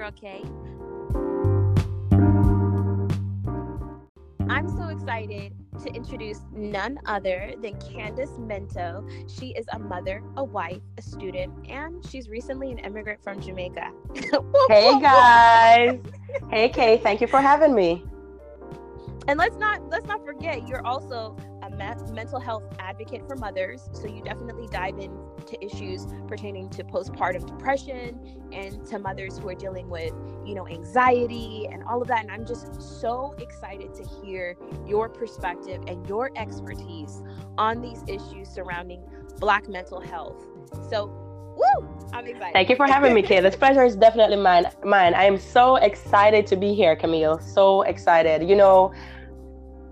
girl. I'm so excited to introduce none other than Candace Mento. She is a mother, a wife, a student, and she's recently an immigrant from Jamaica. hey guys. hey Kay, thank you for having me. And let's not let's not forget you're also me- mental health advocate for mothers, so you definitely dive into issues pertaining to postpartum depression and to mothers who are dealing with, you know, anxiety and all of that. And I'm just so excited to hear your perspective and your expertise on these issues surrounding Black mental health. So, woo! I'm excited. Thank you for having me, Kay. This pleasure is definitely mine. Mine. I am so excited to be here, Camille. So excited. You know,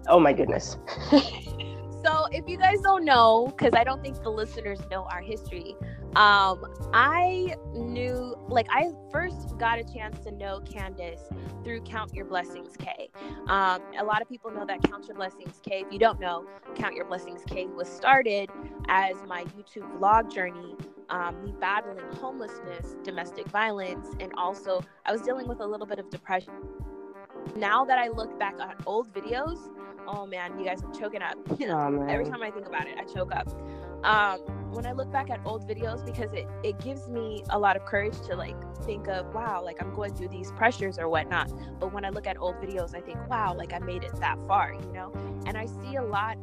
oh my goodness. so if you guys don't know because i don't think the listeners know our history um i knew like i first got a chance to know candace through count your blessings k. Um a lot of people know that count your blessings k if you don't know count your blessings k was started as my youtube vlog journey um, me battling homelessness domestic violence and also i was dealing with a little bit of depression now that i look back on old videos oh man, you guys are choking up. Oh, Every time I think about it, I choke up. Um, when I look back at old videos, because it, it gives me a lot of courage to like think of, wow, like I'm going through these pressures or whatnot. But when I look at old videos, I think, wow, like I made it that far, you know? And I see a lot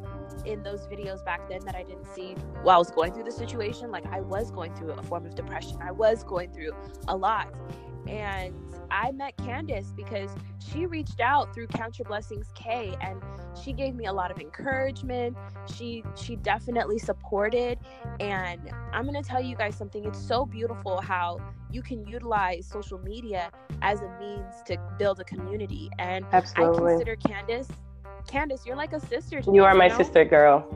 in those videos back then that I didn't see while I was going through the situation. Like I was going through a form of depression, I was going through a lot. And I met Candace because she reached out through Count Your Blessings K and she gave me a lot of encouragement. She she definitely supported and I'm going to tell you guys something it's so beautiful how you can utilize social media as a means to build a community and Absolutely. I consider Candace Candace you're like a sister You are my know? sister girl.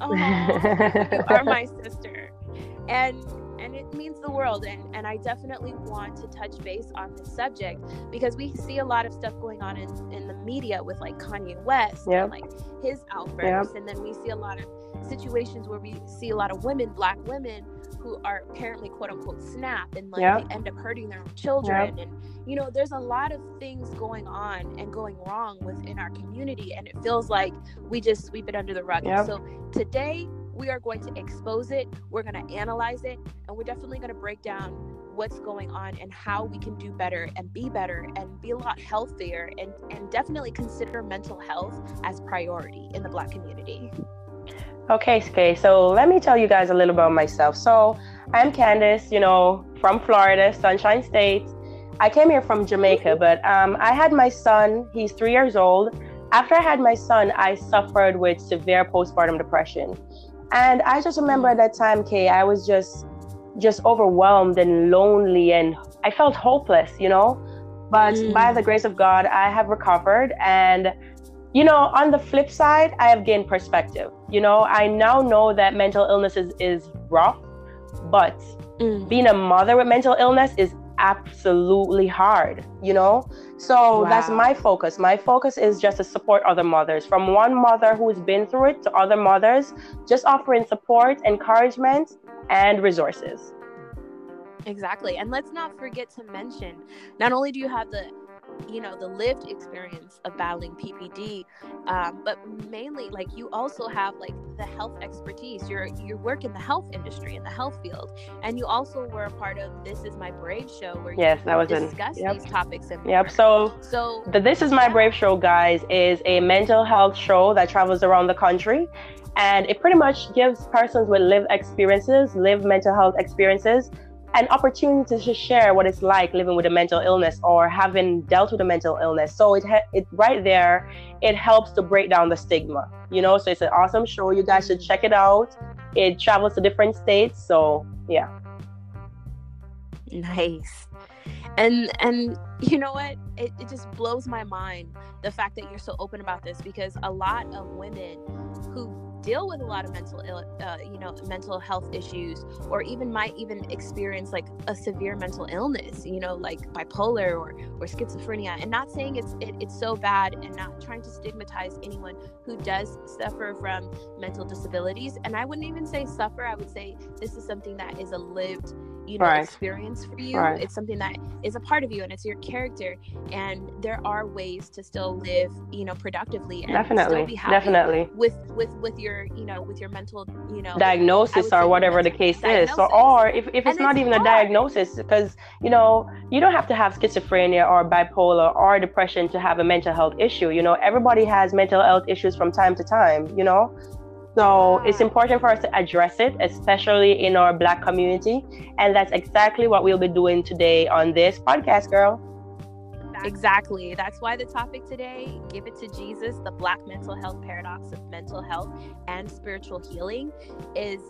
Oh, you are my sister. And and it means the world and, and i definitely want to touch base on this subject because we see a lot of stuff going on in, in the media with like kanye west yep. and like his outbursts yep. and then we see a lot of situations where we see a lot of women black women who are apparently quote unquote snap and like yep. they end up hurting their own children and you know there's a lot of things going on and going wrong within our community and it feels like we just sweep it under the rug so today we are going to expose it, we're going to analyze it, and we're definitely going to break down what's going on and how we can do better and be better and be a lot healthier and, and definitely consider mental health as priority in the Black community. Okay, Skay. So let me tell you guys a little about myself. So I'm Candace, you know, from Florida, Sunshine State. I came here from Jamaica, but um, I had my son. He's three years old. After I had my son, I suffered with severe postpartum depression. And I just remember at that time, Kay, I was just just overwhelmed and lonely and I felt hopeless, you know. But mm. by the grace of God, I have recovered and you know, on the flip side, I have gained perspective. You know, I now know that mental illness is, is rough, but mm. being a mother with mental illness is absolutely hard, you know? So wow. that's my focus. My focus is just to support other mothers from one mother who's been through it to other mothers, just offering support, encouragement, and resources. Exactly. And let's not forget to mention not only do you have the you know the lived experience of battling ppd um, but mainly like you also have like the health expertise. You're you work in the health industry in the health field and you also were a part of this is my brave show where yes that was discuss in, yep. these topics and yep so so the this is my brave show guys is a mental health show that travels around the country and it pretty much gives persons with lived experiences lived mental health experiences an opportunity to share what it's like living with a mental illness or having dealt with a mental illness. So it it right there, it helps to break down the stigma. You know, so it's an awesome show. You guys should check it out. It travels to different states, so yeah. Nice. And and you know what? It, it just blows my mind the fact that you're so open about this because a lot of women who deal with a lot of mental ill, uh, you know, mental health issues, or even might even experience like a severe mental illness, you know, like bipolar or or schizophrenia. And not saying it's it, it's so bad, and not trying to stigmatize anyone who does suffer from mental disabilities. And I wouldn't even say suffer. I would say this is something that is a lived you know right. experience for you right. it's something that is a part of you and it's your character and there are ways to still live you know productively and definitely definitely with with with your you know with your mental you know diagnosis or whatever the case diagnosis. is so or if, if it's not it's even hard. a diagnosis because you know you don't have to have schizophrenia or bipolar or depression to have a mental health issue you know everybody has mental health issues from time to time you know so ah. it's important for us to address it, especially in our Black community. And that's exactly what we'll be doing today on this podcast, girl. Exactly. That's why the topic today, Give It to Jesus, the Black mental health paradox of mental health and spiritual healing, is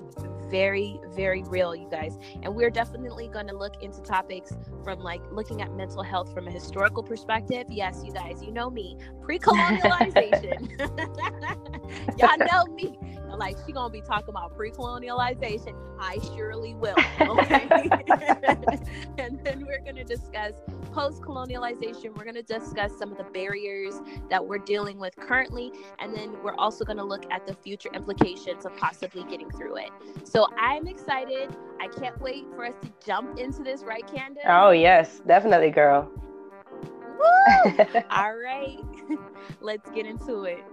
very, very real, you guys. And we're definitely going to look into topics from like looking at mental health from a historical perspective. Yes, you guys, you know me, pre colonialization. Y'all know me like she gonna be talking about pre-colonialization. I surely will okay? And then we're gonna discuss post-colonialization. We're gonna discuss some of the barriers that we're dealing with currently. And then we're also gonna look at the future implications of possibly getting through it. So i'm excited. I can't wait for us to jump into this right candace? Oh yes. Definitely girl. Woo! all right. Let's get into it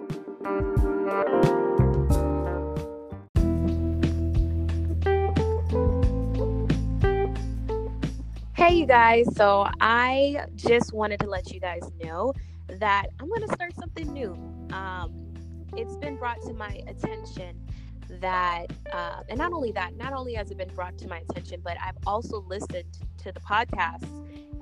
Hey, you guys. So I just wanted to let you guys know that I'm going to start something new. Um, it's been brought to my attention that, uh, and not only that, not only has it been brought to my attention, but I've also listened to the podcast,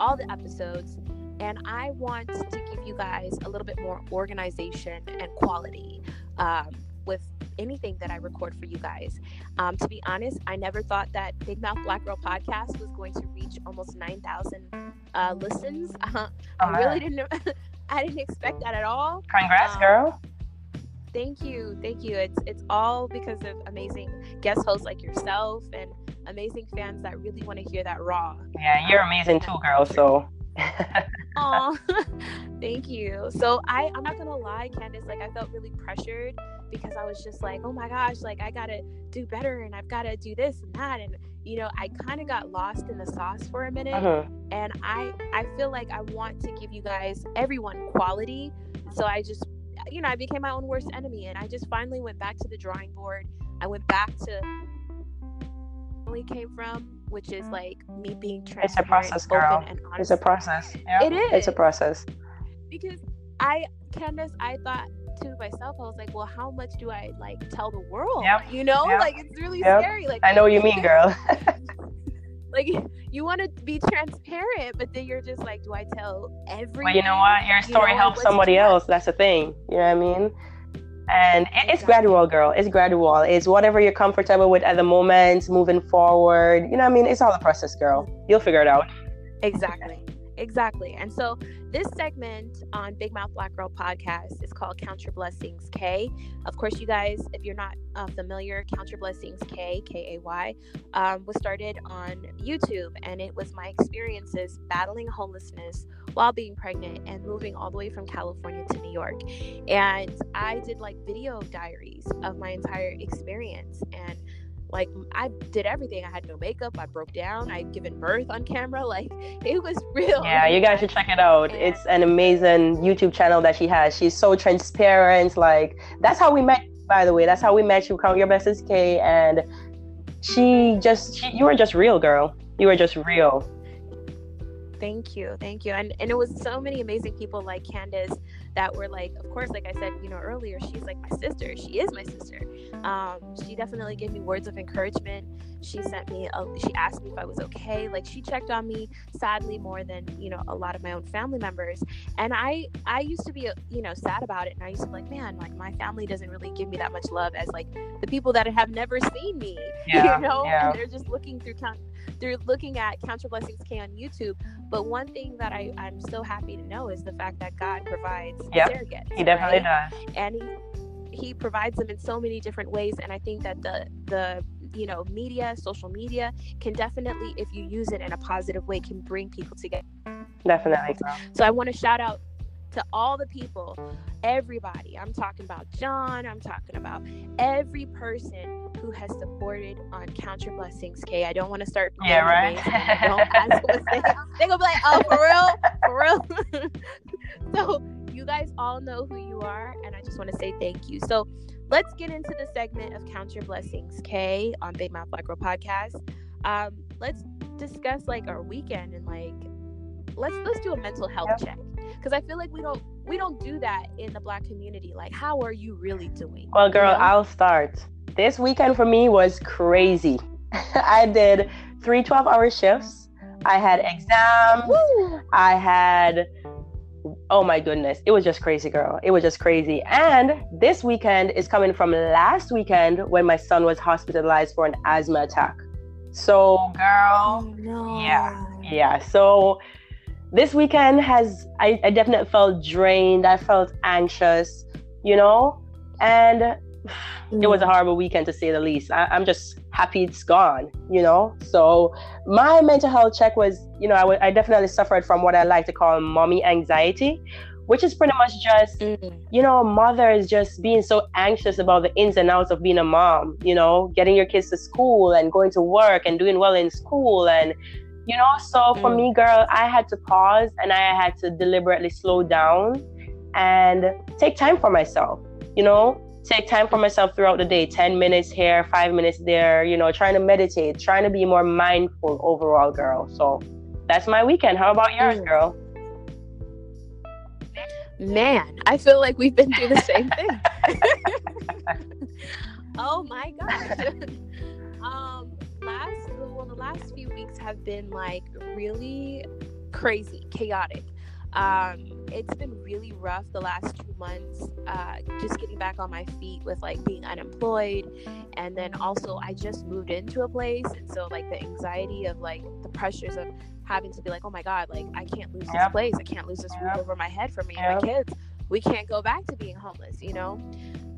all the episodes, and I want to give you guys a little bit more organization and quality um, with anything that I record for you guys. Um, to be honest, I never thought that Big Mouth Black Girl podcast was going to reach almost 9,000 uh, listens. Uh, I really didn't. I didn't expect that at all. Congrats, um, girl. Thank you, thank you. It's it's all because of amazing guest hosts like yourself and amazing fans that really want to hear that raw. Yeah, you're amazing too, girl. So Oh, thank you. So I, I'm not gonna lie, Candace. Like I felt really pressured because I was just like, oh my gosh, like I gotta do better and I've gotta do this and that, and you know, I kind of got lost in the sauce for a minute. Uh-huh. And I, I feel like I want to give you guys, everyone, quality. So I just, you know, I became my own worst enemy, and I just finally went back to the drawing board. I went back to where we came from which is mm-hmm. like me being transparent. It's a process, girl. It's a process. Yeah. It is. It's a process. Because I, Candace, I thought to myself, I was like, well, how much do I like tell the world? Yep. You know, yep. like it's really yep. scary. Like I know what you mean, girl. like you want to be transparent, but then you're just like, do I tell everyone? Well, you know what? Your story you know, helps somebody else. That's the thing. You know what I mean? And it's gradual girl. It's gradual. It's whatever you're comfortable with at the moment moving forward. You know i mean? It's all a process girl. You'll figure it out. Exactly exactly and so this segment on Big Mouth Black Girl podcast is called Count Your Blessings K. Of course, you guys, if you're not uh, familiar, Count Your Blessings K, K A Y, um, was started on YouTube, and it was my experiences battling homelessness while being pregnant and moving all the way from California to New York. And I did like video diaries of my entire experience and like I did everything. I had no makeup. I broke down. I'd given birth on camera. Like it was real. Yeah, you guys should check it out. And it's an amazing YouTube channel that she has. She's so transparent. Like that's how we met. By the way, that's how we met. You count your blessings, K, and she just she, you were just real, girl. You were just real. Thank you, thank you, and and it was so many amazing people like Candace that were like, of course, like I said, you know, earlier, she's like my sister. She is my sister. Um, she definitely gave me words of encouragement. She sent me, a, she asked me if I was okay. Like she checked on me, sadly, more than you know a lot of my own family members. And I, I used to be, you know, sad about it, and I used to be like, man, like my family doesn't really give me that much love as like the people that have never seen me, yeah, you know, yeah. and they're just looking through count they're looking at Count Your Blessings K on YouTube. But one thing that I, I'm so happy to know is the fact that God provides yep, surrogates. He definitely right? does. And he he provides them in so many different ways and i think that the the you know media social media can definitely if you use it in a positive way can bring people together definitely so i want to shout out to all the people, everybody. I'm talking about John. I'm talking about every person who has supported on Count Your Blessings. K. I don't want to start. Yeah, right. they gonna be like, oh, for real, for real. so you guys all know who you are, and I just want to say thank you. So let's get into the segment of Count Your Blessings, K, on Big Mouth Black Girl podcast. Um, let's discuss like our weekend and like let's let's do a mental health yep. check because I feel like we don't we don't do that in the black community. Like, how are you really doing? Well, girl, you know? I'll start. This weekend for me was crazy. I did three 12 hour shifts. I had exams. Woo! I had oh my goodness it was just crazy girl it was just crazy and this weekend is coming from last weekend when my son was hospitalized for an asthma attack so girl oh, no. yeah yeah so this weekend has I, I definitely felt drained. I felt anxious you know? And it was a mm. horrible weekend to say the least. I, am just happy it's gone you know? So my mental health check was you know I, w- I definitely suffered from what i like to call mommy anxiety which is pretty much just mm. you know mothers just being so anxious about the ins and outs of being a mom you know? Getting your kids to school and going to work and doing well in school and you know so for mm. me girl i had to pause and i had to deliberately slow down and take time for myself you know? Take time for myself throughout the day 10 minutes here 5 minutes there you know trying to meditate trying to be more mindful overall girl. So that's my weekend. How about yours mm. girl? Man i feel like we've been through the same thing. Oh my gosh. Um last well the last few weeks have been like really crazy chaotic. Um it's been really rough the last two months uh just getting back on my feet with like being unemployed. And then also i just moved into a place and so like the anxiety of like the pressures of having to be like oh my god like i can't lose yep. this place. I can't lose this roof over my head for me yep. and my kids. We can't go back to being homeless you know?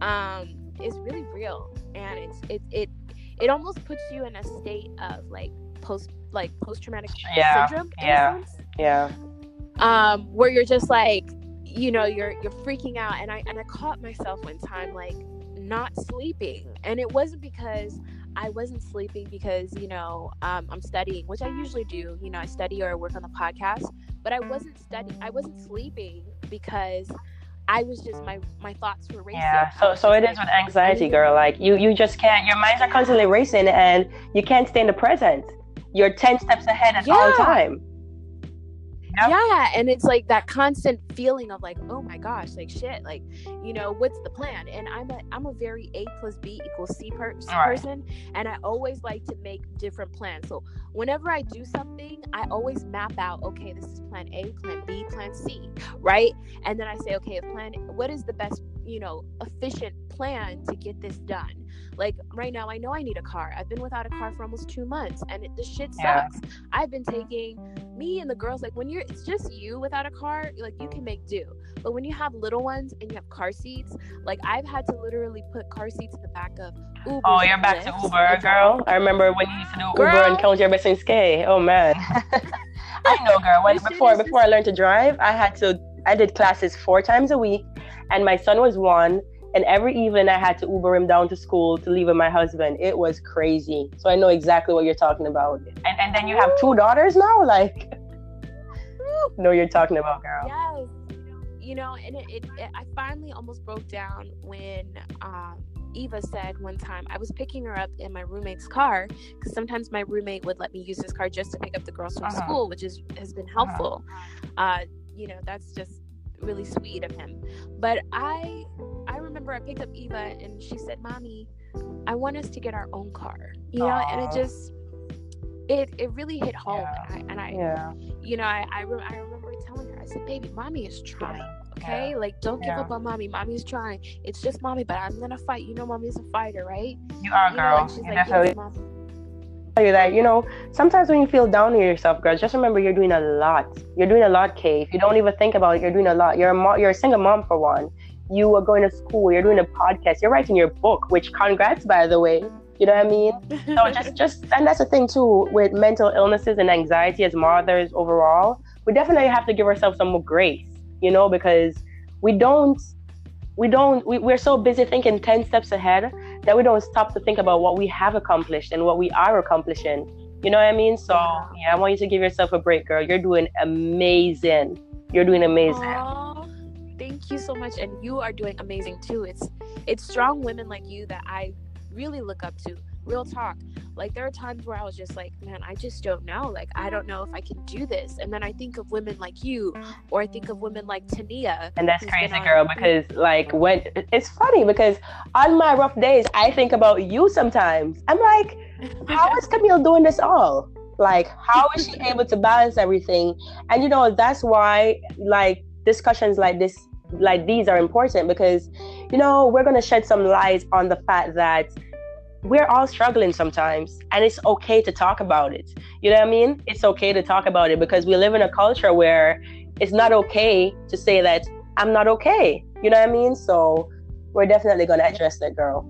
Um is really real. And it's it it it almost puts you in a state of like post like post traumatic yeah, syndrome. Yeah. Yeah. Um, where you're just like, you know, you're you're freaking out, and I and I caught myself one time like not sleeping, and it wasn't because I wasn't sleeping because you know um, I'm studying, which I usually do. You know, I study or I work on the podcast, but I wasn't studying. I wasn't sleeping because I was just my my thoughts were racing. Yeah, so so it is with anxiety, girl. Like you you just can't. Your minds are constantly racing, and you can't stay in the present. You're ten steps ahead at yeah. all time. Yep. Yeah, and it's like that constant feeling of like, oh my gosh, like shit, like you know, what's the plan? And I'm a I'm a very A plus B equals C per- right. person, and I always like to make different plans. So whenever I do something, I always map out, okay, this is plan A, plan B, plan C, right? And then I say, okay, plan, what is the best, you know, efficient plan to get this done? Like right now, I know I need a car. I've been without a car for almost two months, and it, the shit sucks. Yeah. I've been taking me and the girls like when you're it's just you without a car, like you can make do. But when you have little ones and you have car seats, like I've had to literally put car seats in the back of Uber. Oh, you're back to Uber, girl. I remember when you used to do girl. Uber and count your blessings. K. Oh man, I know, girl. When, before before I learned to drive, I had to I did classes four times a week, and my son was one and every evening I had to Uber him down to school to leave with my husband. It was crazy. So I know exactly what you're talking about. And, and then you have two daughters now? Like, know you're talking about, girl. Yes. You know, and it, it, it I finally almost broke down when um, Eva said one time I was picking her up in my roommate's car because sometimes my roommate would let me use his car just to pick up the girls from uh-huh. school, which is has been uh-huh. helpful. Uh-huh. Uh, you know, that's just really sweet of him. But I I remember I picked up Eva and she said, "Mommy, I want us to get our own car." You know, Aww. and it just it it really hit home. Yeah. And I, and I yeah. you know, I I, re- I, remember telling her, I said, "Baby, mommy is trying." Okay, yeah. like don't give up on mommy. Mommy's trying. It's just mommy, but I'm gonna fight. You know, mommy's a fighter, right? You are, you girl. Know, she's like, definitely. Yes, you that you know sometimes when you feel down on yourself girl just remember you're doing a lot you're doing a lot K. if you don't even think about it you're doing a lot you're a mo- you're a single mom for one you are going to school, you're doing a podcast, you're writing your book, which congrats by the way. You know what I mean? So just just and that's the thing too with mental illnesses and anxiety as mothers overall, we definitely have to give ourselves some more grace, you know, because we don't we don't we, we're so busy thinking 10 steps ahead that we don't stop to think about what we have accomplished and what we are accomplishing. You know what i mean? So yeah. i want you to give yourself a break girl. You're doing amazing. You're doing amazing. Aww, thank you so much and you are doing amazing too. It's it's strong women like you that i really look up to real talk. Like there are times where i was just like man i just don't know. Like i don't know if i can do this. And then i think of women like you or i think of women like tania and that's crazy girl because like when it's funny because on my rough days i think about you sometimes. I'm like how is camille doing this all? Like how is she able to balance everything? And you know that's why like discussions like this like these are important because you know we're going to shed some light on the fact that we're all struggling sometimes and it's okay to talk about it. You know what i mean? It's okay to talk about it because we live in a culture where it's not okay to say that i'm not okay. You know what i mean? So we're definitely going to address that girl.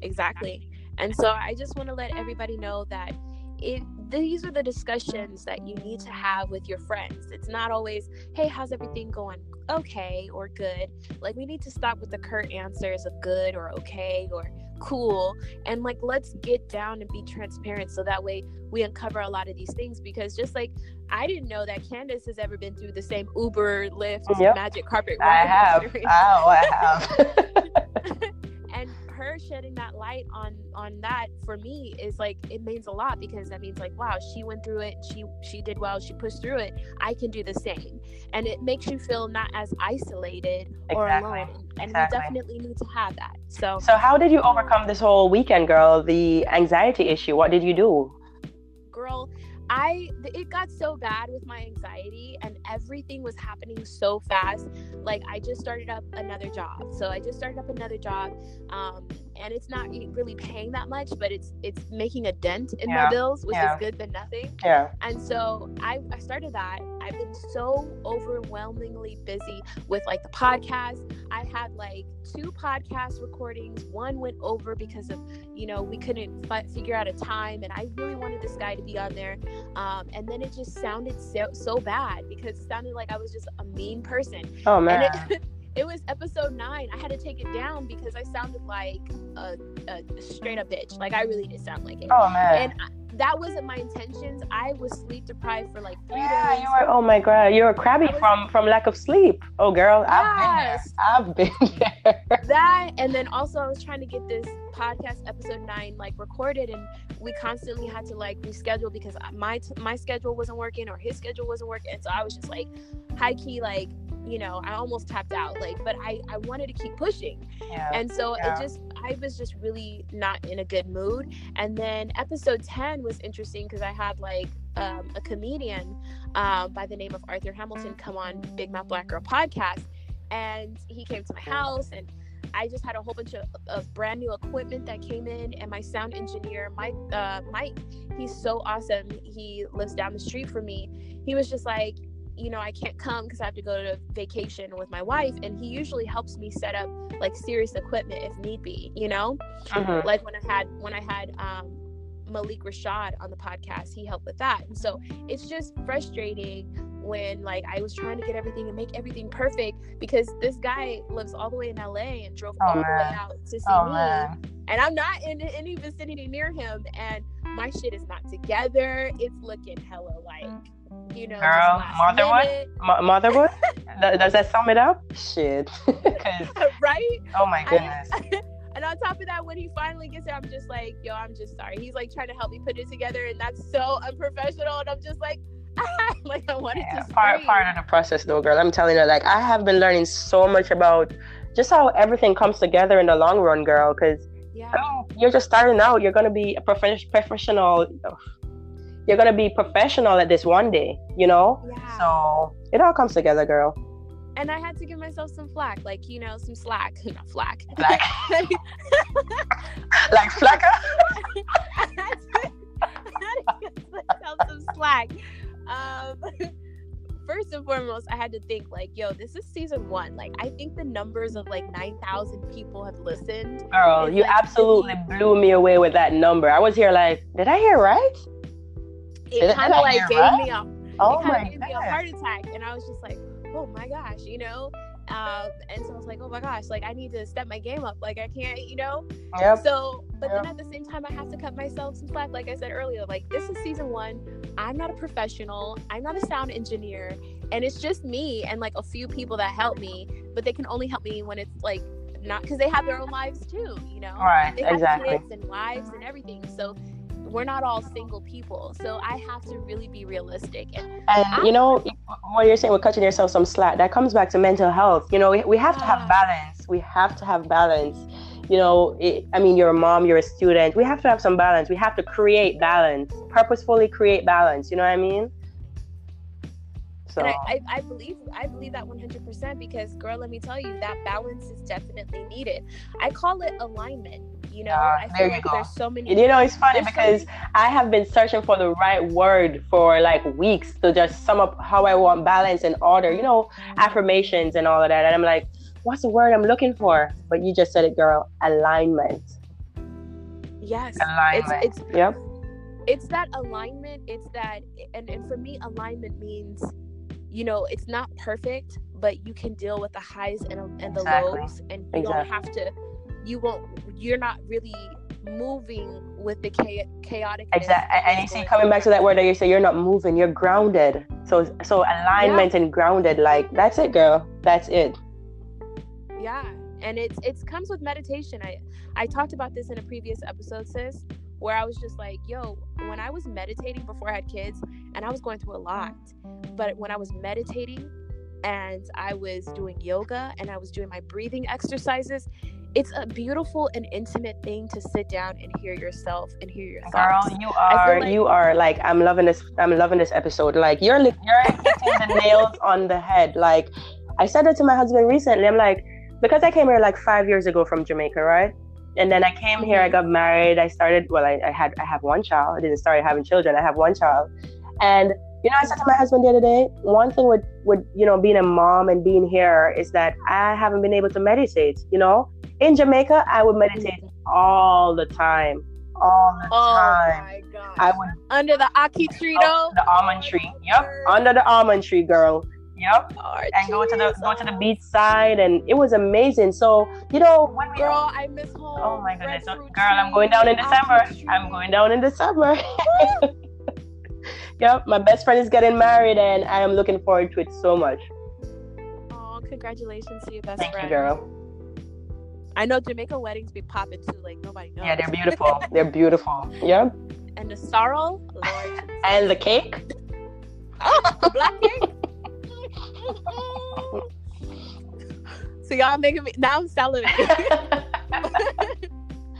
Exactly. And so i just want to let everybody know that it these are the discussions that you need to have with your friends. It's not always, hey, how's everything going? Okay or good. Like we need to stop with the curt answers of good or okay or cool and like let's get down and be transparent so that way we uncover a lot of these things because just like I didn't know that Candace has ever been through the same Uber, Lyft, yep. magic carpet. I have. Oh, I have. and her shedding that light on on that for me is like it means a lot because that means like wow she went through it. She she did well. She pushed through it. I can do the same. And it makes you feel not as isolated or alone. And exactly. we definitely need to have that. So so how did you overcome this whole weekend girl? The anxiety issue what did you do? Girl I it got so bad with my anxiety and everything was happening so fast. Like I just started up another job. So I just started up another job. Um, and it's not really paying that much, but it's it's making a dent in yeah. my bills, which yeah. is good than nothing. Yeah. And so I, I started that. I've been so overwhelmingly busy with like the podcast. I had like two podcast recordings. One went over because of you know we couldn't f- figure out a time, and I really wanted this guy to be on there. Um, and then it just sounded so so bad because it sounded like I was just a mean person. Oh man. It, it was episode nine. I had to take it down because I sounded like a, a straight up bitch. Like I really did sound like it. Oh man. And I, that wasn't my intentions. I was sleep deprived for like three yeah, days. You were, oh my god, you were crabby was, from from lack of sleep. Oh girl, yes. I've been there. I've been there. That and then also I was trying to get this podcast episode nine like recorded, and we constantly had to like reschedule because my my schedule wasn't working or his schedule wasn't working, and so I was just like high key like you know i almost tapped out like but i i wanted to keep pushing yeah. and so yeah. it just i was just really not in a good mood and then episode 10 was interesting because i had like um, a comedian um, by the name of arthur hamilton come on big mouth black girl podcast and he came to my house and I just had a whole bunch of, of brand new equipment that came in, and my sound engineer, Mike, uh, Mike, he's so awesome. He lives down the street from me. He was just like, you know, I can't come because I have to go to vacation with my wife. And he usually helps me set up like serious equipment if need be, you know? Uh-huh. Like when I had when I had um Malik Rashad on the podcast, he helped with that. And so it's just frustrating when like I was trying to get everything and make everything perfect because this guy lives all the way in LA and drove oh, all man. the way out to see oh, me. Man. And I'm not in any vicinity near him and my shit is not together. It's looking hella like you know, girl, motherhood, M- motherhood. Does that sum it up? Shit. right? Oh my goodness. I, and on top of that, when he finally gets there, I'm just like, yo, I'm just sorry. He's like trying to help me put it together, and that's so unprofessional. And I'm just like, like I wanted yeah, to. Part part of the process, though, girl. I'm telling you, like I have been learning so much about just how everything comes together in the long run, girl. Because yeah. you're just starting out. You're gonna be a prof- professional you're gonna be professional at this one day, you know? Yeah. So it all comes together, girl. And I had to give myself some flack, like you know, some slack, not flack. Like, like flacker. I had to, I had to give myself some slack. Um, first and foremost, I had to think like, yo, this is season one. Like, I think the numbers of like nine thousand people have listened. Girl, you like, absolutely blew me away with that number. I was here like, did I hear right? It kind of like gave right? me a, oh it my gave God. me a heart attack, and I was just like, oh my gosh, you know. Um, and so I was like, oh my gosh, like I need to step my game up. Like I can't, you know. Yep. So, but yep. then at the same time, I have to cut myself some slack. Like I said earlier, like this is season one. I'm not a professional. I'm not a sound engineer, and it's just me and like a few people that help me. But they can only help me when it's like not because they have their own lives too. You know. Right. They have exactly. kids and wives and everything. So we're not all single people. So I have to really be realistic. And, and you know, what you're saying with cutting yourself some slack, that comes back to mental health. You know, we, we have to have balance. We have to have balance. You know, it, I mean, you're a mom, you're a student. We have to have some balance. We have to create balance, purposefully create balance. You know what I mean? So. And I, I, I, believe I believe that 100% because girl, let me tell you that balance is definitely needed. I call it alignment. You know, uh, I feel like go. there's so many. You know, it's funny because so I have been searching for the right word for like weeks to just sum up how I want balance and order. You know, affirmations and all of that, and I'm like, what's the word I'm looking for? But you just said it, girl. Alignment. Yes. Alignment. It's, it's yep. It's that alignment. It's that, and, and for me, alignment means you know, it's not perfect, but you can deal with the highs and, and the exactly. lows, and you exactly. don't have to. You won't. You're not really moving with the chaotic. Exactly, and you see, coming back to that word that you say, you're not moving. You're grounded. So, so alignment yeah. and grounded. Like that's it, girl. That's it. Yeah, and it's it comes with meditation. I I talked about this in a previous episode, sis where I was just like, yo, when I was meditating before I had kids, and I was going through a lot, but when I was meditating and I was doing yoga and I was doing my breathing exercises, it's a beautiful and intimate thing to sit down and hear yourself and hear your thoughts. Girl, you are like, you are like I'm loving this. I'm loving this episode. Like you're you're hitting the nails on the head. Like I said it to my husband recently. I'm like because I came here like five years ago from Jamaica, right? and then I came here. I mm-hmm. got married. I started. Well, I, I had. I have one child. I didn't start having children. I have one child, and you know, I said to my husband the other day. One thing with with you know being a mom and being here is that I haven't been able to meditate. You know, in Jamaica, I would meditate all the time, all the time. oh time. my god! I would under the ackee tree oh, though. Oh, the almond tree. Yep, under the almond tree, girl. Yep. Oh, and go to the go to the beach side, and it was amazing. So you know, when we girl, I miss oh home. Oh my goodness, girl, I'm going down in December. I'm going down in December. Yep, my best friend is getting married, and I am looking forward to it so much. Oh, congratulations to your best Thank friend. you, girl. I know Jamaica weddings be popping too, like nobody knows. Yeah, they're beautiful. they're beautiful. Yep. And the sorrel, Lord. and the cake. the black cake. so y'all making me now I'm it.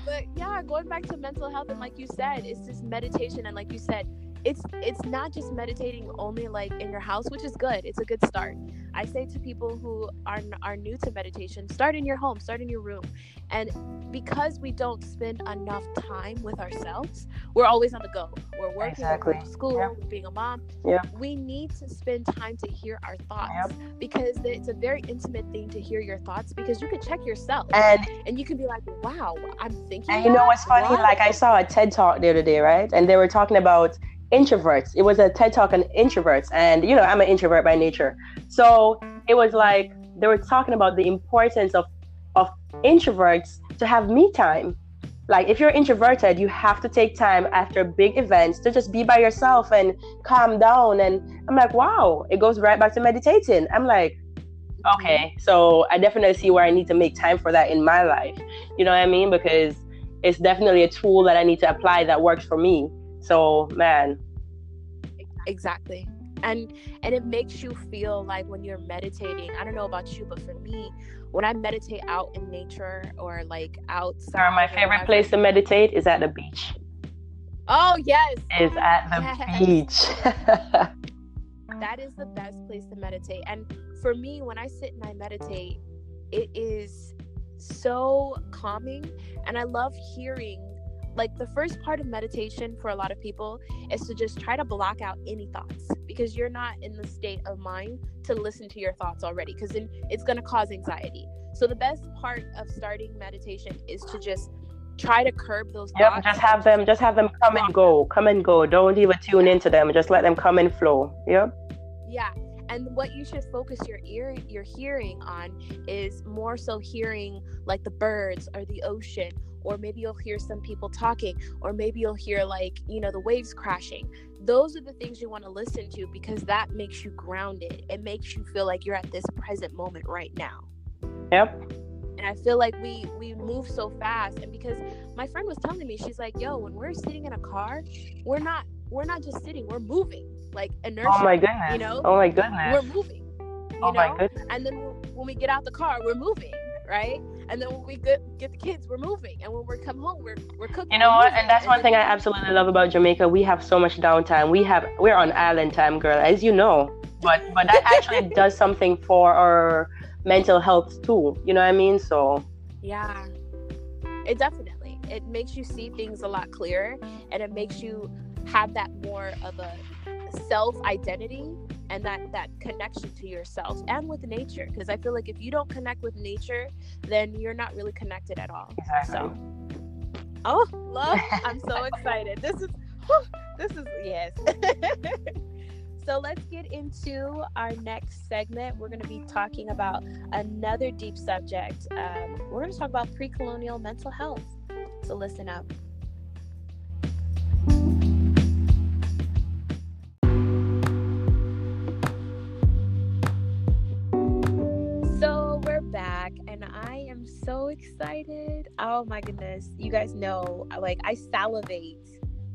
but yeah, going back to mental health and like you said, it's just meditation and like you said, it's it's not just meditating only like in your house, which is good. It's a good start. I say to people who are are new to meditation, start in your home, start in your room. And because we don't spend enough time with ourselves, we're always on the go. We're working, exactly. we're school, yep. being a mom. Yep. We need to spend time to hear our thoughts yep. because it's a very intimate thing to hear your thoughts because you can check yourself and and you can be like, "Wow, I'm thinking." And you know what's funny? Like I saw a TED talk the other day, right? And they were talking about introverts. It was a TED talk on introverts, and you know I'm an introvert by nature, so it was like they were talking about the importance of of introverts to have me time. Like if you're introverted, you have to take time after big events to just be by yourself and calm down. And I'm like, wow, it goes right back to meditating. I'm like, okay, so I definitely see where I need to make time for that in my life. You know what I mean? Because it's definitely a tool that I need to apply that works for me. So, man. Exactly. And and it makes you feel like when you're meditating, I don't know about you, but for me, when I meditate out in nature or like outside. My favorite place to meditate is at the beach. Oh yes. Is at the yes. beach. that is the best place to meditate. And for me, when I sit and I meditate, it is so calming and I love hearing like the first part of meditation for a lot of people is to just try to block out any thoughts because you're not in the state of mind to listen to your thoughts already because then it's going to cause anxiety. So the best part of starting meditation is to just try to curb those yep just have them just have them come and go come and go. Don't even tune into them just let them come and flow. Yep. Yeah and what you should focus your ear your hearing on is more so hearing like the birds or the ocean or maybe you'll hear some people talking or maybe you'll hear like you know the waves crashing. Those are the things you want to listen to because that makes you grounded. It makes you feel like you're at this present moment right now. Yep. And i feel like we we move so fast. And because my friend was telling me she's like yo when we're sitting in a car we're not we're not just sitting we're moving like inertia oh my goodness. you know? Oh my goodness. We're moving you oh know? my goodness. And then when we get out the car we're moving right and then when we get, get the kids we're moving. And when we come home we're, we're cooking you know what? and that's and one thing i absolutely love about jamaica. We have so much downtime. We have we're on island time girl as you know. But but that actually does something for our mental health too. You know what i mean? So. Yeah. It definitely it makes you see things a lot clearer and it makes you have that more of a self identity and that that connection to yourself and with nature because i feel like if you don't connect with nature then you're not really connected at all. Exactly. so oh love i'm so excited. This is whew, this is yes. So let's get into our next segment. We're going to be talking about another deep subject. Um, we're going to talk about pre-colonial mental health. So listen up back and I am so excited. Oh my goodness. You guys know like I salivate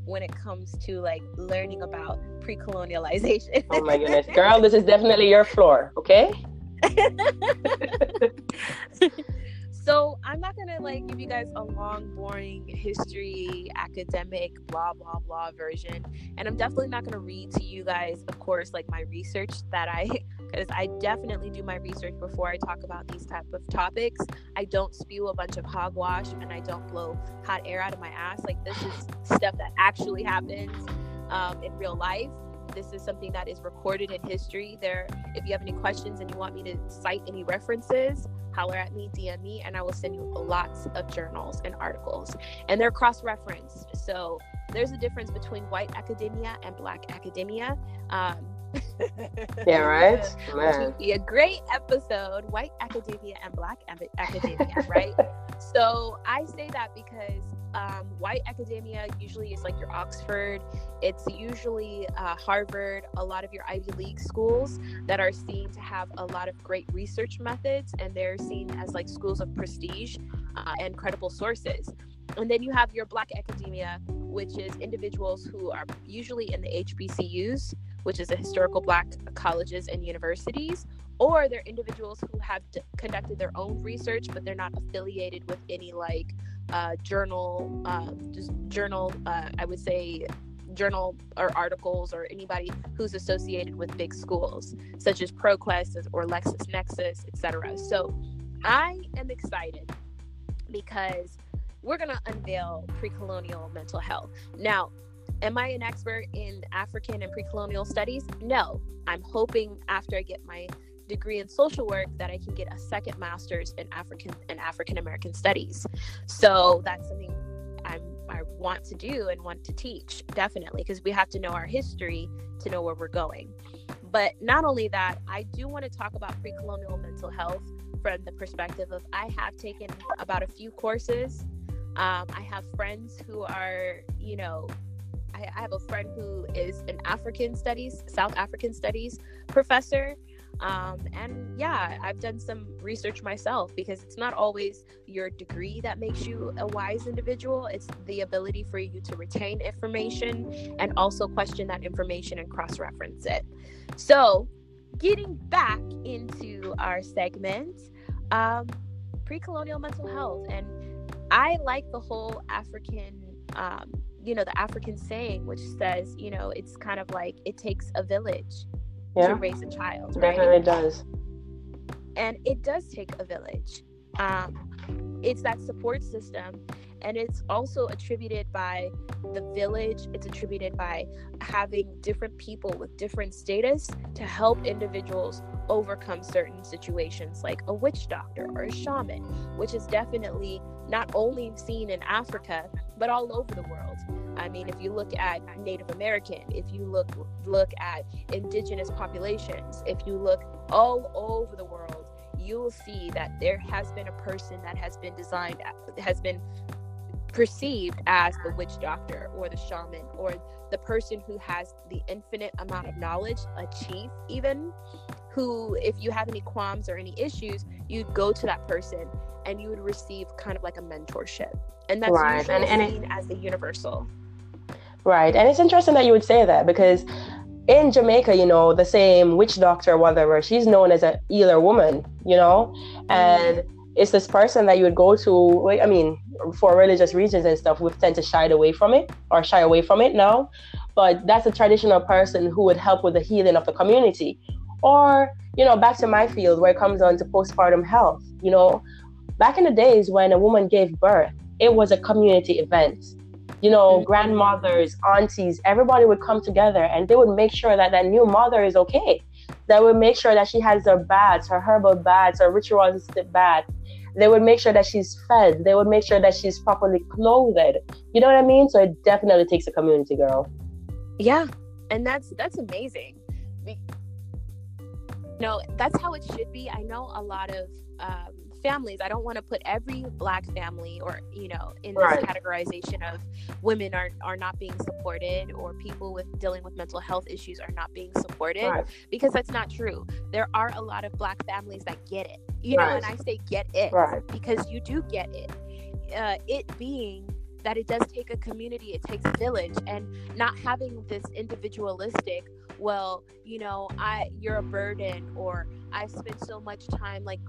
when it comes to like learning about pre-colonialization. oh my goodness. Girl, this is definitely your floor, okay? so I'm not gonna like give you guys a long, boring history, academic, blah blah blah version, and I'm definitely not gonna read to you guys, of course, like my research that I because I definitely do my research before I talk about these type of topics. I don't spew a bunch of hogwash and I don't blow hot air out of my ass. Like this is stuff that actually happens um, in real life. This is something that is recorded in history. There, if you have any questions and you want me to cite any references, holler at me, DM me, and I will send you lots of journals and articles. And they're cross-referenced. So there's a difference between white academia and black academia. Um, yeah, right. Man. be a great episode, white academia and black academia, right? so I say that because um, white academia usually is like your Oxford, it's usually uh, Harvard, a lot of your Ivy League schools that are seen to have a lot of great research methods, and they're seen as like schools of prestige uh, and credible sources. And then you have your black academia, which is individuals who are usually in the HBCUs which is the historical black colleges and universities, or they're individuals who have d- conducted their own research, but they're not affiliated with any like uh, journal, uh, just journal, uh, I would say journal or articles or anybody who's associated with big schools such as ProQuest or LexisNexis, etc. So I am excited because we're going to unveil pre-colonial mental health. Now, Am I an expert in African and pre-colonial studies? No. I'm hoping after I get my degree in social work that I can get a second master's in African and African American studies. So that's something I'm I want to do and want to teach definitely because we have to know our history to know where we're going. But not only that, I do want to talk about pre-colonial mental health from the perspective of I have taken about a few courses. Um, I have friends who are, you know, I, I have a friend who is an African studies, South African studies professor. Um, and yeah, I've done some research myself because it's not always your degree that makes you a wise individual. It's the ability for you to retain information and also question that information and cross reference it. So, getting back into our segment, um, pre colonial mental health. And I like the whole African um, you know the african saying which says you know it's kind of like it takes a village yeah. to raise a child right? definitely does and it does take a village um, it's that support system and it's also attributed by the village it's attributed by having different people with different status to help individuals overcome certain situations like a witch doctor or a shaman which is definitely not only seen in africa but all over the world I mean, if you look at Native American, if you look look at indigenous populations, if you look all over the world, you will see that there has been a person that has been designed has been perceived as the witch doctor or the shaman or the person who has the infinite amount of knowledge, a chief even, who if you have any qualms or any issues, you'd go to that person and you would receive kind of like a mentorship. And that's right. usually and, and seen it, as the universal. Right. And it's interesting that you would say that because in Jamaica, you know, the same witch doctor, or whatever, she's known as a healer woman, you know, and it's this person that you would go to. I mean, for religious reasons and stuff, we tend to shy away from it or shy away from it now. But that's a traditional person who would help with the healing of the community. Or, you know, back to my field where it comes on to postpartum health, you know, back in the days when a woman gave birth, it was a community event you know, mm-hmm. grandmothers, aunties, everybody would come together and they would make sure that that new mother is okay. They would make sure that she has her baths, her herbal baths, her ritualistic baths. They would make sure that she's fed. They would make sure that she's properly clothed. You know what I mean? So it definitely takes a community, girl. Yeah, and that's that's amazing. no, that's how it should be. I know a lot of um, families. I don't want to put every black family or, you know, in this right. categorization of women are, are not being supported or people with dealing with mental health issues are not being supported right. because that's not true. There are a lot of black families that get it. You right. know, and I say get it because you do get it. Uh, it being that it does take a community, it takes a village, and not having this individualistic, well, you know, I you're a burden, or I've spent so much time like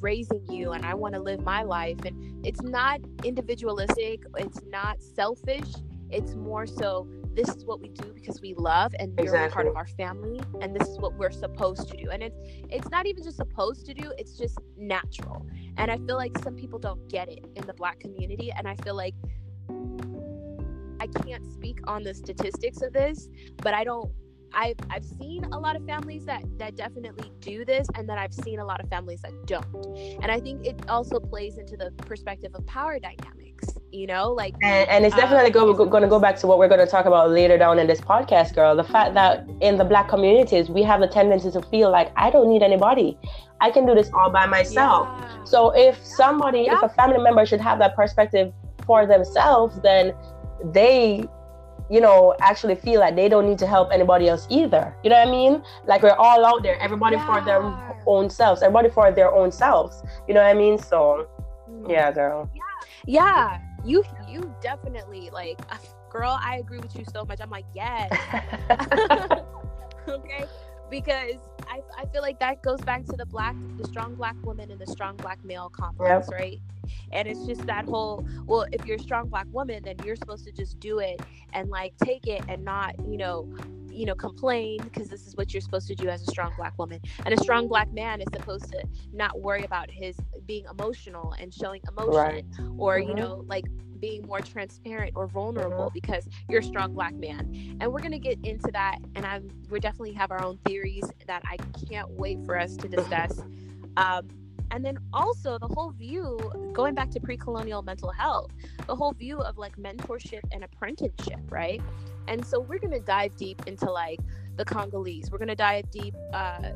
raising you, and I want to live my life, and it's not individualistic, it's not selfish, it's more so this is what we do because we love and you're exactly. part of our family and this is what we're supposed to do. And it's it's not even just supposed to do it's just natural. And i feel like some people don't get it in the black community and i feel like I can't speak on the statistics of this, but I don't I've I've seen a lot of families that that definitely do this, and then I've seen a lot of families that don't. And I think it also plays into the perspective of power dynamics. You know, like and, and it's definitely um, go, going to go back to what we're going to talk about later down in this podcast, girl. The fact that in the black communities we have the tendency to feel like I don't need anybody. I can do this all by myself. Yeah. So if somebody, yeah. if a family member should have that perspective for themselves, then they you know actually feel like they don't need to help anybody else either. You know what i mean? Like we're all out there. Everybody yeah. for their own selves. Everybody for their own selves. You know what i mean? So mm. yeah girl. Yeah. Yeah. You you definitely like girl i agree with you so much. I'm like yes. Okay because I, I feel like that goes back to the black the strong black woman and the strong black male complex yep. right and it's just that whole well if you're a strong black woman then you're supposed to just do it and like take it and not you know you know complain because this is what you're supposed to do as a strong black woman and a strong black man is supposed to not worry about his being emotional and showing emotion right. or mm-hmm. you know like being more transparent or vulnerable mm-hmm. because you're a strong black man. And we're going to get into that and i'm we definitely have our own theories that i can't wait for us to discuss. Um, and then also the whole view going back to pre-colonial mental health the whole view of like mentorship and apprenticeship right? And so we're going to dive deep into like the congolese. We're going to dive deep uh,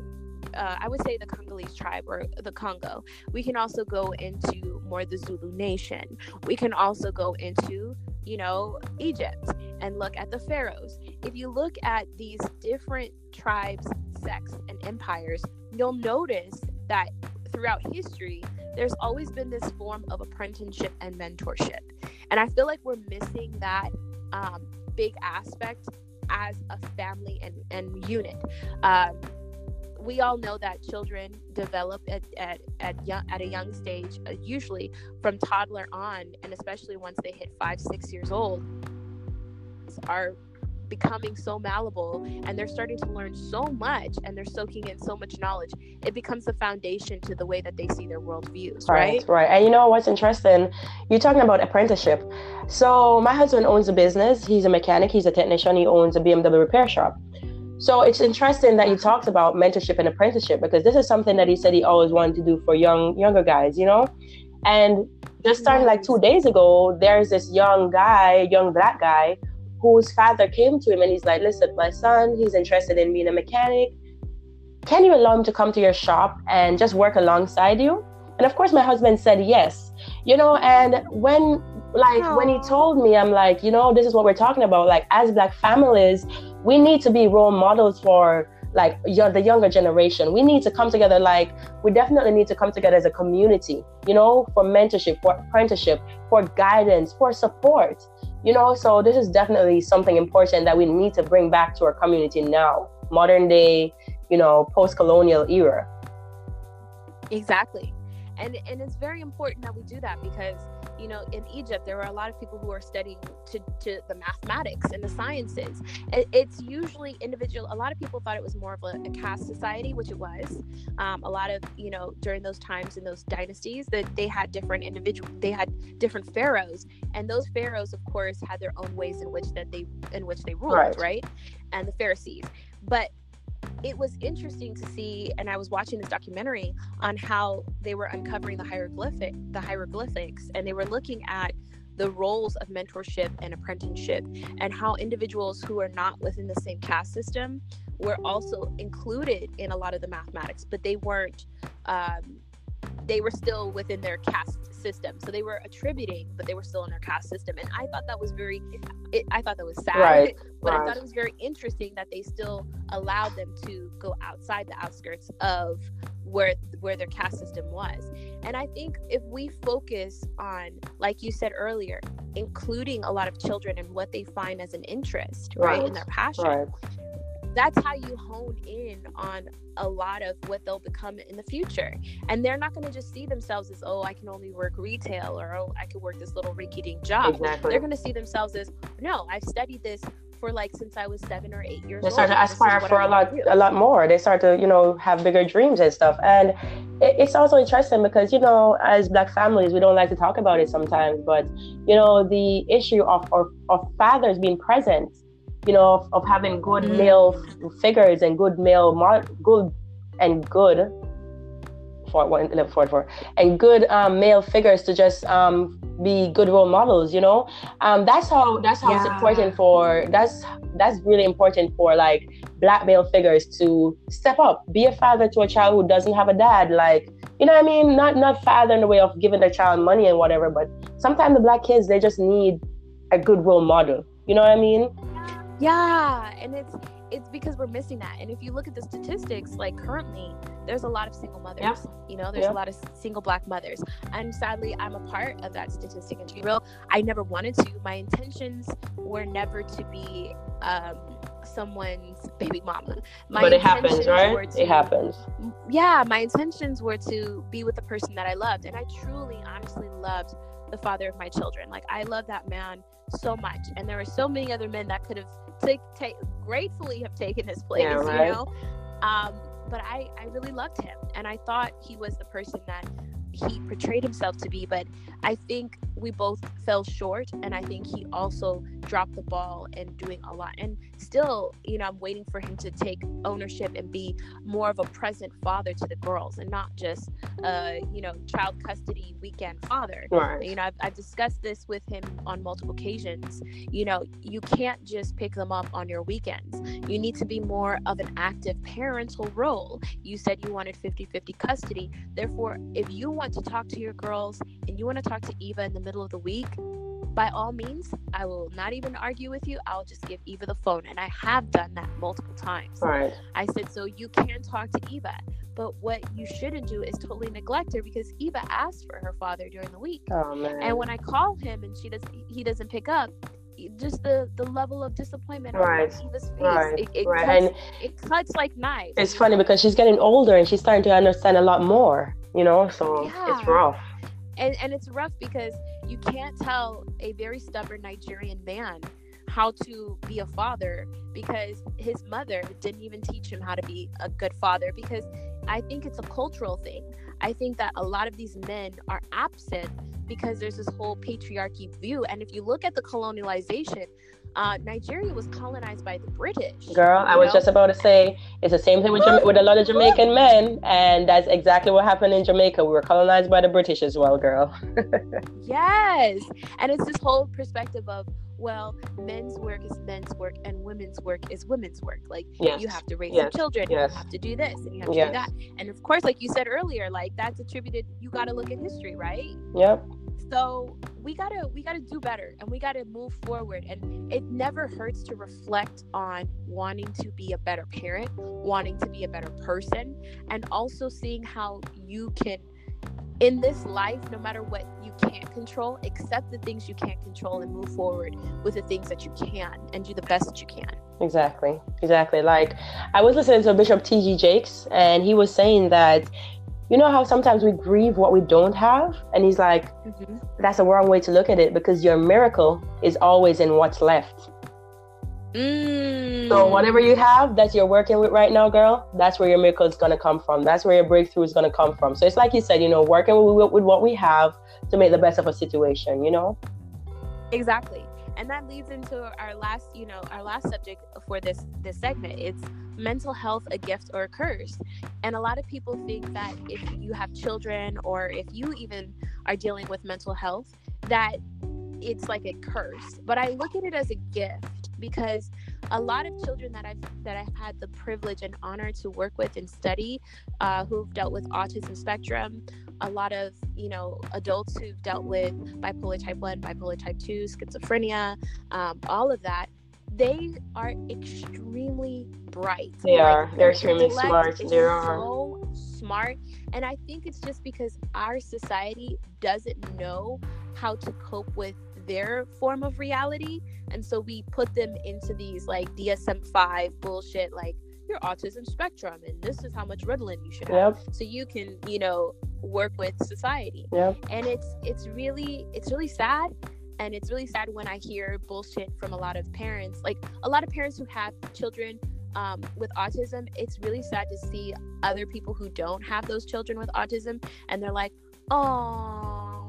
uh, I would say the Congolese tribe or the Congo. We can also go into more the Zulu nation. We can also go into, you know, Egypt and look at the pharaohs. If you look at these different tribes, sects, and empires, you'll notice that throughout history, there's always been this form of apprenticeship and mentorship. And I feel like we're missing that um, big aspect as a family and, and unit. Um, we all know that children develop at, at, at, young, at a young stage, uh, usually from toddler on, and especially once they hit five, six years old, are becoming so malleable and they're starting to learn so much and they're soaking in so much knowledge it becomes the foundation to the way that they see their world views right right, right. and you know what's interesting? You're talking about apprenticeship. So my husband owns a business. He's a mechanic. He's a technician. He owns a bmw repair shop so it's interesting that he talked about mentorship and apprenticeship because this is something that he said he always wanted to do for young younger guys you know and just starting like two days ago there's this young guy young black guy whose father came to him and he's like, listen, my son, he's interested in being a mechanic. Can you allow him to come to your shop and just work alongside you? And of course, my husband said yes. You know, and when like Aww. when he told me, I'm like, you know, this is what we're talking about. Like as black families, we need to be role models for like the younger generation. We need to come together. Like we definitely need to come together as a community. You know, for mentorship, for apprenticeship, for guidance, for support you know so this is definitely something important that we need to bring back to our community now modern day you know post-colonial era exactly and and it's very important that we do that because you know in egypt there were a lot of people who are studying to, to the mathematics and the sciences. It, it's usually individual a lot of people thought it was more of a, a caste society which it was. Um, a lot of you know during those times in those dynasties that they had different individual they had different pharaohs. And those pharaohs of course had their own ways in which that they in which they ruled right, right? and the pharisees. But it was interesting to see and i was watching this documentary on how they were uncovering the hieroglyphic the hieroglyphics and they were looking at the roles of mentorship and apprenticeship and how individuals who are not within the same caste system were also included in a lot of the mathematics but they weren't um, they were still within their caste system. So they were attributing, but they were still in their caste system. And I thought that was very, it, I thought that was sad. Right, but right. I thought it was very interesting that they still allowed them to go outside the outskirts of where where their caste system was. And I think if we focus on, like you said earlier, including a lot of children and what they find as an interest, right, right in their passion that's how you hone in on a lot of what they'll become in the future. And they're not going to just see themselves as, oh, I can only work retail or, oh, I could work this little rinky dink job. Exactly. They're going to see themselves as, no, I've studied this for like since I was seven or eight years old. they start old. to aspire for a lot, a lot more. They start to, you know, have bigger dreams and stuff. And it, it's also interesting because, you know, as black families, we don't like to talk about it sometimes, but, you know, the issue of, of, of fathers being present you know, of, of having good mm. male figures and good male, mar- good and good for one for for and good um, male figures to just um, be good role models. You know, um, that's how that's how yeah. it's important for that's that's really important for like black male figures to step up, be a father to a child who doesn't have a dad. Like you know what I mean? Not not father in the way of giving their child money and whatever, but sometimes the black kids they just need a good role model. You know what I mean? Yeah, and it's it's because we're missing that. And if you look at the statistics, like currently, there's a lot of single mothers. Yeah. You know, there's yeah. a lot of single black mothers. And sadly, I'm a part of that statistic. And to be real, I never wanted to. My intentions were never to be um, someone's baby mama. My but it happens, right? To, it happens. Yeah, my intentions were to be with the person that I loved. And I truly, honestly loved the father of my children. Like, I love that man so much. And there were so many other men that could have take take gratefully have taken his place, yeah, right? you know. Um, but I I really loved him, and I thought he was the person that he portrayed himself to be. But I think we both fell short, and I think he also dropped the ball in doing a lot. And still, you know, I'm waiting for him to take ownership and be more of a present father to the girls, and not just, uh, you know, child custody weekend father. Right. You know, I've, I've discussed this with him on multiple occasions. You know, you can't just pick them up on your weekends. You need to be more of an active parental role. You said you wanted 50 50 custody. Therefore, if you want to talk to your girls and you want to talk to Eva in the middle of the week, by all means, I will not even argue with you. I'll just give Eva the phone. And I have done that multiple times. Right. I said, so you can talk to Eva. But what you shouldn't do is totally neglect her because Eva asked for her father during the week. Oh. And when I call him and she does he doesn't pick up, just the the level of disappointment right. on Eva's face. Right. It, it right. Cuts, and it cuts like knives. It's funny because she's getting older and she's starting to understand a lot more, you know, so yeah. it's rough and and it's rough because you can't tell a very stubborn Nigerian man how to be a father because his mother didn't even teach him how to be a good father because I think it's a cultural thing. I think that a lot of these men are absent because there's this whole patriarchy view. And if you look at the colonialization, uh, Nigeria was colonized by the British. Girl, I was know? just about to say it's the same thing with, Jama- with a lot of Jamaican men, and that's exactly what happened in Jamaica. We were colonized by the British as well, girl. yes, and it's this whole perspective of well, men's work is men's work and women's work is women's work. Like yes. you have to raise yes. children, yes. you have to do this, and you have to do that. And of course, like you said earlier, like that's attributed. You got to look at history, right? Yep so we gotta we gotta do better and we gotta move forward and it never hurts to reflect on wanting to be a better parent wanting to be a better person and also seeing how you can in this life no matter what you can't control accept the things you can't control and move forward with the things that you can and do the best that you can. Exactly. Exactly. Like i was listening to bishop T.D. Jakes and he was saying that you know how sometimes we grieve what we don't have? And he's like mm-hmm. that's a wrong way to look at it because your miracle is always in what's left mm. so whatever you have that you're working with right now girl that's where your miracle is going to come from. That's where your breakthrough is going to come from. So it's like you said you know working with, with what we have to make the best of a situation you know? Exactly. And that leads into our last you know our last subject for this this segment. It's mental health a gift or a curse. And a lot of people think that if you have children or if you even are dealing with mental health that it's like a curse but i look at it as a gift because a lot of children that I've that I've had the privilege and honor to work with and study, uh, who've dealt with autism spectrum, a lot of you know adults who've dealt with bipolar type 1 bipolar type 2 schizophrenia um, all of that they are extremely bright. They like, are. They're extremely smart. they are. so smart and i think it's just because our society doesn't know how to cope with their form of reality. And so we put them into these like dsm-5 bullshit like your autism spectrum and this is how much ritalin you should have. Yep. so you can you know work with society. Yep. and it's it's really it's really sad. And it's really sad when i hear bullshit from a lot of parents. Like a lot of parents who have children um, with autism it's really sad to see other people who don't have those children with autism and they're like oh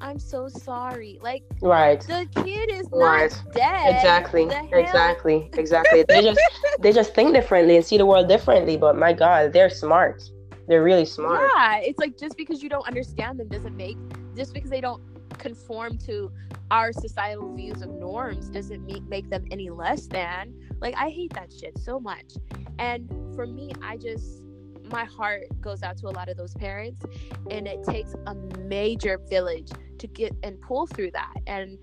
I'm so sorry. Like, right? The kid is right. not dead. Exactly. Exactly. Exactly. they just they just think differently and see the world differently. But my God, they're smart. They're really smart. Yeah, it's like just because you don't understand them doesn't make just because they don't conform to our societal views of norms doesn't make, make them any less than. Like I hate that shit so much. And for me, I just my heart goes out to a lot of those parents and it takes a major village to get and pull through that and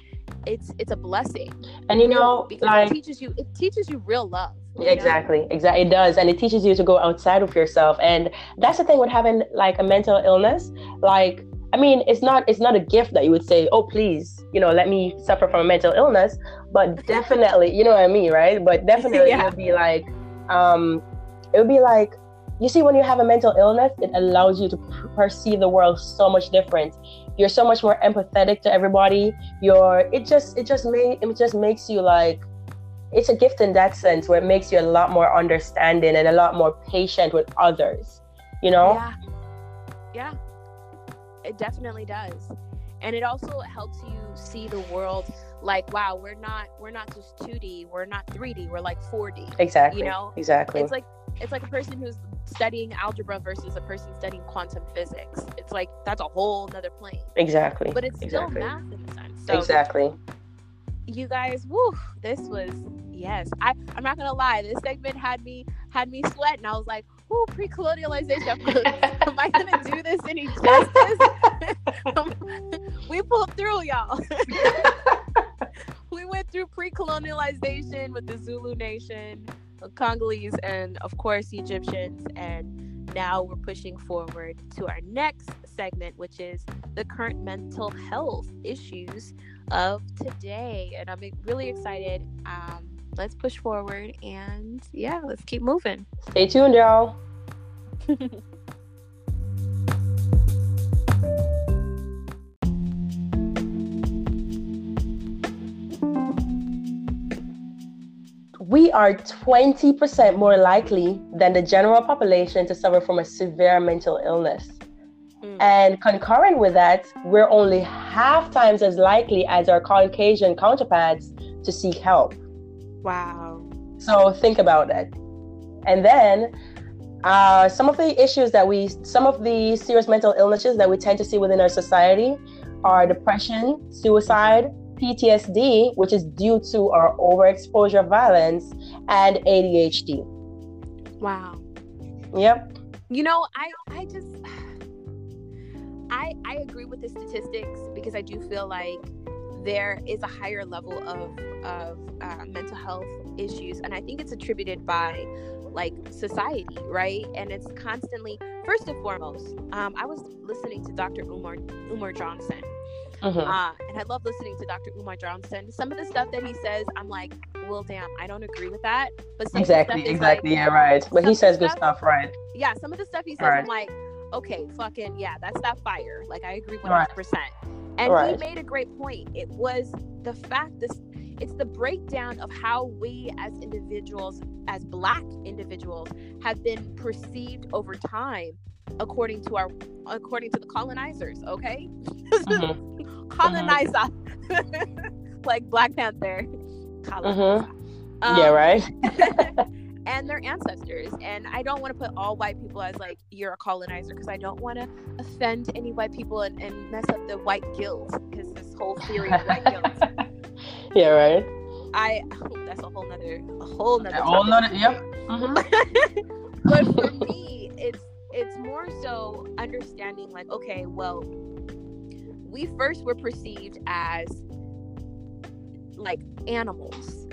it's it's a blessing and you know because like, it teaches you it teaches you real love you exactly know? exactly it does and it teaches you to go outside of yourself and that's the thing with having like a mental illness like I mean, it's not it's not a gift that you would say, "Oh, please, you know, let me suffer from a mental illness." But definitely, you know what I mean, right? But definitely, yeah. it would be like, um, it would be like you see when you have a mental illness it allows you to perceive the world so much different. You're so much more empathetic to everybody. You're it just it just may it just makes you like it's a gift in that sense where it makes you a lot more understanding and a lot more patient with others you know? Yeah. Yeah. It definitely does. And it also helps you see the world like wow we're not we're not just 2d we're not 3d we're like 4d exactly. You know? Exactly. It's like it's like a person who's studying algebra versus a person studying quantum physics. It's like that's a whole nother plane. Exactly. But it's exactly. still math in a sense. So exactly. You guys, woo, this was yes. I, I'm not gonna lie, this segment had me had me sweating. I was like, whoo, pre-colonialization. Am I gonna do this any justice? we pulled through, y'all. we went through pre-colonialization with the Zulu nation Congolese, and of course Egyptians. And now we're pushing forward to our next segment, which is the current mental health issues of today. And I'm really excited. Um, let's push forward and yeah, let's keep moving. Stay tuned, y'all. we are 20% more likely than the general population to suffer from a severe mental illness. Mm. And concurrent with that, we're only half times as likely as our Caucasian counterparts to seek help. Wow. So think about that. And then uh, some of the issues that we, some of the serious mental illnesses that we tend to see within our society are depression, suicide, PTSD, which is due to our overexposure violence, and ADHD. Wow. Yep. You know, I I just I I agree with the statistics because I do feel like there is a higher level of of uh, mental health issues, and I think it's attributed by like society, right? And it's constantly first and foremost. Um, I was listening to Dr. Umar Umar Johnson Mm-hmm. Uh, and I love listening to Dr. Umar Johnson. Some of the stuff that he says, I'm like, well, damn, I don't agree with that. But exactly, exactly, like, yeah, right. But he says good stuff, right? Yeah, some of the stuff he says, right. I'm like, okay, fucking yeah, that's that fire. Like I agree 100. percent And right. he made a great point. It was the fact this it's the breakdown of how we as individuals as black individuals have been perceived over time according to our according to the colonizers okay? Mm-hmm. colonizer mm-hmm. like black panther. Mm-hmm. um, yeah right? and their ancestors. And i don't want to put all white people as like you're a colonizer because i don't want to offend any white people and, and mess up the white guilt because this whole theory of white guilt yeah right? I oh, that's a whole nother a whole nother a whole nother yep. Mm-hmm. but for me it's it's more so understanding like okay well we first were perceived as like animals.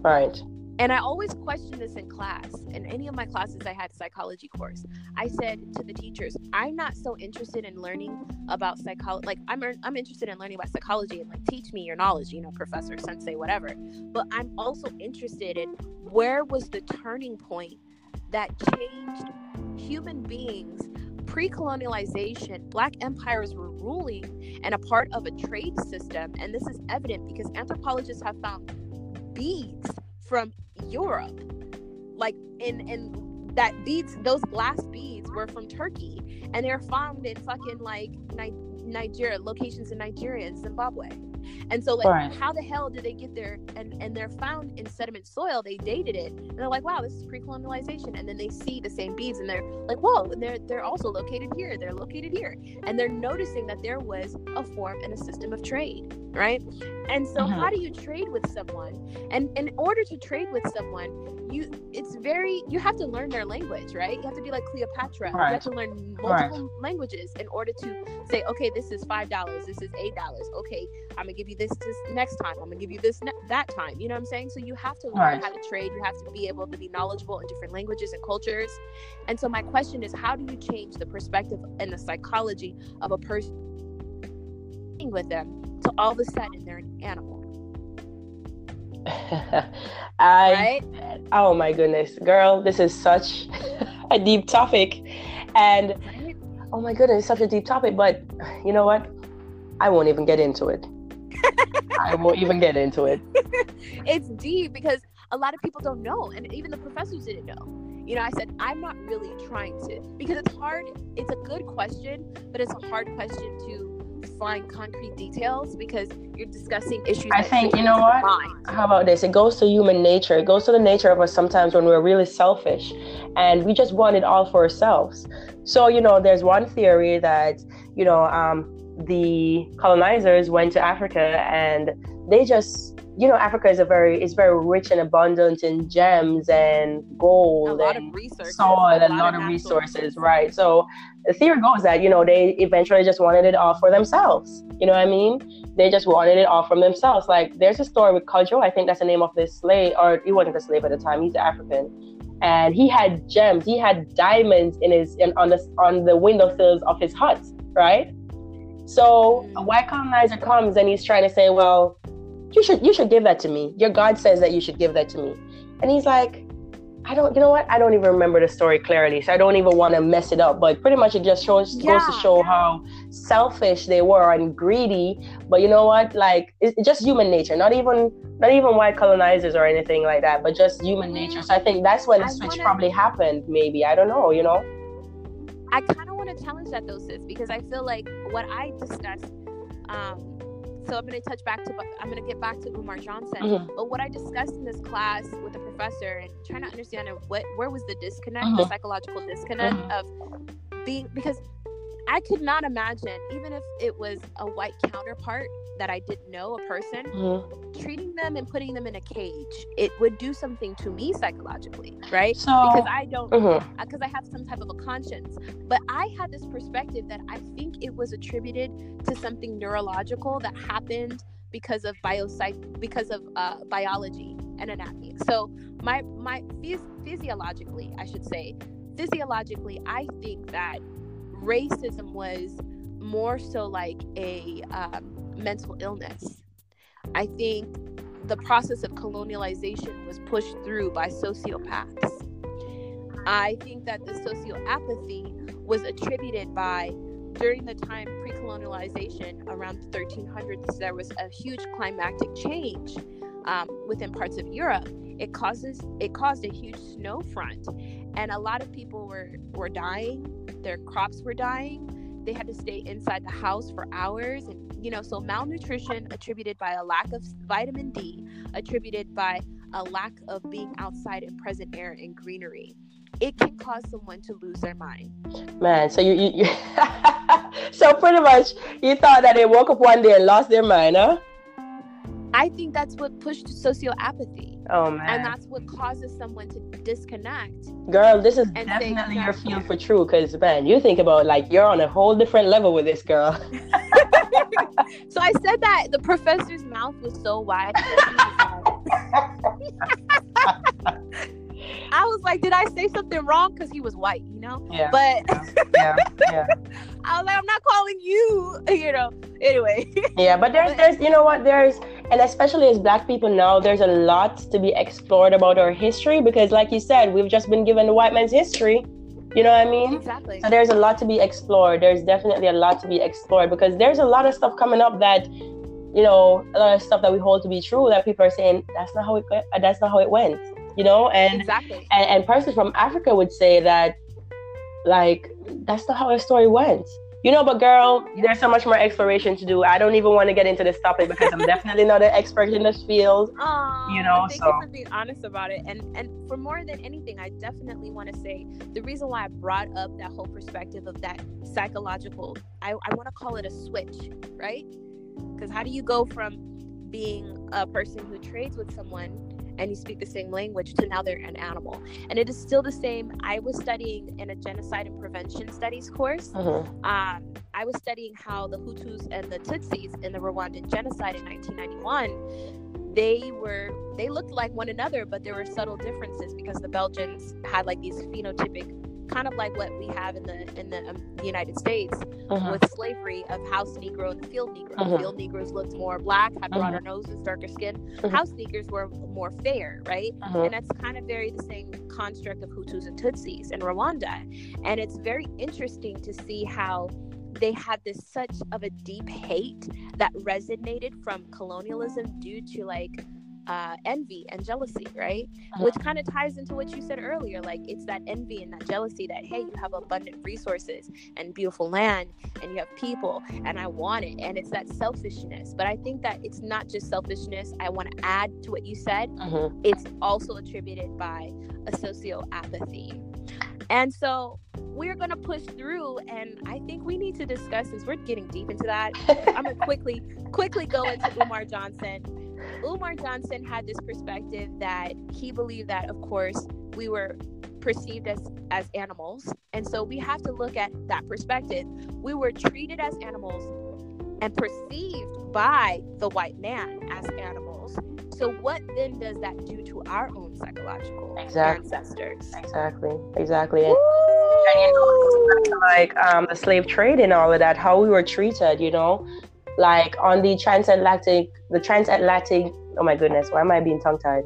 Right. And i always question this in class in any of my classes i had psychology course. I said to the teachers i'm not so interested in learning about psychology like i'm er, i'm interested in learning about psychology and like teach me your knowledge you know professor sensei whatever. But i'm also interested in where was the turning point that changed human beings. Pre-colonialization black empires were ruling and a part of a trade system and this is evident because anthropologists have found beads from europe. Like in in that beads those glass beads were from turkey and they're found in fucking like Ni- nigeria locations in nigeria and zimbabwe and so like right. how the hell did they get there and and they're found in sediment soil, they dated it. And they're like, wow, this is pre-colonialization. And then they see the same beads and they're like, whoa, they're they're also located here, they're located here. And they're noticing that there was a form and a system of trade, right? And so mm-hmm. how do you trade with someone? And in order to trade with someone, you it's very you have to learn their language right you have to be like cleopatra right. you have to learn multiple right. languages in order to say okay this is five dollars this is eight dollars okay i'm gonna give you this this next time i'm gonna give you this ne- that time you know what i'm saying so you have to learn right. how to trade you have to be able to be knowledgeable in different languages and cultures and so my question is how do you change the perspective and the psychology of a person with them to all of a sudden they're an animal I, right? oh my goodness, girl, this is such a deep topic. And oh my goodness, such a deep topic. But you know what? I won't even get into it. I won't even get into it. it's deep because a lot of people don't know, and even the professors didn't know. You know, I said, I'm not really trying to, because it's hard. It's a good question, but it's a hard question to find concrete details because you're discussing issues. I think you know what? Mind. How about this? It goes to human nature. It goes to the nature of us sometimes when we're really selfish, and we just want it all for ourselves. So you know, there's one theory that you know um, the colonizers went to Africa and they just you know Africa is a very is very rich and abundant in gems and gold a lot and of resources, soil and a lot, of, of resources, right? So the theory goes that you know they eventually just wanted it all for themselves. You know what I mean? They just wanted it all from themselves. Like there's a story with Cudjoe, I think that's the name of this slave, or he wasn't a slave at the time. He's African, and he had gems. He had diamonds in his in, on the on the windowsills of his hut, right? So a mm. white colonizer comes and he's trying to say, well you should you should give that to me. Your God says that you should give that to me. And he's like, I don't, you know what? I don't even remember the story clearly, so I don't even want to mess it up. But pretty much, it just shows yeah. goes to show how selfish they were and greedy. But you know what? Like it's just human nature. Not even not even white colonizers or anything like that, but just human nature. So I think that's when the I switch wanna, probably happened. Maybe I don't know. You know. I kind of want to challenge that though, sis, because I feel like what I discussed. Um, so I'm going to touch back to I'm going to get back to Umar Johnson. Mm-hmm. But what I discussed in this class with the professor and trying to understand what where was the disconnect, mm-hmm. the psychological disconnect mm-hmm. of being because I could not imagine, even if it was a white counterpart that I didn't know, a person, mm-hmm. treating them and putting them in a cage, it would do something to me psychologically, right? So, because I don't, because mm-hmm. Uh, I have some type of a conscience. But I had this perspective that I think it was attributed to something neurological that happened because of biopsych, because of uh, biology and anatomy. So my my phys- physiologically, I should say, physiologically, I think that racism was more so like a um, mental illness. I think the process of colonialization was pushed through by sociopaths. I think that the socioapathy was attributed by during the time pre-colonialization around the 1300s there was a huge climactic change um, within parts of europe it causes it caused a huge snow front. And a lot of people were were dying. Their crops were dying. They had to stay inside the house for hours. And you know so malnutrition attributed by a lack of vitamin d attributed by a lack of being outside in present air and greenery it can cause someone to lose their mind. Man so you, you, you so pretty much you thought that they woke up one day and lost their mind huh I think that's what pushed socioapathy. Oh man. And that's what causes someone to disconnect. Girl, this is definitely your field for true because man, you think about like you're on a whole different level with this girl. so I said that the professor's mouth was so wide. I was like, did I say something wrong? Because he was white, you know? Yeah. But yeah, yeah. I was like, I'm not calling you, you know. Anyway. yeah, but there's there's you know what, there's and especially as black people now, there's a lot to be explored about our history because like you said, we've just been given the white man's history. You know what I mean? Exactly. So there's a lot to be explored. There's definitely a lot to be explored because there's a lot of stuff coming up that you know, a lot of stuff that we hold to be true that people are saying that's not how it uh, that's not how it went you know and exactly and, and persons from africa would say that like that's not how our story went you know but girl there's so much more exploration to do. I don't even want to get into this topic because i'm definitely not an expert in this field you know thank so. you for being honest about it. And and for more than anything i definitely want to say the reason why i brought up that whole perspective of that psychological i, I want to call it a switch right? Because how do you go from being a person who trades with someone and you speak the same language to now they're an animal. And it is still the same. I was studying in a genocide and prevention studies course. Uh-huh. Um, I was studying how the Hutus and the Tutsis in the Rwandan genocide in 1991 they were they looked like one another but there were subtle differences because the belgians had like these phenotypic kind of like what we have in the in the, um, the United States uh-huh. with slavery of house Negro and the field Negro. Uh-huh. Field Negroes looked more black, had broader uh-huh. noses, darker skin. Uh-huh. House Negroes were more fair, right? Uh-huh. And that's kind of very the same construct of Hutus and Tutsis in Rwanda. And it's very interesting to see how they had this such of a deep hate that resonated from colonialism due to like uh, envy and jealousy, right? Uh-huh. Which kind of ties into what you said earlier. Like it's that envy and that jealousy that, hey, you have abundant resources and beautiful land and you have people and I want it. And it's that selfishness. But I think that it's not just selfishness. I want to add to what you said. Uh-huh. It's also attributed by a socioapathy. And so we're going to push through and I think we need to discuss since we're getting deep into that. I'm going to quickly quickly go into Umar Johnson Umar Johnson had this perspective that he believed that, of course, we were perceived as as animals, and so we have to look at that perspective. We were treated as animals and perceived by the white man as animals. So what then does that do to our own psychological exactly. ancestors? Exactly, exactly. And, and you know, like um, the slave trade and all of that, how we were treated, you know, like on the transatlantic, the transatlantic. Oh my goodness, why am I being tongue tied?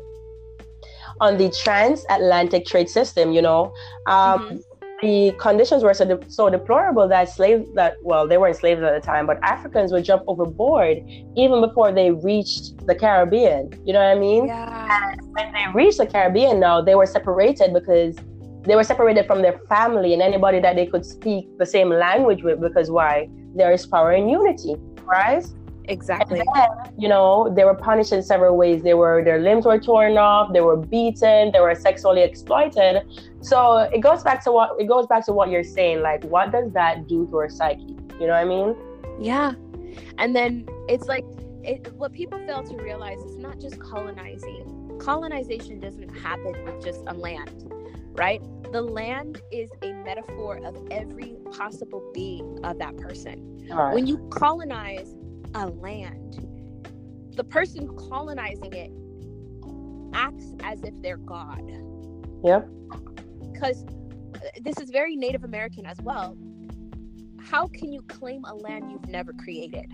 on the transatlantic trade system. You know, um, mm-hmm. the conditions were so, de- so deplorable that slaves that well they weren't slaves at the time, but Africans would jump overboard even before they reached the Caribbean. You know what I mean? Yeah. And when they reached the Caribbean, now they were separated because they were separated from their family and anybody that they could speak the same language with because why there is power in unity right exactly. Then, you know they were punished in several ways. They were their limbs were torn off they were beaten they were sexually exploited. So it goes back to what it goes back to what you're saying like what does that do to our psyche? You know what i mean? Yeah. And then it's like it, what people fail to realize is not just colonizing. Colonization doesn't happen with just a land right? The land is a metaphor of every possible being of that person. Right. When you colonize a land, the person colonizing it acts as if they're God. Yep. Because uh, this is very Native American as well. How can you claim a land you've never created?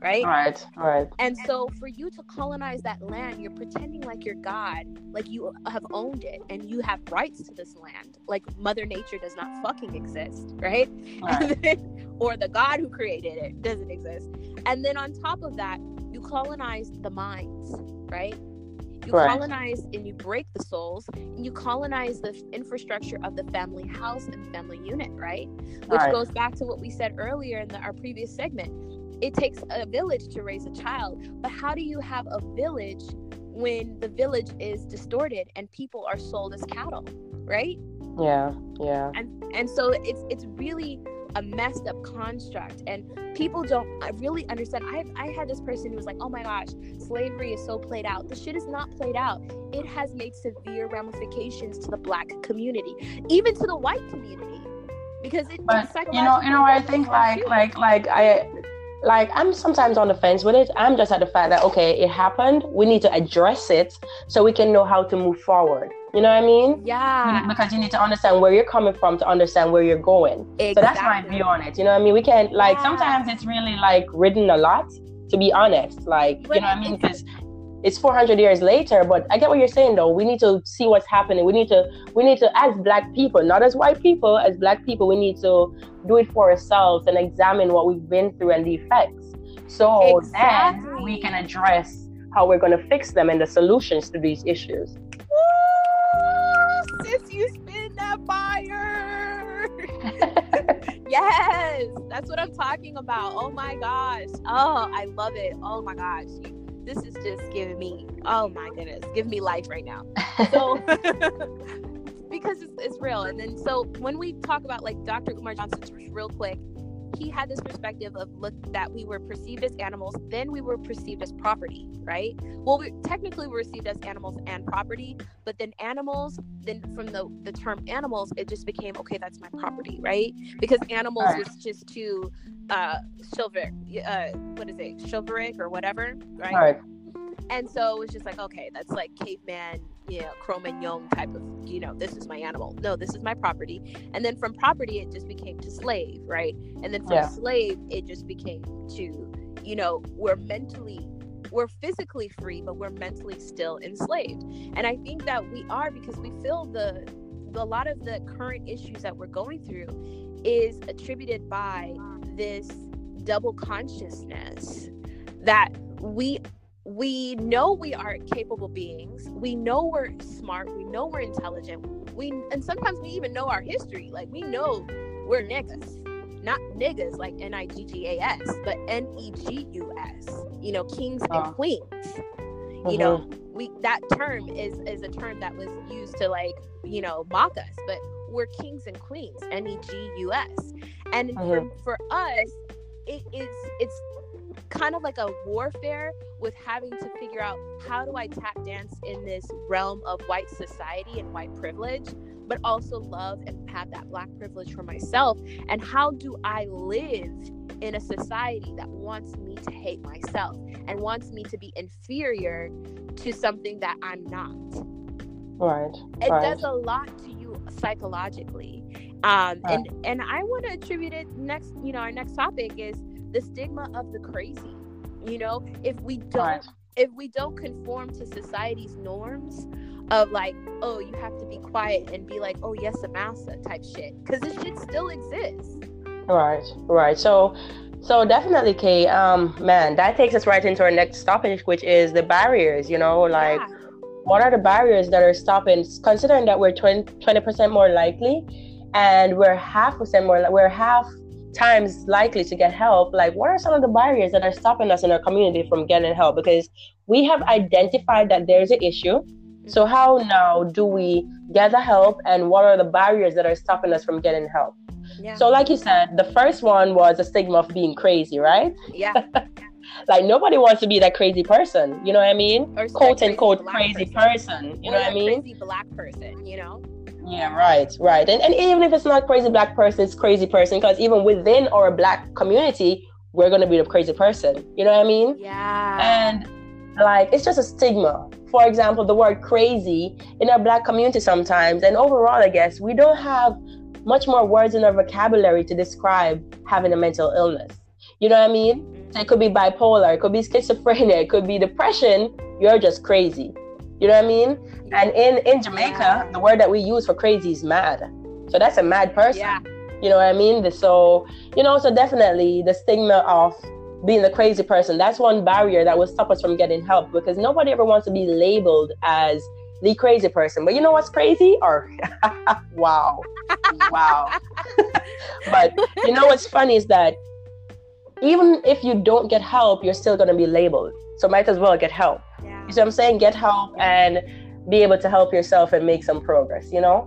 Right? Right, right. And so for you to colonize that land, you're pretending like you're God, like you have owned it and you have rights to this land. Like Mother Nature does not fucking exist, right? right. Then, or the God who created it doesn't exist. And then on top of that, you colonize the minds, right? You right. colonize and you break the souls, and you colonize the infrastructure of the family house and family unit, right? Which right. goes back to what we said earlier in the, our previous segment it takes a village to raise a child but how do you have a village when the village is distorted and people are sold as cattle right? Yeah yeah. And and so it's it's really a messed up construct and people don't uh, really understand. I, I had this person who was like oh my gosh slavery is so played out. The shit is not played out. It has made severe ramifications to the black community even to the white community because it but you know you know i think like like like i like I'm sometimes on the fence with it. I'm just at the fact that okay, it happened. We need to address it so we can know how to move forward. You know what I mean? Yeah. Mm, because you need to understand where you're coming from to understand where you're going. Exactly. So that's my view on it. You know what I mean? We can't like yeah. sometimes it's really like ridden a lot, to be honest. Like, but you know what I mean? Because it's 400 years later but i get what you're saying though. We need to see what's happening. We need to we need to as black people not as white people as black people we need to do it for ourselves and examine what we've been through and the effects. So exactly. then we can address how we're going to fix them and the solutions to these issues. Ooh, sis you spin that fire! Yes that's what i'm talking about. Oh my gosh. Oh i love it. Oh my gosh this is just giving me oh my goodness giving me life right now. So because it's, it's real. And then so when we talk about like dr umar johnson real quick he had this perspective of look that we were perceived as animals then we were perceived as property right well we technically were received as animals and property but then animals then from the the term animals it just became okay that's my property right because animals right. was just too uh chivalric uh what is it chivalric or whatever right? And so it was just like okay that's like caveman you know cro-magnon type of you know this is my animal. No this is my property. And then from property it just became to slave right? And then from yeah. slave it just became to you know we're mentally we're physically free but we're mentally still enslaved. And i think that we are because we feel the, the a lot of the current issues that we're going through is attributed by this double consciousness that we we know we are capable beings we know we're smart we know we're intelligent we and sometimes we even know our history like we know we're niggas not niggas like n-i-g-g-a-s but n-e-g-u-s you know kings uh, and uh-huh. queens you know uh-huh. we that term is is a term that was used to like you know mock us but we're kings and queens n-e-g-u-s and uh-huh. for, for us it is it's kind of like a warfare with having to figure out how do I tap dance in this realm of white society and white privilege, but also love and have that black privilege for myself. And how do I live in a society that wants me to hate myself and wants me to be inferior to something that I'm not? Right. It right. does a lot to you psychologically. Um, right. and and I want to attribute it next. You know, our next topic is the stigma of the crazy you know if we don't if we don't conform to society's norms of like, oh, you have to be quiet and be like, oh yes, a massa type shit, because this shit still exists. Right, right. So, so definitely, Kay. Um, man, that takes us right into our next topic, which is the barriers. You know, like. Yeah. What are the barriers that are stopping? Considering that we're 20 percent more likely, and we're half percent more, we're half times likely to get help like what are some of the barriers that are stopping us in our community from getting help? Because we have identified that there's an issue. So how now do we get the help and what are the barriers that are stopping us from getting help? Yeah. so like you said the first one was a stigma of being crazy right? Yeah. Like nobody wants to be that crazy person you know what i mean? Or quote unquote crazy person, person you or know what i mean? crazy black person you know yeah, right, right. And, and even if it's not crazy black person, it's crazy person because even within our black community, we're gonna be the crazy person. You know what I mean? Yeah. And like it's just a stigma. For example, the word crazy in our black community sometimes, and overall, I guess, we don't have much more words in our vocabulary to describe having a mental illness. You know what I mean? Mm-hmm. So it could be bipolar, it could be schizophrenia, it could be depression. You're just crazy. You know what I mean? And in in Jamaica, the word that we use for crazy is mad. So that's a mad person. Yeah. You know what I mean? So you know, so definitely the stigma of being the crazy person. That's one barrier that will stop us from getting help because nobody ever wants to be labeled as the crazy person. But you know what's crazy? Or wow, wow. but you know what's funny is that even if you don't get help, you're still gonna be labeled. So might as well get help. You see what I'm saying? Get help and be able to help yourself and make some progress, you know?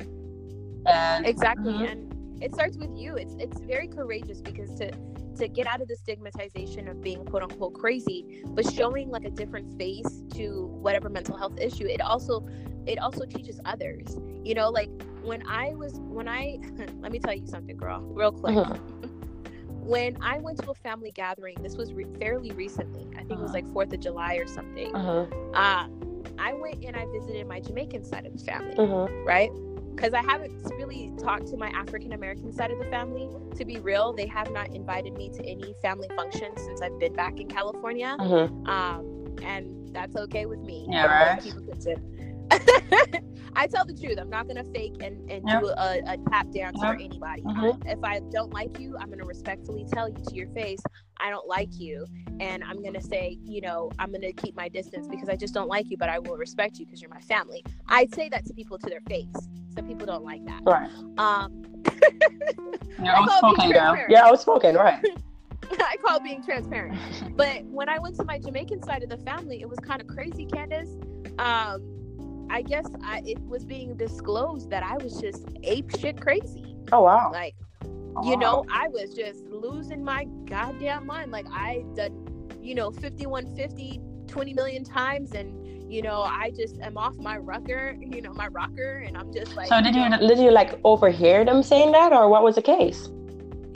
And exactly. Mm-hmm. And it starts with you. It's it's very courageous because to to get out of the stigmatization of being quote unquote crazy, but showing like a different face to whatever mental health issue, it also it also teaches others. You know, like when I was when I let me tell you something, girl, real quick. Mm-hmm. When I went to a family gathering, this was re- fairly recently. I think uh-huh. it was uh-huh. like Fourth of July or something. Uh-huh. Uh, I went and I visited my Jamaican side of the family, uh-huh. right? Because I haven't really talked to my African American side of the family. To be real, they have not invited me to any family functions since I've been back in California. Uh-huh. Um, and that's okay with me. Yeah, right. I tell the truth. I'm not gonna fake and, and do a, a, tap dance for anybody. Mm-hmm. If I don't like you, I'm gonna respectfully tell you to your face, I don't like you, and I'm gonna say, you know, I'm gonna keep my distance because I just don't like you, but I will respect you because you're my family. I'd say that to people to their face. Some people don't like that. Right. Um. you're outspoken, girl. Yeah, outspoken, right. I call it being transparent. but when I went to my Jamaican side of the family, it was kind of crazy, Candace. Um, I guess I, it was being disclosed that I was just ape shit crazy. Oh wow! Like, oh, you know, I was just losing my goddamn mind. Like I done, you know, 5150 20 million times and you know i just am off my rocker you know my rocker and i'm just like so did you did you like overhear them saying that or what was the case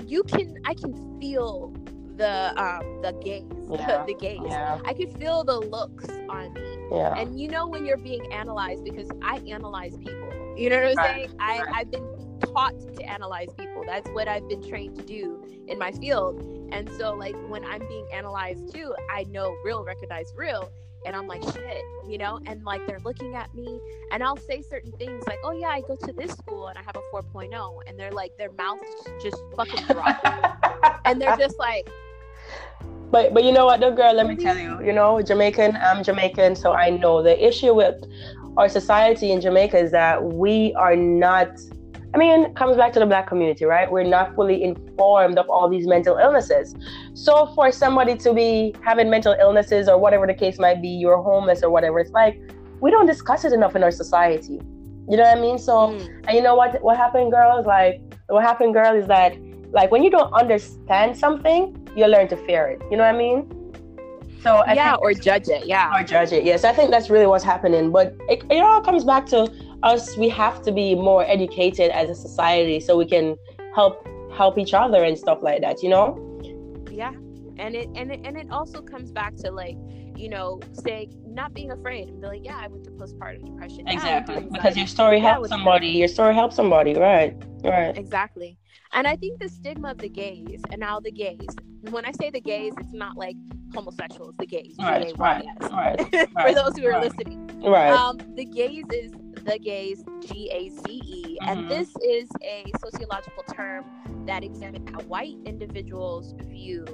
you can i can feel the um the gaze yeah. the, the gaze yeah. i could feel the looks on me yeah. And you know when you're being analyzed because I analyze people. You know what I'm right. saying? I, I've been taught to analyze people. That's what I've been trained to do in my field. And so like when I'm being analyzed too, I know real recognize real. And I'm like, shit, you know, and like they're looking at me and I'll say certain things like, oh yeah, I go to this school and I have a 4.0. And they're like, their mouths just fucking drop. and they're just like, but but you know what, though, girl, let me tell you, you know, Jamaican, I'm Jamaican, so I know the issue with our society in Jamaica is that we are not I mean, it comes back to the black community, right? We're not fully informed of all these mental illnesses. So for somebody to be having mental illnesses or whatever the case might be, you're homeless or whatever, it's like we don't discuss it enough in our society. You know what I mean? So mm. and you know what what happened, girls? Like what happened, girl, is that like when you don't understand something, you learn to fear it. You know what I mean? So I yeah, or judge it. Yeah, or judge it. Yes, I think that's really what's happening. But it, it all comes back to us. We have to be more educated as a society so we can help help each other and stuff like that. You know? Yeah, and it and it and it also comes back to like you know, say not being afraid and be like, yeah, I went to postpartum depression. Exactly, yeah, because your story helps somebody. Your story helps somebody, right? Right. Exactly. And I think the stigma of the gays and now the gays, when I say the gays, it's not like homosexuals, the gays. Right, right, right, For those who are right. listening. Right. Um, the gaze is the gaze, G A Z E, and Mhm. this is a sociological term that examines how white individuals view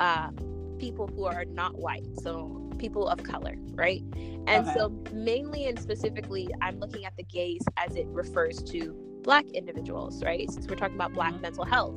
uh, people who are not white, so people of color, right? And Okay. so, mainly and specifically, I'm looking at the gaze as it refers to black individuals, right? Since we're talking about black Mhm. mental health.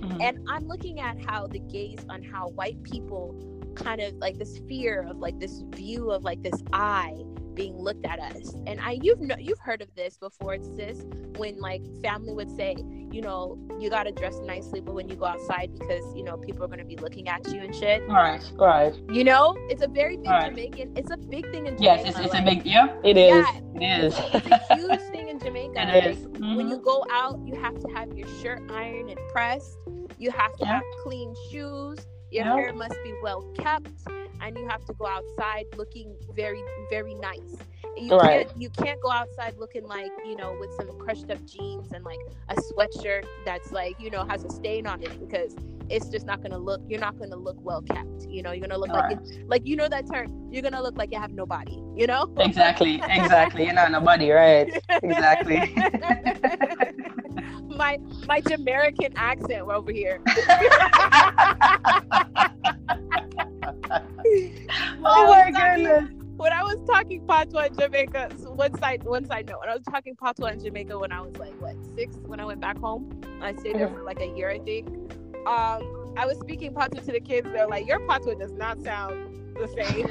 Mhm. And I'm looking at how the gaze on how white people kind of like this fear of like this view of like this eye being looked at us. And I you've know you've heard of this before, sis, when like family would say, you know, you gotta dress nicely, but when you go outside because you know people are gonna be looking at you and shit. Right. Right. You know, it's a very big Right. Jamaican. It's a big thing in Jamaica. Yes, it's, it's a big yeah. It is. Yeah. It is. It's a huge thing in Jamaica. It like, is. when you mm-hmm. go out, you have to have your shirt ironed and pressed. You have to Yeah. have clean shoes. Your Yeah. hair must be well kept, and you have to go outside looking very, very nice. You Right. can't you can't go outside looking like you know with some crushed up jeans and like a sweatshirt that's like you know has a stain on it because it's just not gonna look. You're not gonna look well kept. You know, you're gonna look like you, like you know that term. You're gonna look like you have no body. You know. Exactly, exactly. You're not nobody, right? Exactly. my my Jamaican accent over here. oh my goodness. When I was talking patois in Jamaica, so one side one side note. When I was talking patois in Jamaica when I was like what six when I went back home. I stayed there for like a year, I think. Um, I was speaking patois to the kids. They're like, "Your patois does not sound the same."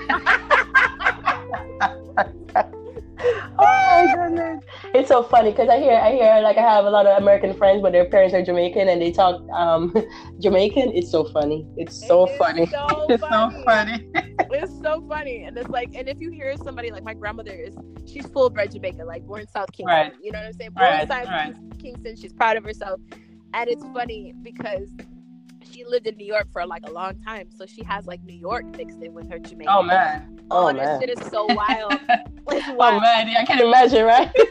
Oh my goodness. It's so funny because I hear I hear like I have a lot of American friends but their parents are Jamaican and they talk um Jamaican. It's so funny. It's so It funny. So It's so funny. funny. It's so funny, and it's like, and if you hear somebody like my grandmother is, she's full bred Jamaican, like born in South Kingston. Right. You know what I'm saying? Born in Right, South right. Kingston. She's proud of herself, and it's funny because she lived in New York for like a long time, so she has like New York mixed in with her Jamaican. Oh man. Oh, and her man. shit is so wild. It's Oh man, yeah, I Can can you imagine, right?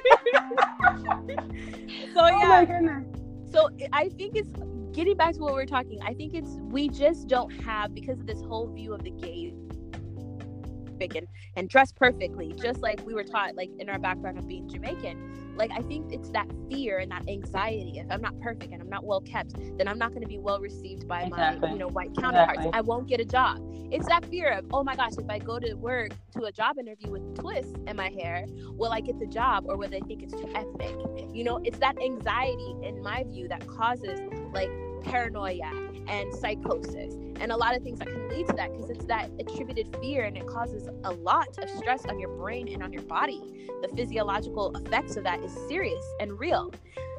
So Oh yeah, my goodness. so I think it's getting back to what we're talking. I think it's we just don't have because of this whole view of the gaze and, and dress perfectly, just like we were taught, like in our background of being Jamaican. Like I think it's that fear and that anxiety. If I'm not perfect and I'm not well kept, then I'm not going to be well received by Exactly. my you know white counterparts. Exactly. I won't get a job. It's that fear of oh my gosh, if I go to work to a job interview with twists in my hair, will I get the job or will they think it's too ethnic? You know, it's that anxiety, in my view, that causes like paranoia and psychosis and a lot of things that can lead to that because it's that attributed fear and it causes a lot of stress on your brain and on your body. The physiological effects of that is serious and real.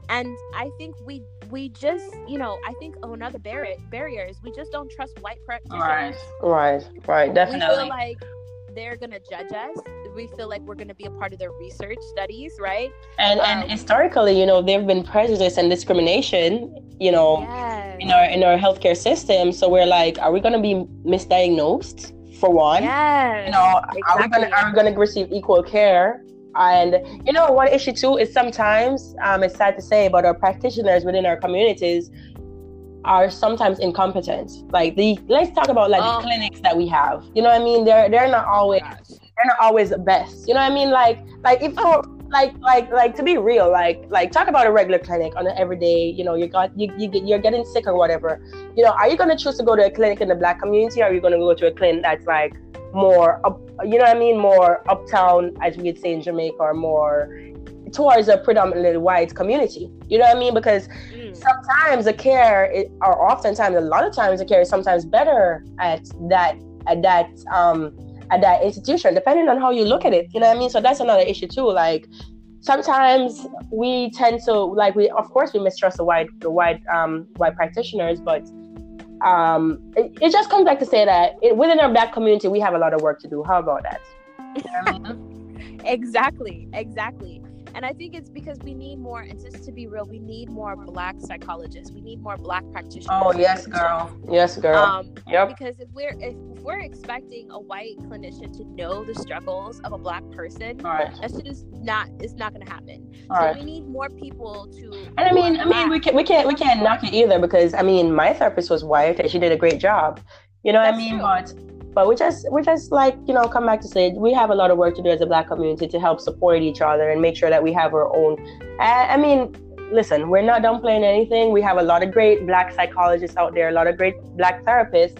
And I think we we just, you know, I think oh, another barrier barrier is we just don't trust white practitioners. Right. Right, right, definitely. We feel like they're gonna judge us. We feel like we're gonna be a part of their research studies, right? And Um, and historically, you know, there have been prejudice and discrimination, you know, Yes. in our in our healthcare system. So we're like, are we gonna be misdiagnosed for one? Yes. You know, are we gonna are we gonna receive equal care? And you know, one issue too is sometimes um, it's sad to say, but our practitioners within our communities are sometimes incompetent. Like the let's talk about like Oh. the clinics that we have. You know what I mean? They're they're not always they're not always the best. You know what I mean? Like like if for like like like to be real, like like talk about a regular clinic on an everyday. You know, you got you you get you're getting sick or whatever. You know, are you gonna choose to go to a clinic in the black community, or are you gonna go to a clinic that's like more up? You know what I mean? More uptown, as we'd say in Jamaica, or more towards a predominantly white community. You know what I mean? Because Mm. sometimes the care, it, or oftentimes, a lot of times, the care is sometimes better at that at that um at that institution, depending on how you look at it. You know what I mean? So that's another issue too. Like sometimes we tend to like we of course we mistrust the white the white um white practitioners, but um it, it just comes back to say that it, within our black community we have a lot of work to do. How about that? You know I mean? exactly exactly and i think it's because we need more and just to be real we need more black psychologists we need more black practitioners Oh yes, girl. Yes, girl. um yep. because if we're if we're expecting a white clinician to know the struggles of a black person right. that shit is not it's not gonna happen All so right. we need more people to And I mean, I mean, we can't we can't we can't knock it either because I mean, my therapist was white and she did a great job. You know what I mean? true. But But we just we just like you know come back to say we have a lot of work to do as a black community to help support each other and make sure that we have our own. I, I mean, listen, we're not downplaying anything. We have a lot of great black psychologists out there, a lot of great black therapists.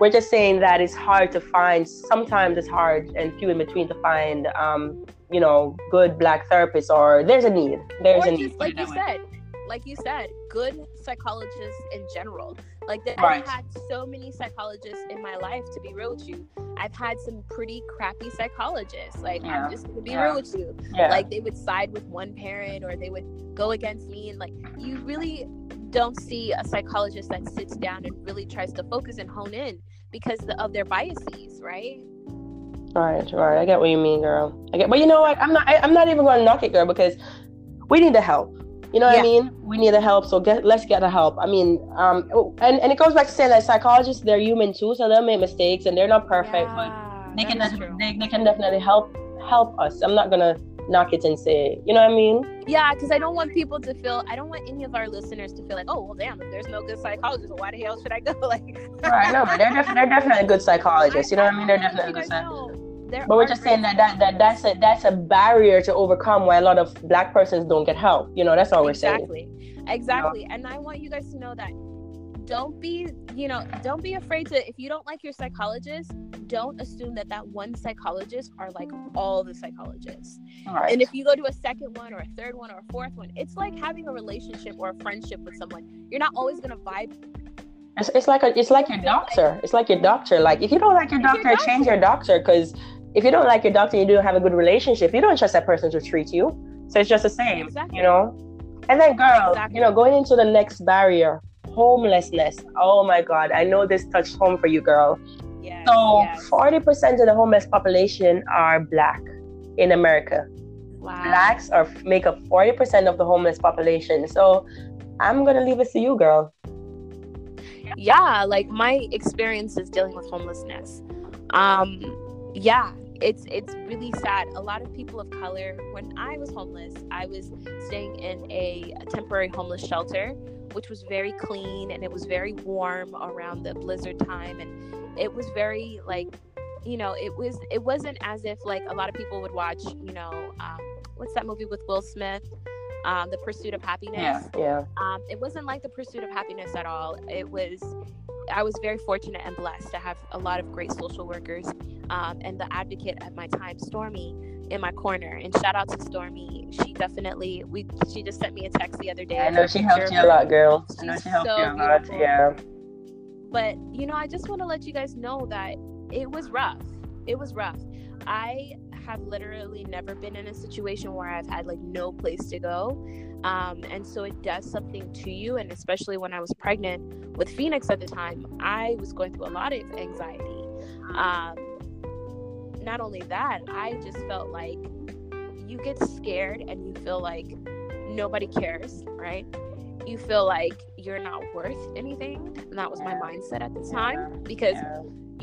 We're just saying that it's hard to find. Sometimes it's hard and few in between to find, um, you know, good black therapists. Or there's a need. There's or a just need. like you said, like you said, good psychologists in general. Like that, Right. I've had so many psychologists in my life. To be real with you, I've had some pretty crappy psychologists. Like Yeah. I'm just gonna be Yeah. real with you. Yeah. Like they would side with one parent, or they would go against me, and like you really don't see a psychologist that sits down and really tries to focus and hone in because of their biases, right? Right, right. I get what you mean, girl. I get, but you know what? I'm not. I, I'm not even going to knock it, girl, because we need the help. You know what Yeah. I mean? We need the help, so get let's get the help. I mean, um, and and it goes back to saying that psychologists they're human too, so they'll make mistakes and they're not perfect, but they can they, they can definitely help help us. I'm not gonna knock it and say, you know what I mean? Yeah, because I don't want people to feel. I don't want any of our listeners to feel like, oh well, damn, if there's no good psychologist, why the hell should I go? Like, Right, no, but they're def- they're definitely good psychologists. You know what I mean? They're definitely good psychologists. Know there But we're just saying that, that that that's a that's a barrier to overcome why a lot of black persons don't get help. You know, that's all we're saying. exactly, exactly. And I want you guys to know that don't be, you know, don't be afraid to. If you don't like your psychologist, don't assume that that one psychologist are like all the psychologists. Right. And if you go to a second one or a third one or a fourth one, it's like having a relationship or a friendship with someone. You're not always gonna vibe. It's, it's like a, it's like your doctor. It's like your doctor. Like if you don't like your It's your doctor, change your doctor. Because if you don't like your doctor, you don't have a good relationship. You don't trust that person to treat you. So it's just the same, Exactly. you know. And then, girl, Exactly. you know, going into the next barrier, homelessness. Oh my God, I know this touched home for you, girl. Yeah. So forty percent of the homeless population are black in America. wow. Blacks are make up forty percent of the homeless population. So I'm gonna leave it to you, girl. yeah like my experience is dealing with homelessness um yeah it's it's really sad. A lot of people of color when i was homeless i was staying in a, a temporary homeless shelter which was very clean and it was very warm around the blizzard time. And it was very like you know it was it wasn't as if like a lot of people would watch you know um, what's that movie with will smith um, the pursuit of happiness Yeah. Yeah. um, it wasn't like the pursuit of happiness at all. It was, I was very fortunate and blessed to have a lot of great social workers um, and the advocate at my time, Stormy, in my corner. And shout out to Stormy. She definitely, we, she just sent me a text the other day. I know she helped you a lot, girl. I know She's she helped so you a lot. beautiful. Yeah. But you know, I just want to let you guys know that it was rough. It was rough. I have literally never been in a situation where I've had like no place to go. Um, and so it does something to you. And especially when I was pregnant with Phoenix at the time, I was going through a lot of anxiety. Um, not only that, I just felt like you get scared and you feel like nobody cares, right? You feel like you're not worth anything. And that was my mindset at the time because.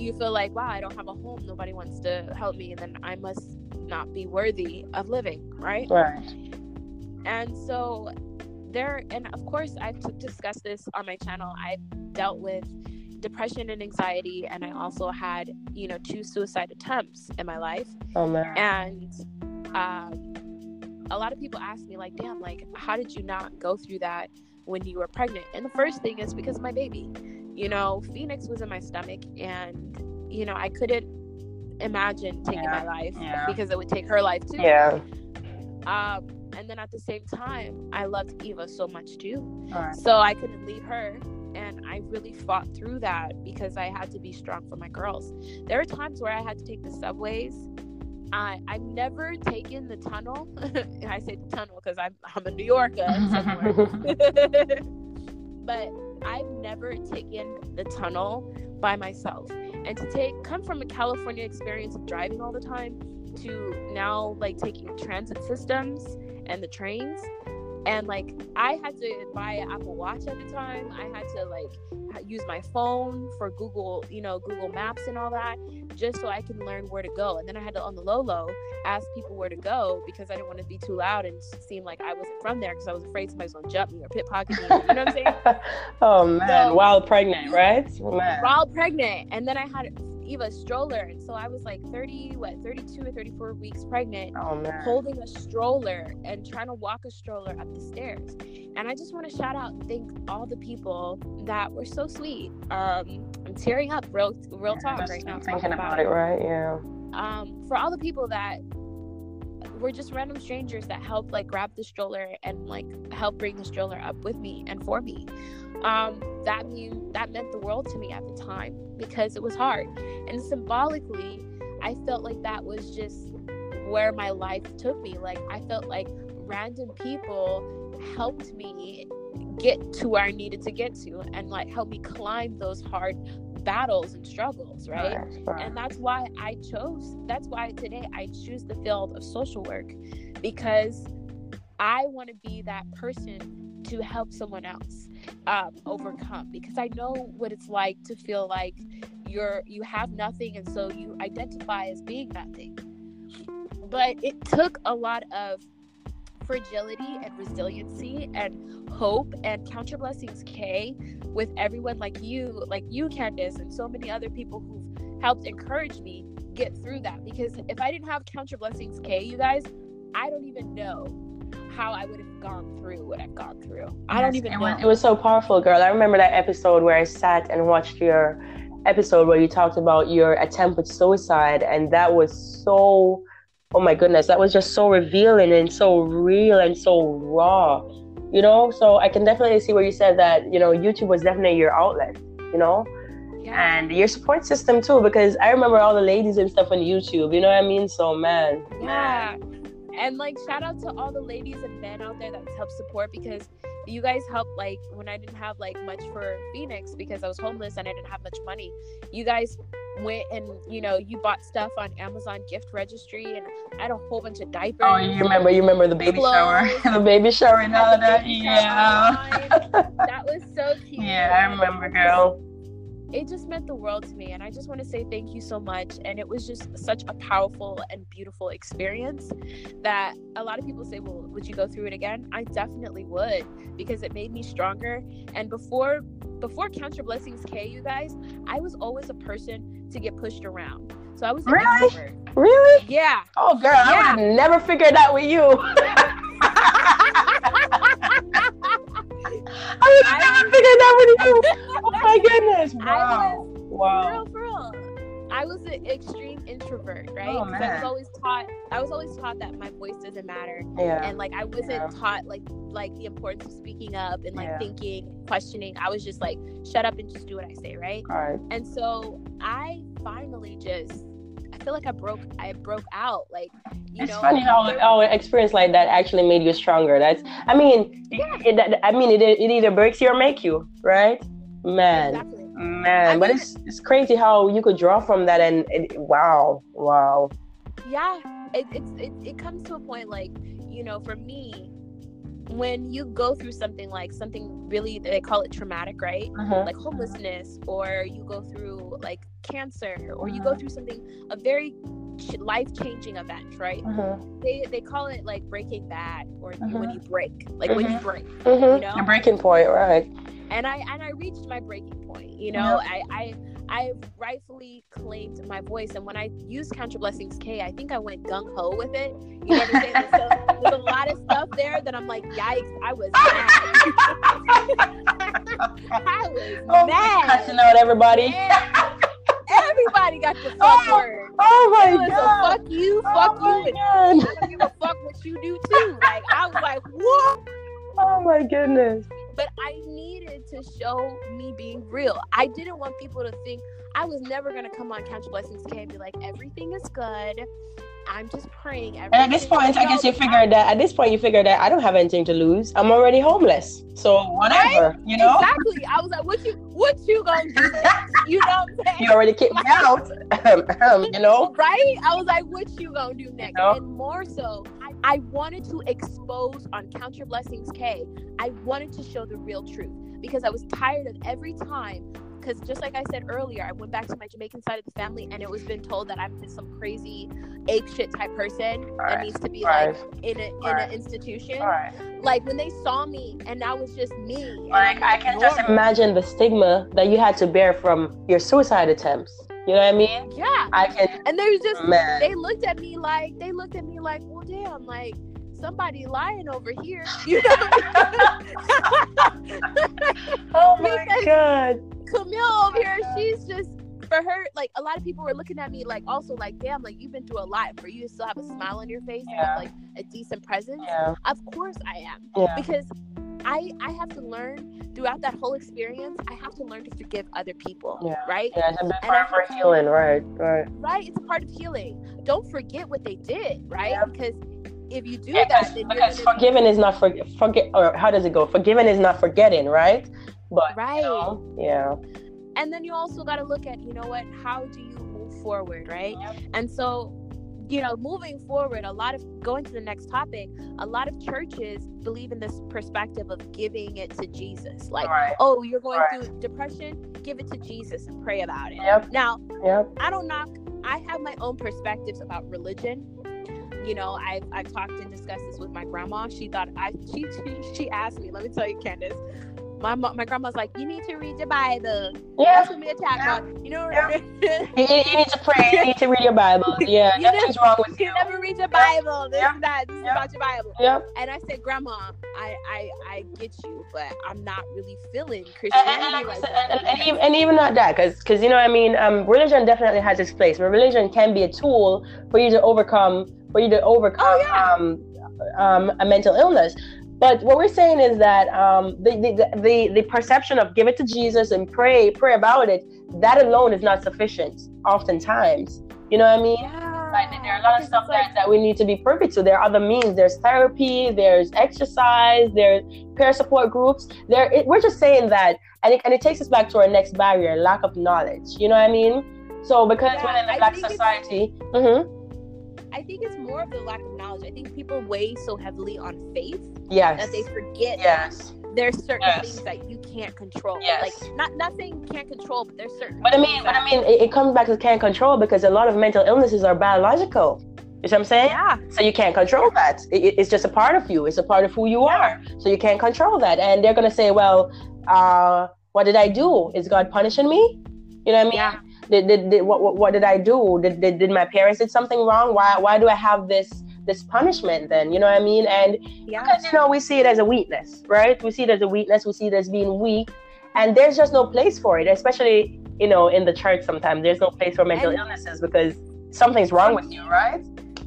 You feel like, wow, I don't have a home. Nobody wants to help me. And then I must not be worthy of living, right? Right. And so there, and of course, I've discussed this on my channel. I've dealt with depression and anxiety, and I also had, you know, two suicide attempts in my life. Oh man. And um, a lot of people ask me, like, damn, like, how did you not go through that when you were pregnant? And the first thing is because of my baby. You know, Phoenix was in my stomach, and, you know, I couldn't imagine taking my life yeah. because it would take her life too. Yeah. Um, and then at the same time, I loved Eva so much too. Right. So I couldn't leave her. And I really fought through that because I had to be strong for my girls. There are times where I had to take the subways. I, I've never taken the tunnel. I say the tunnel because I'm, I'm a New Yorker. somewhere. but I've never taken the tunnel by myself. And to take come from a California experience of driving all the time to now like taking transit systems and the trains and like I had to buy an Apple Watch at the time. I had to like use my phone for Google, you know, Google Maps and all that, just so I can learn where to go. And then I had to on the low low ask people where to go because I didn't want to be too loud and seem like I wasn't from there because I was afraid somebody's gonna jump me or pickpocket me. You know what I'm saying? oh man, So- while pregnant, right? Man. while pregnant and then i had Eva a stroller. And so I was like 30, what, 32 or 34 weeks pregnant, Oh holding a stroller and trying to walk a stroller up the stairs. And I just want to shout out and thank all the people that were so sweet. Um, I'm tearing up, real, real talk right now. Thinking talking about it, right? Yeah. um, for all the people that were just random strangers that helped like grab the stroller and like help bring the stroller up with me and for me. Um, that mean that meant the world to me at the time because it was hard. And symbolically i felt like that was just where my life took me. Like i felt like random people helped me get to where i needed to get to and like help me climb those hard battles and struggles right right. and that's why i chose that's why today i choose the field of social work because i want to be that person to help someone else um, overcome because i know what it's like to feel like you're you have nothing and so you identify as being nothing but it took a lot of fragility and resiliency and hope and Count Your Blessings K with everyone like you like you candace and so many other people who've helped encourage me get through that because if i didn't have Count Your Blessings K you guys i don't even know how i would have gone through what i've gone through i don't even it know was- It was so powerful, girl. I remember that episode where I sat and watched your episode where you talked about your attempt with suicide, and that was so. Oh my goodness, that was just so revealing and so real and so raw, you know. So I can definitely see where you said that. You know, YouTube was definitely your outlet. You know, yeah and your support system too, because I remember all the ladies and stuff on YouTube. You know what I mean? So man, Yeah. And like shout out to all the ladies and men out there that help support because you guys helped like when I didn't have like much for Phoenix because I was homeless and I didn't have much money. You guys went and you know you bought stuff on Amazon gift registry and I had a whole bunch of diapers. Oh, you remember? You remember the baby shower, the baby shower and all that. Yeah. that was so cute. Yeah, I remember, girl. It just meant the world to me and i just want to say thank you so much and it was just such a powerful and beautiful experience that a lot of people say well would you go through it again i definitely would because it made me stronger and before before Count Your Blessings K you guys i was always a person to get pushed around so i was Really? introvert. really? yeah Oh, girl, I would have never figured that with you. I would have never figured that with you. Oh my goodness! I Wow! For Wow! real, for real. I was an extreme introvert, right? Oh, 'Cause I was always taught. I was always taught that my voice doesn't matter, Yeah. and like I wasn't Yeah. taught like like the importance of speaking up and like Yeah. thinking, questioning. I was just like, shut up and just do what I say, right? All right. And so I finally just, I feel like I broke, I broke out, like you It's know. funny how how an experience like that actually made you stronger. That's, I mean, it, it- I mean, it, it either breaks you or make you, right? Man, Exactly. man. I but it's it's crazy how you could draw from that and it, wow, wow. yeah it, it's it, it comes to a point like you know for me when you go through something like something really they call it traumatic right Mhm. like homelessness or you go through like cancer or you go Mhm. through something a very ch- life-changing event right Mhm. they they call it like breaking bad or you- when you break like when you Mhm. break you know Your breaking point, right? and I and I reached my breaking point. You know, I I I rightfully claimed my voice, and when I used Count Your Blessings K, I think I went gung ho with it. You know what I'm saying? so there's a lot of stuff there that I'm like, yikes! I was mad. I was Oh, mad. Cussing out everybody. Yeah. Everybody got the fuck Oh, word. Oh my god. fuck you, Oh fuck my you, and I don't give a fuck what you do too. Like I was like, what? Oh my goodness. but I needed to show me being real. I didn't want people to think I was never gonna come on Count Your Blessings K and be like, everything is good. I'm just praying. And at this point, I guess you good." figured that at this point you figured that I don't have anything to lose. I'm already homeless. So whatever, you know? Exactly. I was like, what you what you gonna do? You know what I'm saying? You already kicked me out. you know? Right? I was like, what you gonna do next? know? And more so, I, I wanted to expose on Count Your Blessings K. I wanted to show the real truth because I was tired of every time because just like I said earlier, I went back to my Jamaican side of the family, and it was been told that I'm just some crazy ape shit type person that Right. needs to be Right. like in a in Right. an institution. Like when they saw me, and that was just me. Like I can just imagine the stigma that you had to bear from your suicide attempts. You know what I mean? Yeah, I can and they was just man. they looked at me like they looked at me like, well, damn, like somebody lying over here, you know. Oh my Because- god. Camille over here, she's just for her. Like a lot of people were looking at me like, also like, damn, like you've been through a lot. For you to still have a smile on your face and have like a decent presence, Yeah. of course I am Yeah. because I I have to learn throughout that whole experience. I have to learn to forgive other people, Yeah. right? Yeah, it's a big part for to- healing, right? Right. Right? It's a part of healing. Don't forget what they did, right? Yeah. Because if you do Yeah, that, because, then because forgiving is not for forget or how does it go? Forgiving is not forgetting, right? But right. you know, yeah. and then you also got to look at you know what how do you move forward right Yep. and so you know moving forward a lot of going to the next topic a lot of churches believe in this perspective of giving it to jesus like right. oh you're going Right. through depression give it to jesus and pray about it Yep. now Yep. i don't knock i have my own perspectives about religion you know i've i've talked and discussed this with my grandma she thought i she she, she asked me let me tell you candace my, my grandma's like, you need to read your Bible. Yeah. That's what me attack Yeah. on. You know, Yeah. You, you need to pray. You need to read your Bible. Yeah, You nothing's wrong with you you. never read your Bible. This Yeah. is that. This is Yeah. about your Bible. Yep. And I said, Grandma, I I, I get you, but I'm not really feeling And, and, and, like and, and, even, and even not that, because you know what I mean. Um, religion definitely has its place, but religion can be a tool for you to overcome, for you to overcome Oh, yeah. um, um, a mental illness. But what we're saying is that um, the, the, the, the perception of give it to Jesus and pray, pray about it, that alone is not sufficient. Oftentimes, you know what I mean. yeah. Like, there are a lot of stuff like- that, that we need to be privy to. There are other means. There's therapy. There's exercise. There's peer support groups. There, it, we're just saying that, and it, and it takes us back to our next barrier: lack of knowledge. You know what I mean? So because yeah, we're in a black society, hmm I think it's more of the lack of knowledge. I think people weigh so heavily on faith yes, that they forget yes. that there's certain Yes. things that you can't control. Yes. Like not not saying can't control, but there's certain. But I mean, but I mean, it, it comes back to can't control because a lot of mental illnesses are biological. You see what I'm saying? yeah, So you can't control that. It, it- it's just a part of you. It's a part of who you are. So you can't control that. And they're gonna say, well, uh, what did I do? Is God punishing me? You know what I mean? yeah, Did, did, did what, what what did I do? Did, did did my parents did something wrong? Why why do I have this this punishment then? You know what I mean? And yeah. because you know we see it as a weakness, right? We see it as a weakness. We see it as being weak, and there's just no place for it, especially you know in the church. Sometimes there's no place for mental And- illnesses because something's wrong with you, right?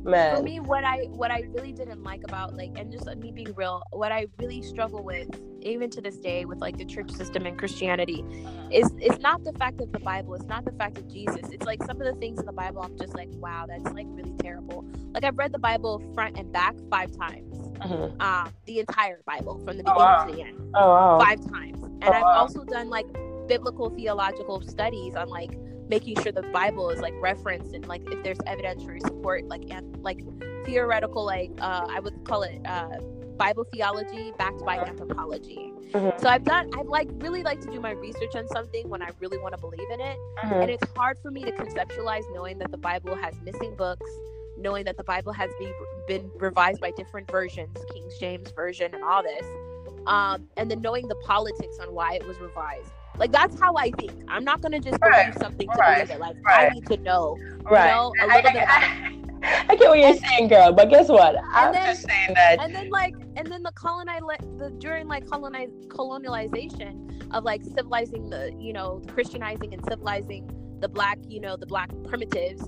For me what i what i really didn't like about like and just me being real what i really struggle with even to this day with like the church system and christianity is it's not the fact of the bible it's not the fact of jesus it's like some of the things in the bible i'm just like wow that's like really terrible like i've read the bible front and back five times Mhm. um the entire bible from the Oh, beginning wow. to the end Oh wow. five times and Oh, i've wow. also done like biblical theological studies on like making sure the bible is like referenced and like if there's evidentiary support like and like theoretical like uh i would call it uh bible theology backed by anthropology Mhm. so i've done i've like really like to do my research on something when i really want to believe in it Mhm. and it's hard for me to conceptualize knowing that the bible has missing books knowing that the bible has be, been revised by different versions king james version and all this um, and then knowing the politics on why it was revised like that's how i think i'm not going to just believe Right, something to right, believe it like i need to know Right. know, a I, little bit about I, I get what you're saying, girl, but guess what? I'm then- just saying that. and then like and then the colonize the during like colonize colonialization of like civilizing the you know christianizing and civilizing the black you know the black primitives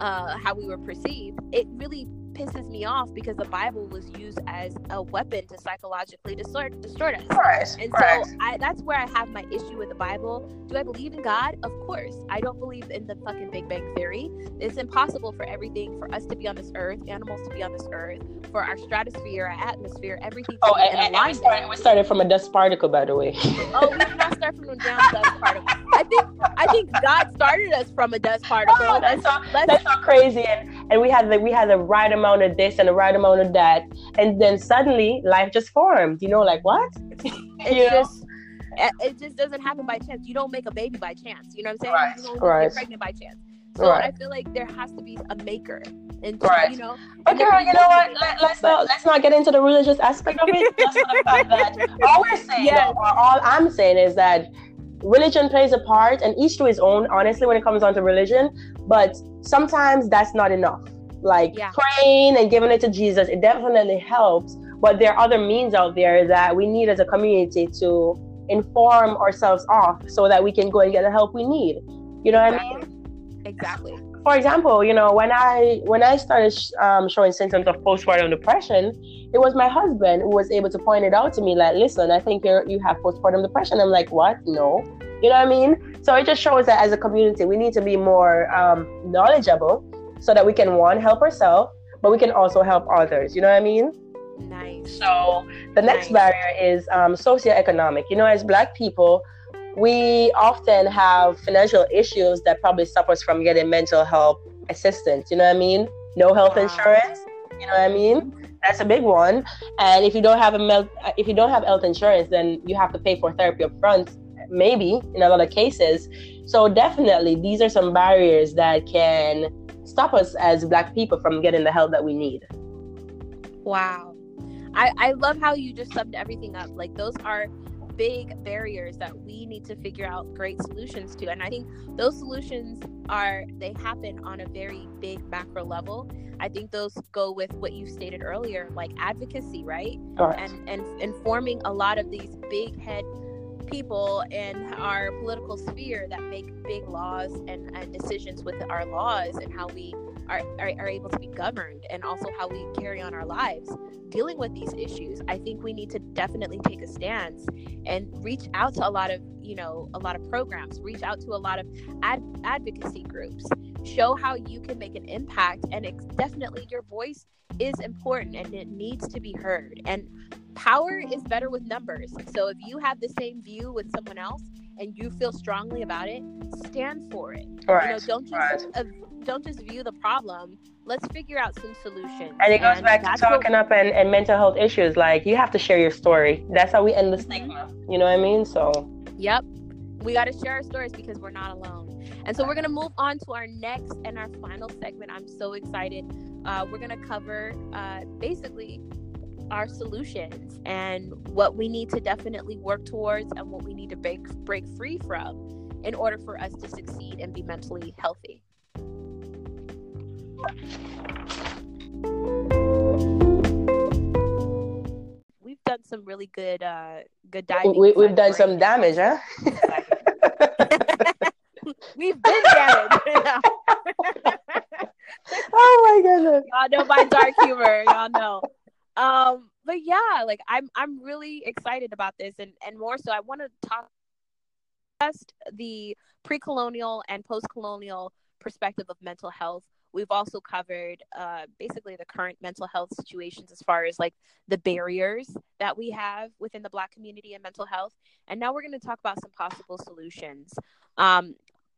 uh how we were perceived it really pisses me off because the bible was used as a weapon to psychologically distort distort us Right. and right. so I, that's where I have my issue with the Bible. Do I believe in God? Of course. I don't believe in the fucking Big Bang Theory. It's impossible for everything, for us to be on this earth, animals to be on this earth, for our stratosphere, our atmosphere, everything Oh, be and, and we, started, we started from a dust particle, by the way. oh, we did not start from down dust particle. I think I think God started us from a dust particle. Oh, that's so, let's, that's so crazy, and and we had the we had the right amount of this and the right amount of that, and then suddenly life just formed. You know, like what? it's you know? just eh, it just doesn't happen by chance. You don't make a baby by chance. You know what I'm saying? Right. You don't Right. get pregnant by chance. So Right. I feel like there has to be a maker, and Right. you know. But and there girl, you know what? Let, let's not let's not get into the religious aspect of it. Just for the fact that all we're saying, Yes. or all I'm saying is that religion plays a part, and each to his own. Honestly, when it comes down to religion, but sometimes that's not enough. Like Yeah. praying and giving it to Jesus, it definitely helps. But there are other means out there that we need as a community to inform ourselves off so that we can go and get the help we need. You know what I mean? Exactly. for example, you know, when I when I started sh- um, showing symptoms of postpartum depression, it was my husband who was able to point it out to me. Like, listen, I think you you have postpartum depression. I'm like, what? No, you know what I mean? So it just shows that as a community, we need to be more um, knowledgeable so that we can one help ourselves, but we can also help others. You know what I mean? Nice. So the next Nice. barrier is um, socioeconomic. You know, as Black people, we often have financial issues that probably stop us from getting mental health assistance. You know what I mean? No health Wow. insurance. You know what I mean? That's a big one. And if you don't have a mel- if you don't have health insurance, then you have to pay for therapy up front. Maybe in a lot of cases. So definitely, these are some barriers that can stop us as Black people from getting the help that we need. Wow. I, I love how you just summed everything up. Like those are big barriers that we need to figure out great solutions to. And I think those solutions are they happen on a very big macro level. I think those go with what you stated earlier, like advocacy, right? Correct. and and informing a lot of these big head people in our political sphere that make big laws and, and decisions with our laws and how we are, are, are able to be governed and also how we carry on our lives. Dealing with these issues i think we need to definitely take a stance and reach out to a lot of you know a lot of programs reach out to a lot of ad- advocacy groups show how you can make an impact and it's definitely your voice is important and it needs to be heard and power is better with numbers so if you have the same view with someone else and you feel strongly about it stand for it you know Right. don't just right. uh, don't just view the problem let's figure out some solutions And it goes back to talking up and, and mental health issues. Like you have to share your story. That's how we end the stigma. You know what I mean? So Yep. We got to share our stories because we're not alone. And so we're going to move on to our next and our final segment. I'm so excited. Uh, we're going to cover uh, basically our solutions and what we need to definitely work towards and what we need to break, break free from in order for us to succeed and be mentally healthy. We've done some really good, uh, good diving. we, we've done some damage, huh? We've been damaged. oh my goodness. Y'all know my dark humor. Y'all know. Um, but yeah, like I'm I'm really excited about this and and more so I want to talk just the pre-colonial and post-colonial perspective of mental health. We've also covered uh, basically the current mental health situations as far as like the barriers that we have within the Black community and mental health. And now we're going to talk about some possible solutions. Um,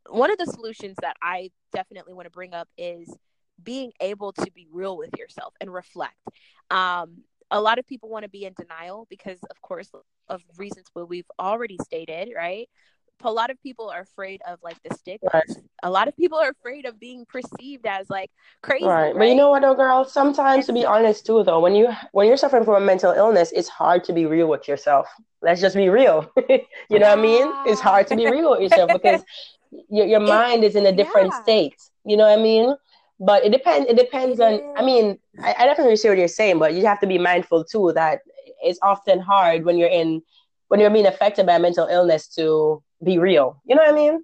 one of the solutions that I definitely want to bring up is being able to be real with yourself and reflect. Um, a lot of people want to be in denial because, of course, of reasons what we've already stated, right? A lot of people are afraid of like the stigma. Right. A lot of people are afraid of being perceived as like crazy. Right. But you know what though, girl? Sometimes to be honest too though, when you when you're suffering from a mental illness, it's hard to be real with yourself. Let's just be real. you know what I mean? It's hard to be real with yourself because your your mind is in a different yeah. state. You know what I mean? But it depends it depends on. I mean, I, I definitely see what you're saying, but you have to be mindful too that it's often hard when you're in when you're being affected by a mental illness to be real. You know what I mean?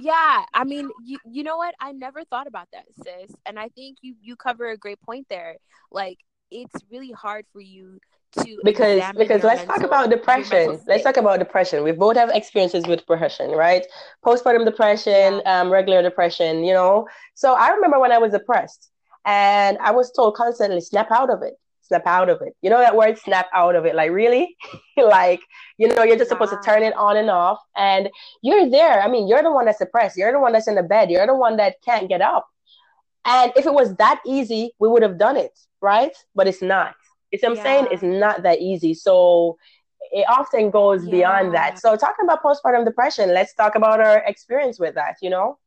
Yeah, I mean, you you know what? I never thought about that, sis. And I think you you cover a great point there. Like it's really hard for you to because because let's talk about depression. let's talk about depression. We both have experiences with depression right? Postpartum depression um, regular depression you know? So i remember when i was depressed and i was told constantly snap out of it. Snap out of it. You know that word snap out of it like really? Like you know you're just supposed to turn it on and off and you're there. I mean you're the one that's depressed. You're the one that's in the bed. You're the one that can't get up. And if it was that easy we would have done it right? But it's not it's what I'm saying it's not that easy. So it often goes beyond that. So talking about postpartum depression, let's talk about our experience with that, you know?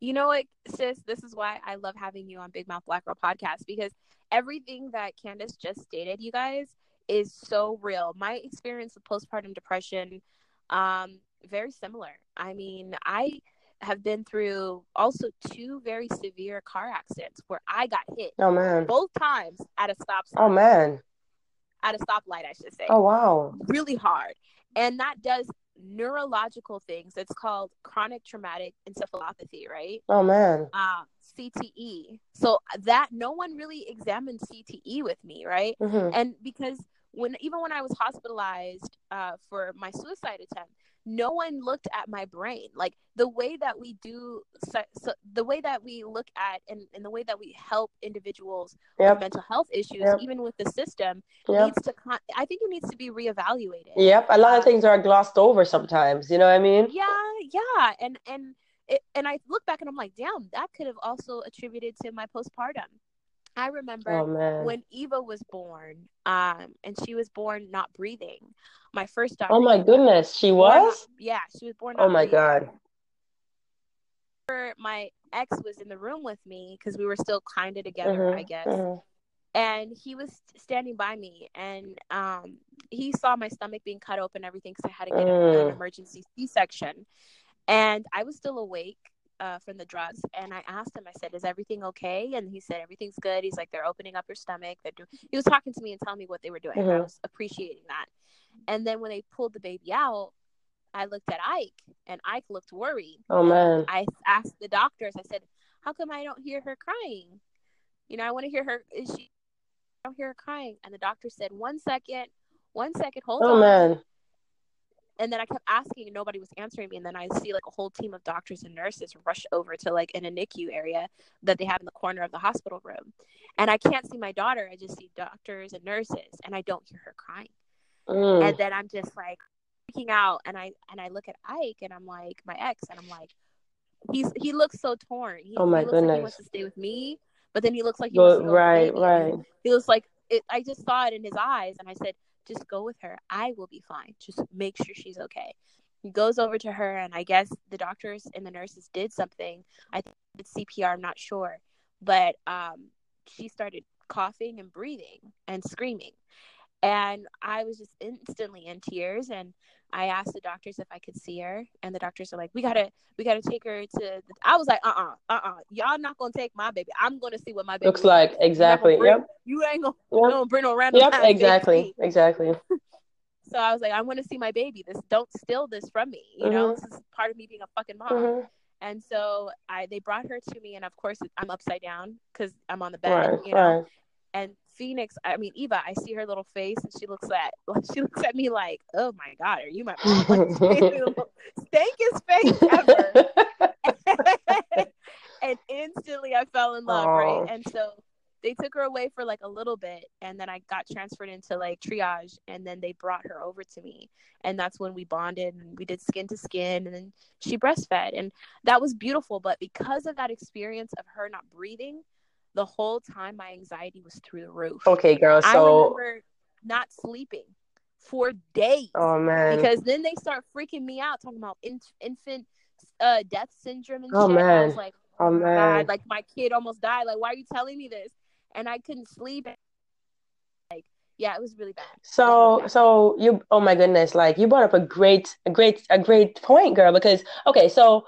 You know what, sis? This is why I love having you on Big Mouth Black Girl podcast because everything that Candace just stated, you guys, is so real. My experience with postpartum depression, um, very similar. I mean, I have been through also two very severe car accidents where I got hit Oh man. both times at a stop sign, Oh man. at a stoplight, I should say. Oh wow. really hard. And that does neurological things. It's called chronic traumatic encephalopathy, right? Oh man. Uh, CTE. So that no one really examined CTE with me, right? hmm And because when even when I was hospitalized uh, for my suicide attempt, no one looked at my brain like the way that we do so, so the way that we look at and, and the way that we help individuals with mental health issues Yep. even with the system Yep. needs to con- i think it needs to be reevaluated Yep. A lot Uh, of things are glossed over sometimes. You know what I mean? yeah yeah and and it, and i look back and i'm like damn that could have also attributed to my postpartum i remember Oh when eva was born um and she was born not breathing my first daughter Oh my goodness. She born not- was? yeah she was born Oh my breathing. god. my ex was in the room with me because we were still kind of together Mhm, i guess mhm. and he was standing by me and um he saw my stomach being cut open everything because i had to get a- an Mm. emergency c-section and i was still awake uh, from the drugs and i asked him i said is everything okay and he said everything's good he's like they're opening up your stomach they're doing he was talking to me and telling me what they were doing and i was appreciating that and then when they pulled the baby out i looked at ike and ike looked worried Oh man. I asked the doctors, I said, How come I don't hear her crying? You know, I want to hear her. Is she? I don't hear her crying. And the doctor said, One second, one second, hold Oh on. man. And then I kept asking, and nobody was answering me. And then I see like a whole team of doctors and nurses rush over to like in a NICU area that they have in the corner of the hospital room. And I can't see my daughter. I just see doctors and nurses, and I don't hear her crying. Mm. And then I'm just like freaking out, and I and I look at Ike, and I'm like my ex, and I'm like, he's he looks so torn. He, Oh my he looks like he wants to stay with me, but then he looks like he wants to go right, right. He looks like it. I just saw it in his eyes, and I said, just go with her. I will be fine. Just make sure she's okay. He goes over to her, and I guess the doctors and the nurses did something. I think it's CPR. I'm not sure, but um, she started coughing and breathing and screaming and I was just instantly in tears. And I asked the doctors if I could see her, and the doctors are like, "We gotta, we gotta take her to." The... I was like, "Uh, uh-uh, uh, uh, y'all not gonna take my baby. I'm gonna see what my baby Looks like You're not gonna exactly. bring- Yep. You ain't gonna, Yep. bring no random. Yep. Exactly. Exactly. So I was like, "I want to see my baby. This don't steal this from me. You know, this is part of me being a fucking mom." Mhm. And so I, they brought her to me, and of course, I'm upside down because I'm on the bed. Right. you know, Right. and Phoenix, I mean Eva, I see her little face, and she looks at she looks at me like, "Oh my god, are you my mom?" Like, she gave me the most stankest face ever, and instantly I fell in love, Aw. right? And so they took her away for like a little bit, and then I got transferred into like triage, and then they brought her over to me, and that's when we bonded and we did skin to skin, and then she breastfed, and that was beautiful. But because of that experience of her not breathing, the whole time my anxiety was through the roof. okay, girl. I So, not sleeping for days oh man. because then they start freaking me out talking about in- infant uh, death syndrome and Oh, shit. And I was like, Oh my man. God, like my kid almost died. Like, why are you telling me this? And I couldn't sleep. Like, yeah, it was really bad. So, so you, oh my goodness, like you brought up a great, a great, a great point, girl, because, okay, so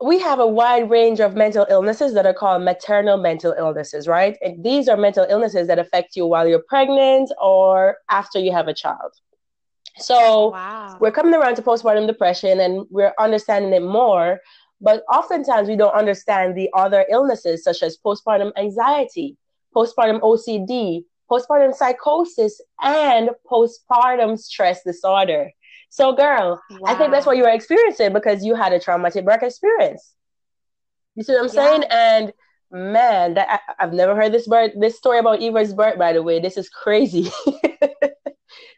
we have a wide range of mental illnesses that are called maternal mental illnesses, right? And these are mental illnesses that affect you while you're pregnant or after you have a child. So, Wow. we're coming around to postpartum depression and we're understanding it more, but oftentimes we don't understand the other illnesses such as postpartum anxiety, postpartum OCD, postpartum psychosis, and postpartum stress disorder. So, girl, I think that's what you were experiencing because you had a traumatic birth experience. You see what I'm Yeah. saying? And man, that I, I've never heard this birth, this story about Eva's birth. By the way, this is crazy.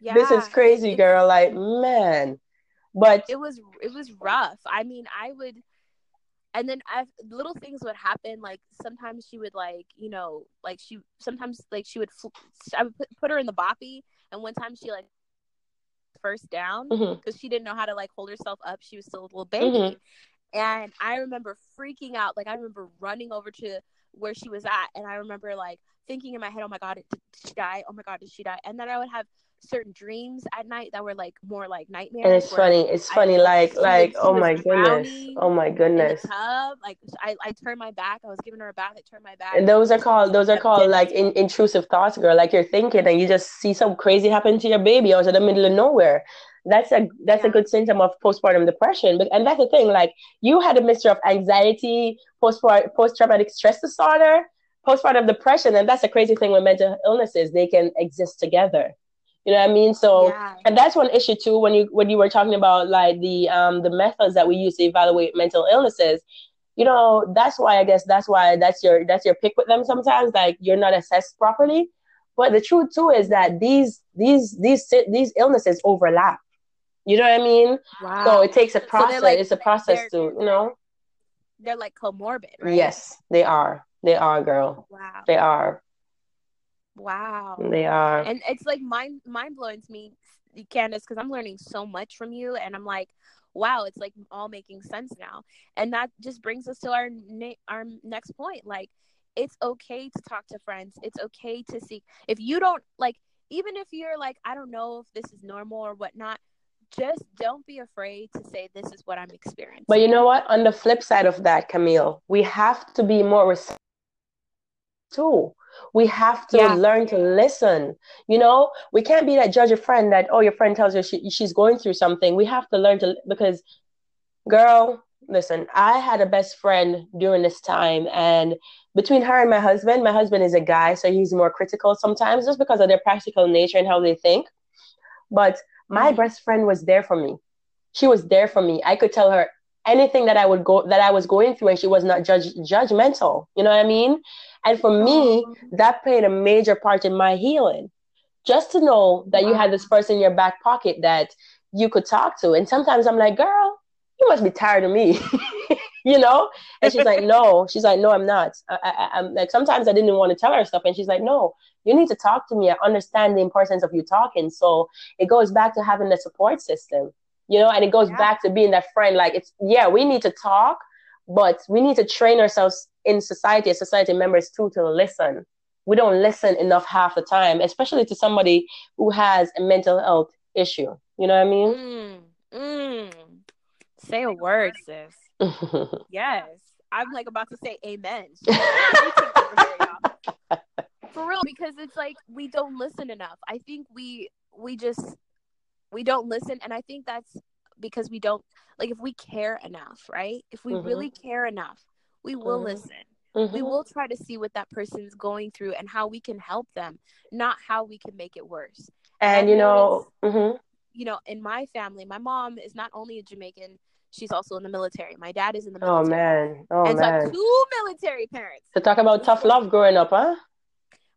Yeah, this is crazy, girl. Like, man. But it was it was rough. I mean, I would, and then I little things would happen. Like sometimes she would like you know like she sometimes like she would fl- I would put, put her in the boppy and one time she like first down because she didn't know how to like hold herself up. She was still a little baby. Mhm. And I remember freaking out. Like I remember running over to where she was at, and I remember like thinking in my head, "Oh my god, did she die? Oh my god, did she die?" And then I would have certain dreams at night that were like more like nightmares. And it's funny. It's I- funny. Like, like, oh my goodness. Oh my goodness. tub. Like I, I turned my back. I was giving her a bath. I turned my back. And those are called those are called like in, intrusive thoughts, girl. Like you're thinking and you just see something crazy happen to your baby out in the middle of nowhere. That's a that's a good symptom of postpartum depression. But and that's the thing, like you had a mixture of anxiety, postpart post traumatic stress disorder, postpartum depression, and that's a crazy thing with mental illnesses. They can exist together. You know what I mean? So yeah. and that's one issue too when you when you were talking about like the um the methods that we use to evaluate mental illnesses you know that's why i guess that's why that's your that's your pick with them sometimes like you're not assessed properly but the truth too is that these these these these illnesses overlap you know what i mean Wow. so it takes a process like- it's a process to you know They're like comorbid, right? yes they are they are girl Wow. they are Wow. they are and it's like mind mind blowing to me candace because i'm learning so much from you and i'm like wow it's like all making sense now and that just brings us to our na- our next point like it's okay to talk to friends it's okay to seek if you don't like even if you're like i don't know if this is normal or whatnot just don't be afraid to say this is what i'm experiencing But you know what? On the flip side of that, Camille, we have to be more receptive too. We have to Yeah. learn to listen. You know, we can't be that judge a friend that, oh, your friend tells you she, she's going through something. We have to learn to, because, girl, listen, I had a best friend during this time, and between her and my husband, my husband is a guy, so he's more critical sometimes just because of their practical nature and how they think. But my Mhm. best friend was there for me. She was there for me. I could tell her anything that I would go that I was going through, and she was not judge judgmental. You know what I mean? And for me, oh. that played a major part in my healing. Just to know that you had this person in your back pocket that you could talk to. And sometimes I'm like, girl, you must be tired of me. you know? And she's like, no. She's like, no, I'm not. I, I, I'm like, sometimes I didn't want to tell her stuff. And she's like, no, you need to talk to me. I understand the importance of you talking. So it goes back to having the support system, you know, and it goes Yeah. back to being that friend. Like, it's, yeah, we need to talk, but we need to train ourselves in society as society members too to listen. We don't listen enough half the time, especially to somebody who has a mental health issue. You know what I mean? Mm, mm. Say a word, sis. Yes. I'm like about to say amen. For real, because it's like we don't listen enough. I think we we just we don't listen and I think that's because we don't like if we care enough, right? If we Mhm. really care enough, we will Mhm. listen. Mhm. We will try to see what that person's going through and how we can help them, not how we can make it worse. and you know, mhm. You know, in my family, my mom is not only a Jamaican, she's also in the military. My dad is in the military. oh man, oh and so man. two military parents, To talk about tough love growing up, huh?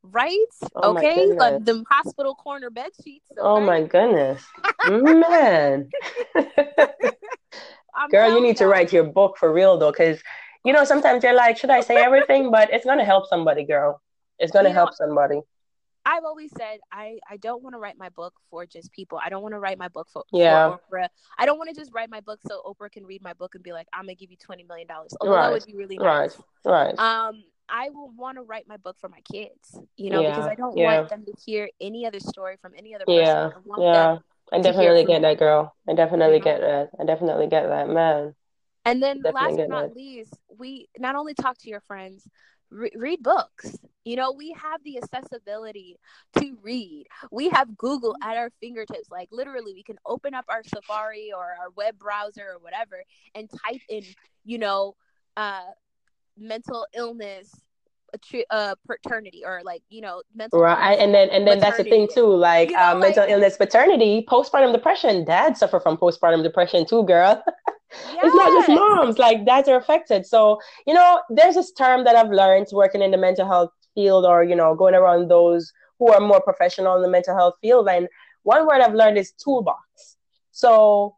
right? Oh okay, like the hospital corner bed sheets. Oh my goodness, man. Girl, you need to write your book for real though, because you know sometimes you're like, should I say everything? But it's gonna help somebody, girl. It's gonna You know, help somebody. I've always said I I don't want to write my book for just people. I don't want to write my book for, Yeah. for Oprah. I don't want to just write my book so Oprah can read my book and be like, I'm gonna give you twenty million dollars. Although that would be really Right, nice. right. Um, I will want to write my book for my kids. You know, because I don't yeah. want them to hear any other story from any other person. Yeah, I want yeah. them I definitely get that, girl. I definitely You know? get that. I definitely get that, man. And then Definitely last but not that. least, we not only talk to your friends, re- read books. You know, we have the accessibility to read. We have Google at our fingertips. Like literally, we can open up our Safari or our web browser or whatever and type in, you know, uh, mental illness, a tr- uh, paternity or like, you know, mental Right, illness and then and then that's the thing too, like You know, uh, mental like- illness, paternity, postpartum depression. Dads suffer from postpartum depression too, girl. It's not just Yes. moms, like dads are affected. So, you know, there's this term that I've learned working in the mental health field or, you know, going around those who are more professional in the mental health field. And one word I've learned is toolbox. So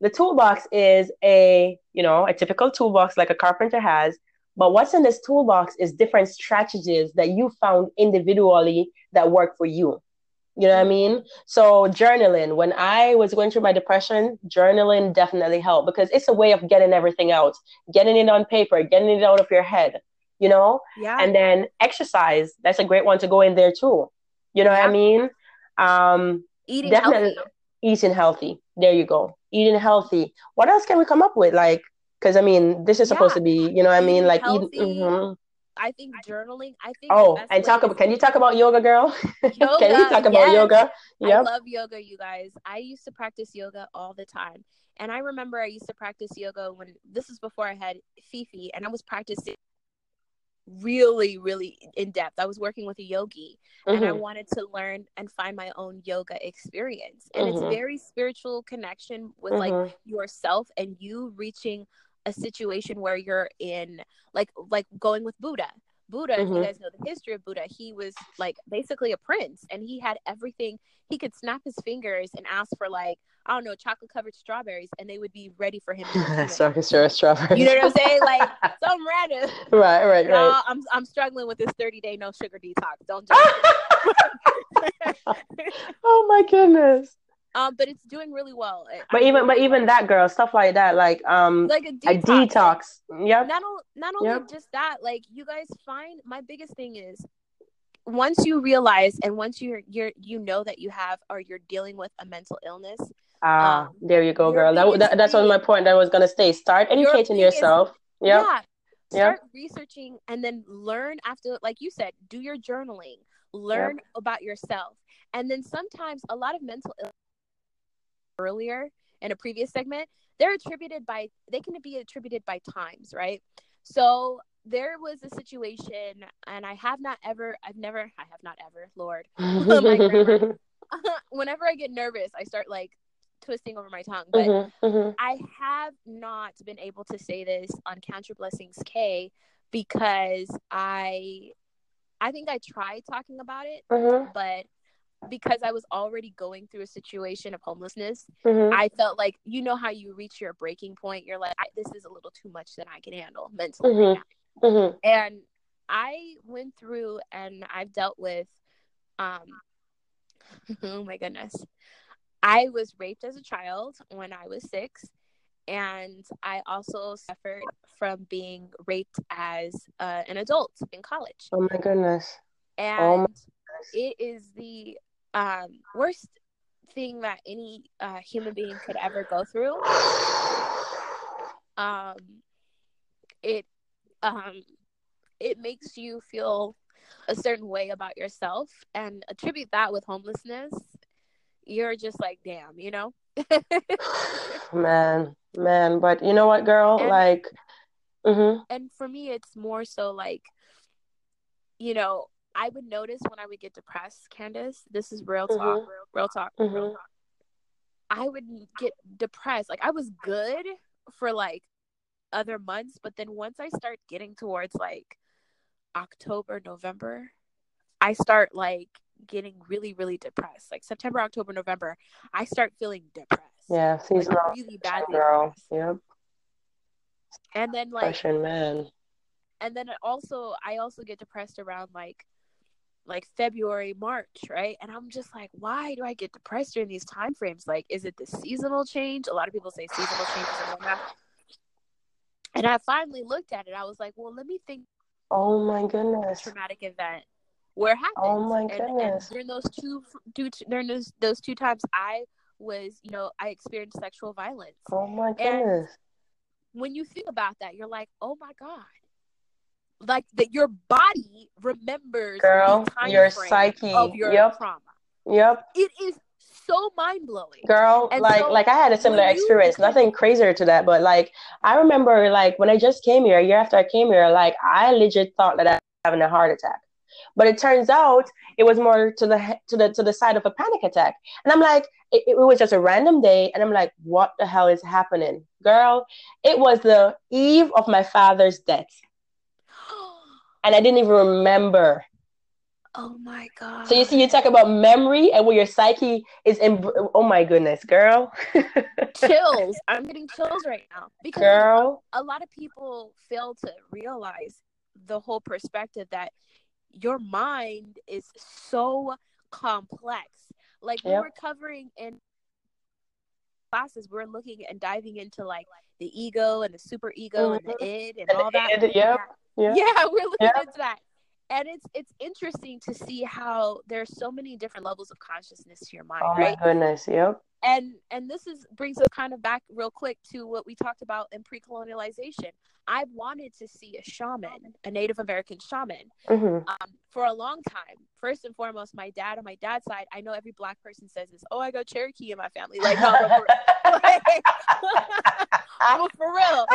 the toolbox is a, you know, a typical toolbox like a carpenter has. But what's in this toolbox is different strategies that you found individually that work for you. You know what I mean? So journaling. When I was going through my depression, journaling definitely helped because it's a way of getting everything out, getting it on paper, getting it out of your head. You know? Yeah. And then exercise. That's a great one to go in there too. You know what I mean? Um, Eating definitely healthy. eating healthy. There you go. Eating healthy. What else can we come up with? Like, because I mean, this is supposed Yeah. to be, you know what I mean? Eating Like, healthy. eating. mhm. I think journaling. I think. Oh, and talk about. Can you talk about yoga, girl? Yoga, can you talk about yes. yoga? I love yoga, you guys. I used to practice yoga all the time. And I remember I used to practice yoga when this is before I had Fifi, and I was practicing really, really in depth. I was working with a yogi, and I Mhm. wanted to learn and find my own yoga experience. And it's Mhm. very spiritual connection with like Mhm. yourself and you reaching a situation where you're in like like going with Buddha. Buddha, if you mm-hmm. guys know the history of Buddha, he was like basically a prince and he had everything. He could snap his fingers and ask for like, I don't know, chocolate covered strawberries and they would be ready for him it. Strawberries. You know what I'm saying? Like something random. right, right, right. I'm I'm struggling with this 30 day no sugar detox. Don't judge. oh my goodness. Um, but it's doing really well. But I even, but even that girl, stuff like that, like um, like a a detox. detox. Yep. not only not only Yep. just that like you guys find my biggest thing is once you realize and once you're you're you know that you have or you're dealing with a mental illness Ah, um, there you go, girl. That, that that's on my point. That I was gonna say. Start Your educating biggest- yourself. Yep. yeah Yep. researching and then learn after like you said do your journaling learn about yourself and then sometimes a lot of mental illness earlier in a previous segment they're attributed by they can be attributed by times right so there was a situation and i have not ever i've never i have not ever lord grammar. whenever i get nervous i start like twisting over my tongue but Mhm, mhm. I have not been able to say this on Count Your Blessings K because I I think I tried talking about it, Mhm, but because I was already going through a situation of homelessness, mhm. I felt like you know how you reach your breaking point. You're like, I, this is a little too much than I can handle mentally. Mhm. now. Mhm. And I went through and I've dealt with, um, oh my goodness, I was raped as a child when I was six, and I also suffered from being raped as uh, an adult in college, Oh my goodness. and Oh my it is the um, worst thing that any uh, human being could ever go through. Um, it um, it makes you feel a certain way about yourself, and attribute that with homelessness. You're just like, damn, you know. man, man. But you know what, girl? And- like, mhm, and for me it's more so like you know i would notice when i would get depressed candace this is real talk Mhm. real, real talk real Mhm. talk i would get depressed like i was good for like other months but then once i start getting towards like october november i start like getting really really depressed like september october november i start feeling depressed yeah, like really badly girl. Yep, and then like man. and then also I also get depressed around like like February, March, right? And I'm just like, why do I get depressed during these time frames? Like, is it the seasonal change? A lot of people say seasonal changes and whatnot. And I finally looked at it. I was like, well, let me think Oh my goodness. traumatic event where it happened. Oh my And, and goodness. during those two during those those two times, I was, you know, I experienced sexual violence. Oh my goodness. when you think about that, you're like, oh my god, like that your body remembers Girl, the time your psyche. of your Yep. trauma. Yep. It is so mind blowing. Girl, And like so like I had a similar when you- experience. Nothing crazier to that, but like I remember like when I just came here, a year after I came here, like I legit thought that I was having a heart attack. But it turns out it was more to the to the to the side of a panic attack. And I'm like, it, it was just a random day, and I'm like, what the hell is happening, girl? It was the eve of my father's death, and I didn't even remember. oh my god. So you see, you talk about memory and where your psyche is. In, oh my goodness, girl, chills. I'm getting chills right now because girl. a lot of people fail to realize the whole perspective that your mind is so complex. Like we Yep. were covering in classes, we're looking and diving into like the ego and the super ego and the id and, Mm-hmm. And all that. id, yep. Yeah. Yeah, we're looking Yeah. into that. And it's it's interesting to see how there's so many different levels of consciousness to your mind, Oh right? my goodness. Yep. And and this is brings us kind of back real quick to what we talked about in pre-colonialization. I wanted to see a shaman a native american shaman hmm um, for a long time. First and foremost my dad on my dad's side i know every black person says this oh i got cherokee in my family like no for, like, for real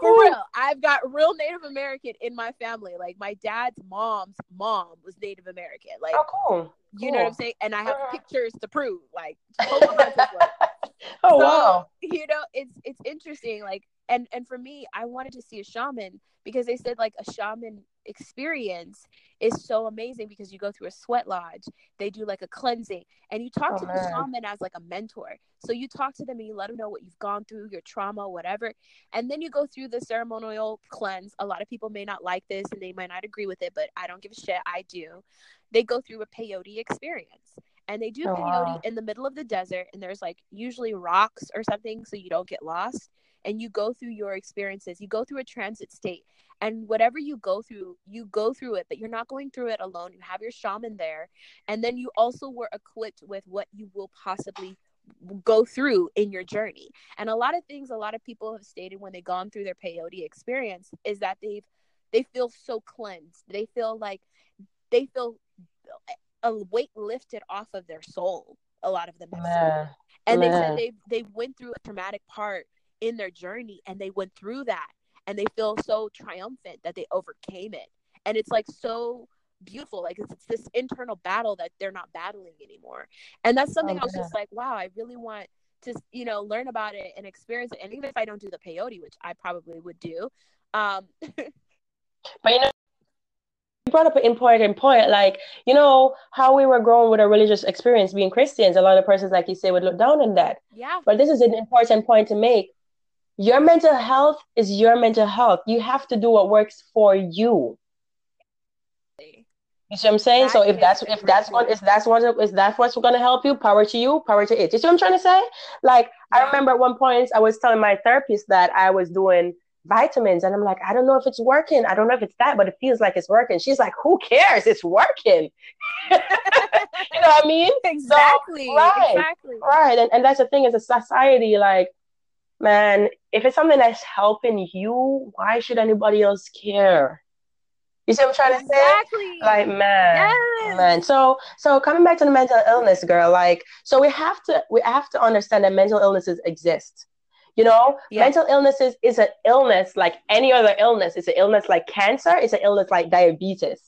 for real i've got real native american in my family. Like my dad's mom's mom was native american. Like Oh, cool. You know what i'm saying? And i have Uh-huh. pictures to prove like oh so, wow. you know it's it's interesting like and and for me i wanted to see a shaman because they said like a shaman experience is so amazing because you go through a sweat lodge they do like a cleansing and you talk Oh, to the shaman as like a mentor. So you talk to them and you let them know what you've gone through your trauma whatever and then you go through the ceremonial cleanse. A lot of people may not like this and they might not agree with it but i don't give a shit. I do they go through a peyote experience. And they do Oh, peyote wow. in the middle of the desert and there's like usually rocks or something so you don't get lost. And you go through your experiences. You go through a transit state. And whatever you go through you go through it but you're not going through it alone. You have your shaman there. And then you also were equipped with what you will possibly go through in your journey. And a lot of things a lot of people have stated when they've gone through their peyote experience is that they've they feel so cleansed. They feel like they feel a weight lifted off of their soul a lot of them have said and they said they they went through a traumatic part in their journey and they went through that and they feel so triumphant that they overcame it. And it's like so beautiful like it's, it's this internal battle that they're not battling anymore. And that's something Oh, i was yeah. just like wow i really want to you know learn about it and experience it. And even if i don't do the peyote which i probably would do um But you know, you brought up an important point. Like, you know, how we were growing with a religious experience being Christians, a lot of persons, like you say, would look down on that. yeah But this is an important point to make. Your mental health is your mental health. You have to do what works for you. You see what I'm saying? That so if that's if that's what if that's what is that's what's gonna help you, power to you, power to it. You see what I'm trying to say? Like I remember at one point I was telling my therapist that I was doing vitamins and I'm like, I don't know if it's working. I don't know if it's that, but it feels like it's working. She's like, Who cares? It's working. you know what I mean? exactly right, exactly Right. And and that's the thing as a society, like, man, if it's something that's helping you, why should anybody else care? You see what I'm trying to say? exactly Like, man. yes Man, so so coming back to the mental illness, girl, like so we have to we have to understand that mental illnesses exist. You know, Yeah. mental illnesses is an illness like any other illness. It's an illness like cancer. It's an illness like diabetes.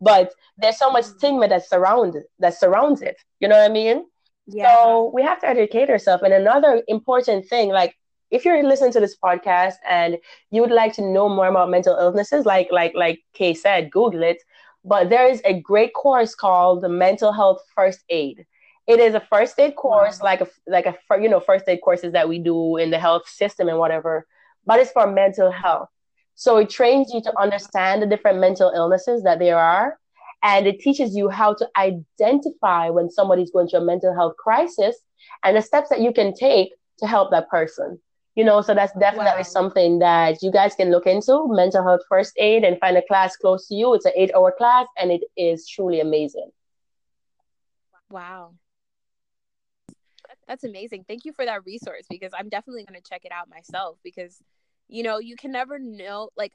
But there's so much Mm. stigma that surrounds that surrounds it. You know what I mean? yeah So we have to educate ourselves. And another important thing, like if you're listening to this podcast and you would like to know more about mental illnesses, like like like Kay said, Google it. But there is a great course called the Mental Health First Aid. It is a first aid course, like a like a you know first aid courses that we do in the health system and whatever. But it's for mental health. So it trains you to understand the different mental illnesses that there are, and it teaches you how to identify when somebody's going through a mental health crisis and the steps that you can take to help that person. You know, so that's definitely Wow. something that you guys can look into mental health first aid and find a class close to you. It's an eight hour class and it is truly amazing. Wow. That's amazing. Thank you for that resource because I'm definitely going to check it out myself because you know, you can never know like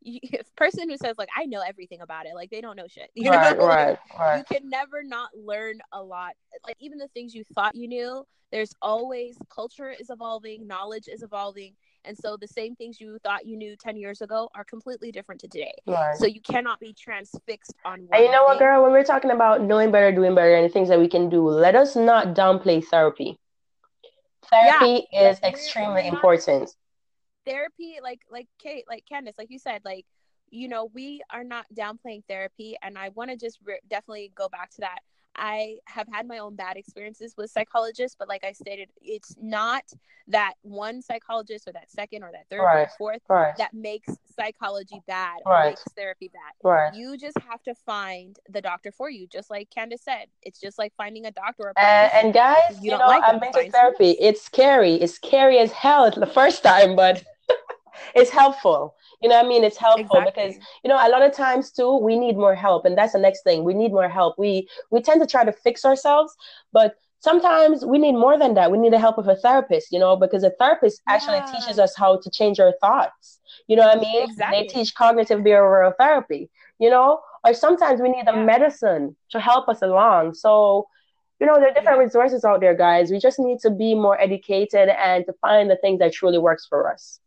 you, person who says like I know everything about it, like they don't know shit. You right, know? right, You can never not learn a lot. Like even the things you thought you knew, there's always culture is evolving, knowledge is evolving, and so the same things you thought you knew 10 years ago are completely different to today. right. So you cannot be transfixed on And you know what, girl? When we're talking about knowing better, doing better, and the things that we can do, let us not downplay therapy. Therapy Yeah, is extremely important. therapy like like kate like candace like you said like you know we are not downplaying therapy and i want to just re- definitely go back to that I have had my own bad experiences with psychologists, but like I stated, it's not that one psychologist or that second or that third Right. or fourth Right. that makes psychology bad or Right. makes therapy bad. Right. You just have to find the doctor for you, just like Candace said. It's just like finding a doctor or a And, and guys, You you, know, like I've it, been find to therapy. It's scary. It's scary as hell the first time, but it's helpful. You know what I mean? It's helpful because you know a lot of times too we need more help, and that's the next thing. We need more help. We we tend to try to fix ourselves, but sometimes we need more than that. We need the help of a therapist. You know, because a therapist actually teaches us how to change our thoughts. You know what I mean? Exactly. They teach cognitive behavioral therapy. You know, or sometimes we need a medicine to help us along. So you know, there are different Yeah. resources out there, guys. We just need to be more educated and to find the thing that truly works for us.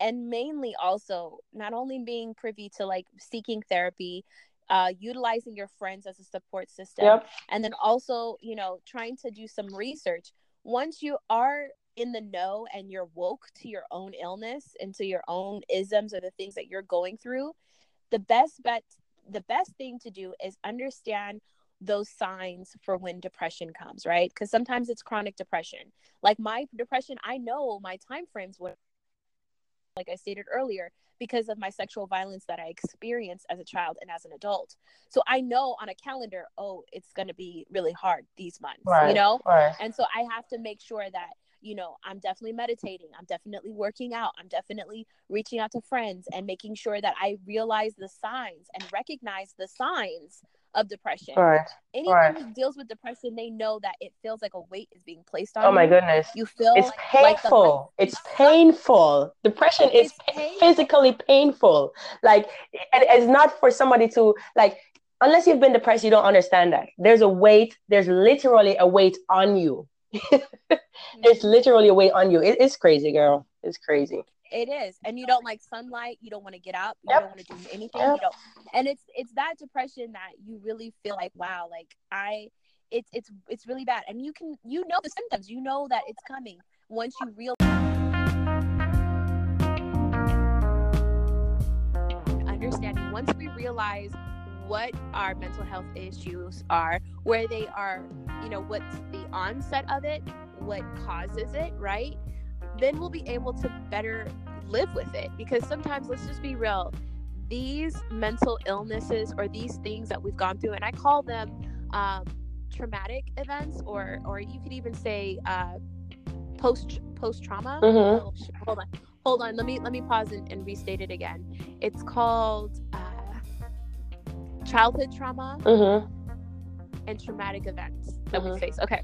And mainly also not only being privy to like seeking therapy uh utilizing your friends as a support system Yep. and then also you know trying to do some research. Once you are in the know and you're woke to your own illness and to your own isms or the things that you're going through the best bet the best thing to do is understand those signs for when depression comes right? Because sometimes it's chronic depression. Like my depression i know my time frames when like I stated earlier, because of my sexual violence that I experienced as a child and as an adult. So I know on a calendar, oh, it's going to be really hard these months, you know? Right. And so I have to make sure that, you know, I'm definitely meditating, I'm definitely working out, I'm definitely reaching out to friends and making sure that I realize the signs and recognize the signs of depression. Right. Anyone right. who deals with depression, they know that it feels like a weight is being placed on Oh my you. goodness. You feel It's like the painful. It's painful. Depression is It's pa- painful. physically painful. Like, and it's not for somebody to like. Unless you've been depressed, you don't understand that. There's a weight. There's literally a weight on you. There's mm-hmm. literally a weight on you. It, it's crazy, girl. It's crazy. It is, and you don't like sunlight. You don't want to get up. You Yep. don't want to do anything. Yep. You don't, and it's it's that depression that you really feel like, wow, like I, it's it's it's really bad, and you can you know the symptoms. You know that it's coming once you realize. Understanding once we realize what our mental health issues are, where they are, you know, what's the onset of it, what causes it, right? Then we'll be able to better live with it because sometimes let's just be real these mental illnesses or these things that we've gone through and i call them um, traumatic events or or you could even say uh, post post trauma Mhm. oh, hold on hold on let me let me pause and, and restate it again it's called uh, childhood trauma Mm-hmm. and traumatic events that we Mhm. face. Okay.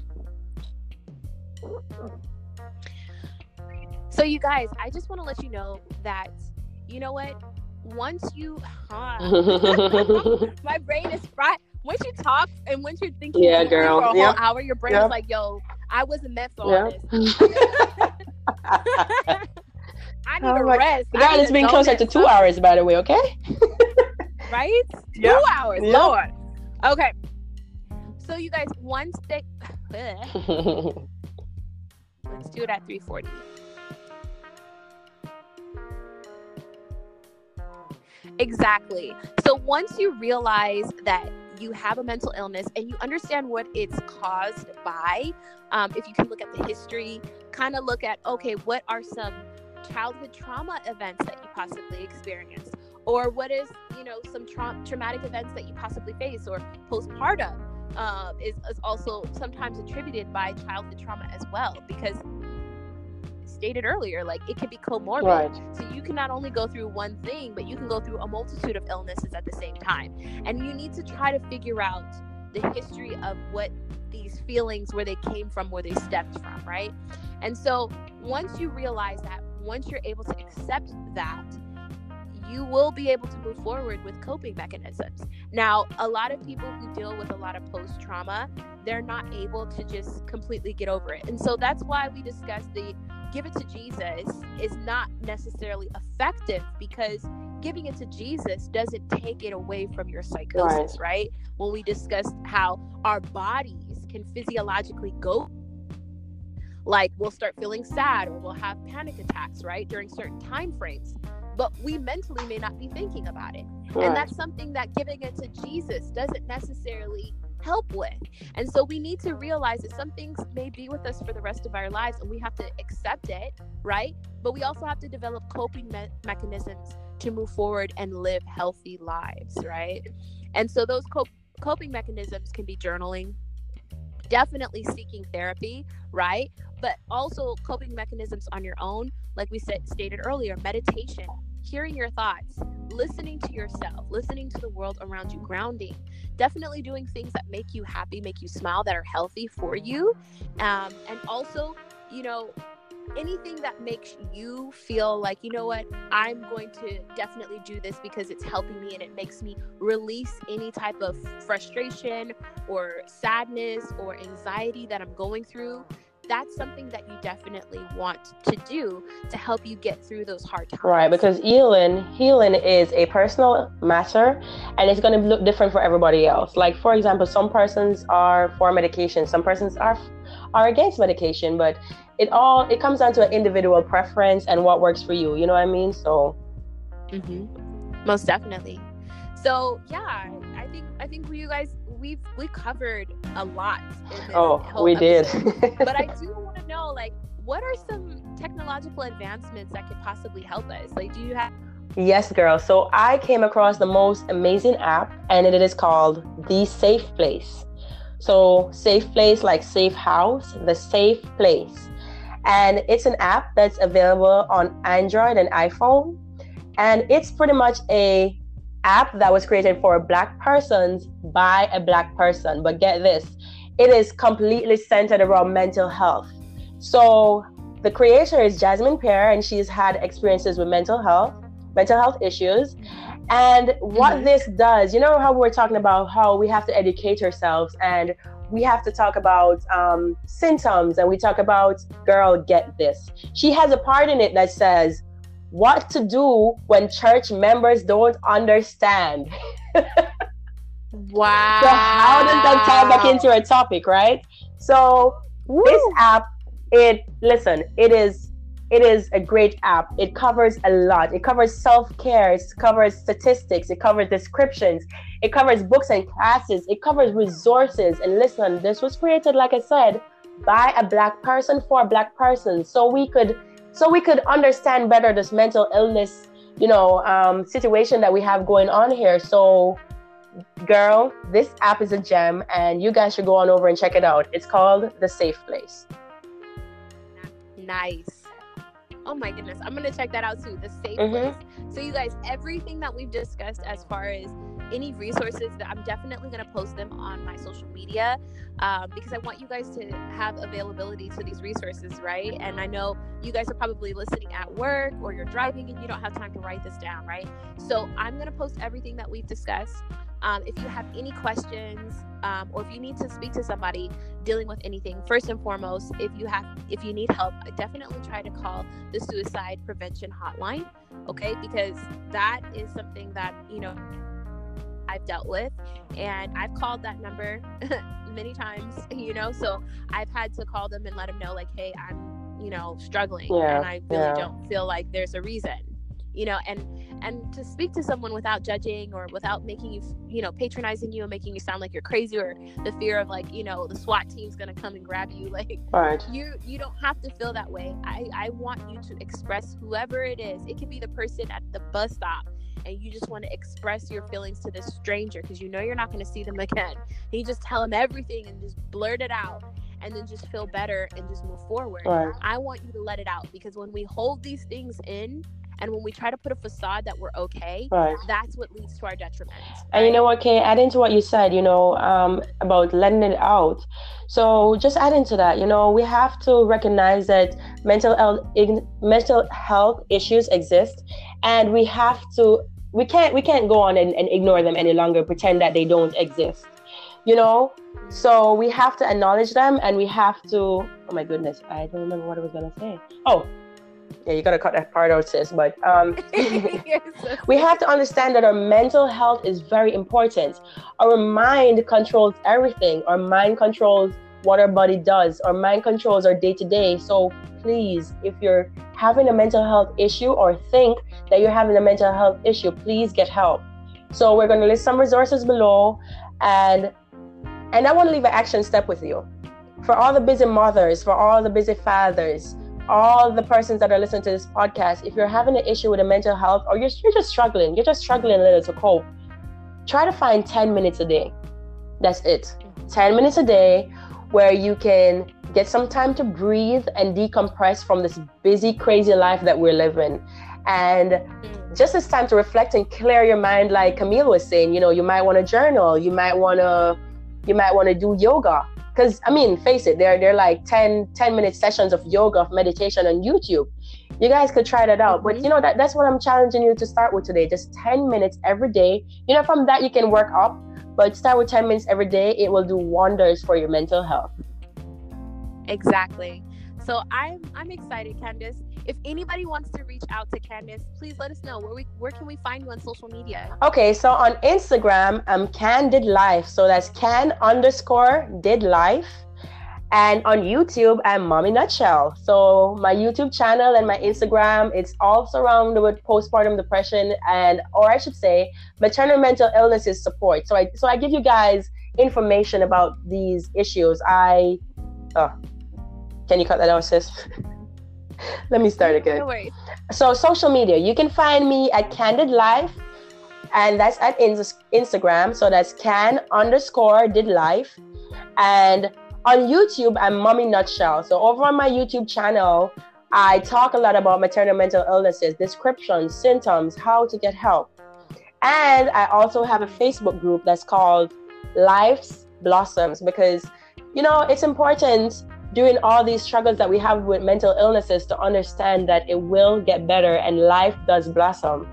So, you guys, I just want to let you know that, you know what? Once you, ah, my brain is fried. Once you talk and once you're thinking Yeah, girl. for a whole Yep. hour, your brain Yep. is like, yo, I wasn't meant for all Yeah. this. I need Oh a rest. God, it's been closer to two hours, by the way. Okay. Right? Yep. Two hours. Yep. Lord. Okay. So, you guys, once they. Let's do it at 340. Exactly. So once you realize that you have a mental illness and you understand what it's caused by, um, if you can look at the history, kind of look at, okay, what are some childhood trauma events that you possibly experienced? Or what is, you know, some tra- traumatic events that you possibly face or postpartum? uh, is, is also sometimes attributed by childhood trauma as well because stated earlier like it can be comorbid. Right. so you can not only go through one thing but you can go through a multitude of illnesses at the same time. And you need to try to figure out the history of what these feelings where they came from where they stemmed from right? And so once you realize that once you're able to accept that you will be able to move forward with coping mechanisms. Now, a lot of people who deal with a lot of post trauma, they're not able to just completely get over it. And so that's why we discussed the give it to Jesus is not necessarily effective because giving it to Jesus doesn't take it away from your psychosis, right? When we discussed how our bodies can physiologically go like we'll start feeling sad or we'll have panic attacks, right? During certain time frames but we mentally may not be thinking about it. Right. And that's something that giving it to Jesus doesn't necessarily help with. And so we need to realize that some things may be with us for the rest of our lives and we have to accept it, right? But we also have to develop coping me- mechanisms to move forward and live healthy lives, right? And so those cop- coping mechanisms can be journaling, definitely seeking therapy, right? But also coping mechanisms on your own, like we said stated earlier, meditation, hearing your thoughts, listening to yourself, listening to the world around you, grounding, definitely doing things that make you happy, make you smile, that are healthy for you. Um, and also, you know, anything that makes you feel like, you know what, I'm going to definitely do this because it's helping me and it makes me release any type of frustration or sadness or anxiety that I'm going through that's something that you definitely want to do to help you get through those hard times. Right, because healing healing is a personal matter and it's going to look different for everybody else. Like for example, some persons are for medication, some persons are are against medication, but it all it comes down to an individual preference and what works for you. You know what I mean? So mm-hmm. most definitely. So yeah, I think I think for you guys we've we covered a lot. oh, we episode. did. but I do want to know, like, what are some technological advancements that could possibly help us? Like, do you have? Yes, girl. So I came across the most amazing app, and it is called The Safe Place. So, Safe Place, like Safe House, The Safe Place. And it's an app that's available on Android and iPhone. And it's pretty much a app that was created for black persons by a black person. But get this, it is completely centered around mental health. So the creator is Jasmine Pierre, and she's had experiences with mental health, mental health issues. And what mm-hmm. this does, you know how we're talking about how we have to educate ourselves and we have to talk about um, symptoms and we talk about, girl, get this. She has a part in it that says, what to do when church members don't understand. wow. So how does that tie back into our topic, right? So Woo. this app, it listen, it is it is a great app. It covers a lot. It covers self-care, it covers statistics, it covers descriptions, it covers books and classes, it covers resources. And listen, this was created, like I said, by a black person for a black person. So we could so we could understand better this mental illness, you know, um, situation that we have going on here. So, girl, this app is a gem, and you guys should go on over and check it out. It's called The Safe Place. Nice. Oh my goodness, I'm gonna check that out too. The Safe mm-hmm. Place. So, you guys, everything that we've discussed as far as any resources that I'm definitely going to post them on my social media um, because I want you guys to have availability to these resources, right? And I know you guys are probably listening at work or you're driving and you don't have time to write this down, right? So I'm going to post everything that we've discussed. Um, if you have any questions um, or if you need to speak to somebody dealing with anything, first and foremost, if you have if you need help, definitely try to call the suicide prevention hotline, okay? Because that is something that you know I've dealt with. And I've called that number many times, you know, so I've had to call them and let them know, like, hey, I'm, you know, struggling yeah, and I really yeah. don't feel like there's a reason you know and and to speak to someone without judging or without making you you know patronizing you and making you sound like you're crazy or the fear of like you know the swat team's gonna come and grab you like right. you you don't have to feel that way i i want you to express whoever it is it could be the person at the bus stop and you just want to express your feelings to this stranger because you know you're not going to see them again. And you just tell them everything and just blurt it out and then just feel better and just move forward. Right. I want you to let it out because when we hold these things in and when we try to put a facade that we're okay, right. that's what leads to our detriment. Right? And you know what, Kay, add into what you said, you know, um, about letting it out. So just add into that, you know, we have to recognize that mental health, mental health issues exist and we have to we can't we can't go on and, and ignore them any longer pretend that they don't exist you know so we have to acknowledge them and we have to oh my goodness i don't remember what i was gonna say oh yeah you gotta cut that part out sis but um we have to understand that our mental health is very important our mind controls everything our mind controls what our body does our mind controls our day to day so please if you're having a mental health issue or think that you're having a mental health issue, please get help. So we're going to list some resources below and And I want to leave an action step with you. For all the busy mothers, for all the busy fathers, all the persons that are listening to this podcast, if you're having an issue with a mental health or you're, you're just struggling, you're just struggling a little to cope, try to find 10 minutes a day. That's it. 10 minutes a day where you can get some time to breathe and decompress from this busy, crazy life that we're living. And just it's time to reflect and clear your mind, like Camille was saying, you know, you might want to journal, you might want to, you might want to do yoga. Because I mean, face it, they're they're like 10, 10 minute sessions of yoga, of meditation on YouTube. You guys could try that out. Mm-hmm. But you know, that, that's what I'm challenging you to start with today. Just 10 minutes every day. You know, from that you can work up, but start with 10 minutes every day. It will do wonders for your mental health. Exactly. So I'm I'm excited, Candace. If anybody wants to reach out to Candace, please let us know where we where can we find you on social media. Okay, so on Instagram, um, I'm Candid Life. So that's can underscore did life. And on YouTube, I'm Mommy Nutshell. So my YouTube channel and my Instagram, it's all surrounded with postpartum depression and, or I should say, maternal mental illnesses support. So I, so I give you guys information about these issues. I, oh, can you cut that out, sis? Let me start again. No. So social media, you can find me at Candid Life, and that's at Instagram. So that's can underscore did life, and on YouTube, I'm Mommy Nutshell. So over on my YouTube channel, I talk a lot about maternal mental illnesses, descriptions, symptoms, how to get help. And I also have a Facebook group that's called Life's Blossoms because, you know, it's important during all these struggles that we have with mental illnesses to understand that it will get better and life does blossom.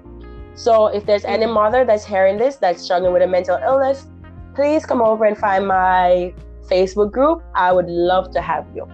So if there's any mother that's hearing this that's struggling with a mental illness, please come over and find my Facebook group, I would love to have you.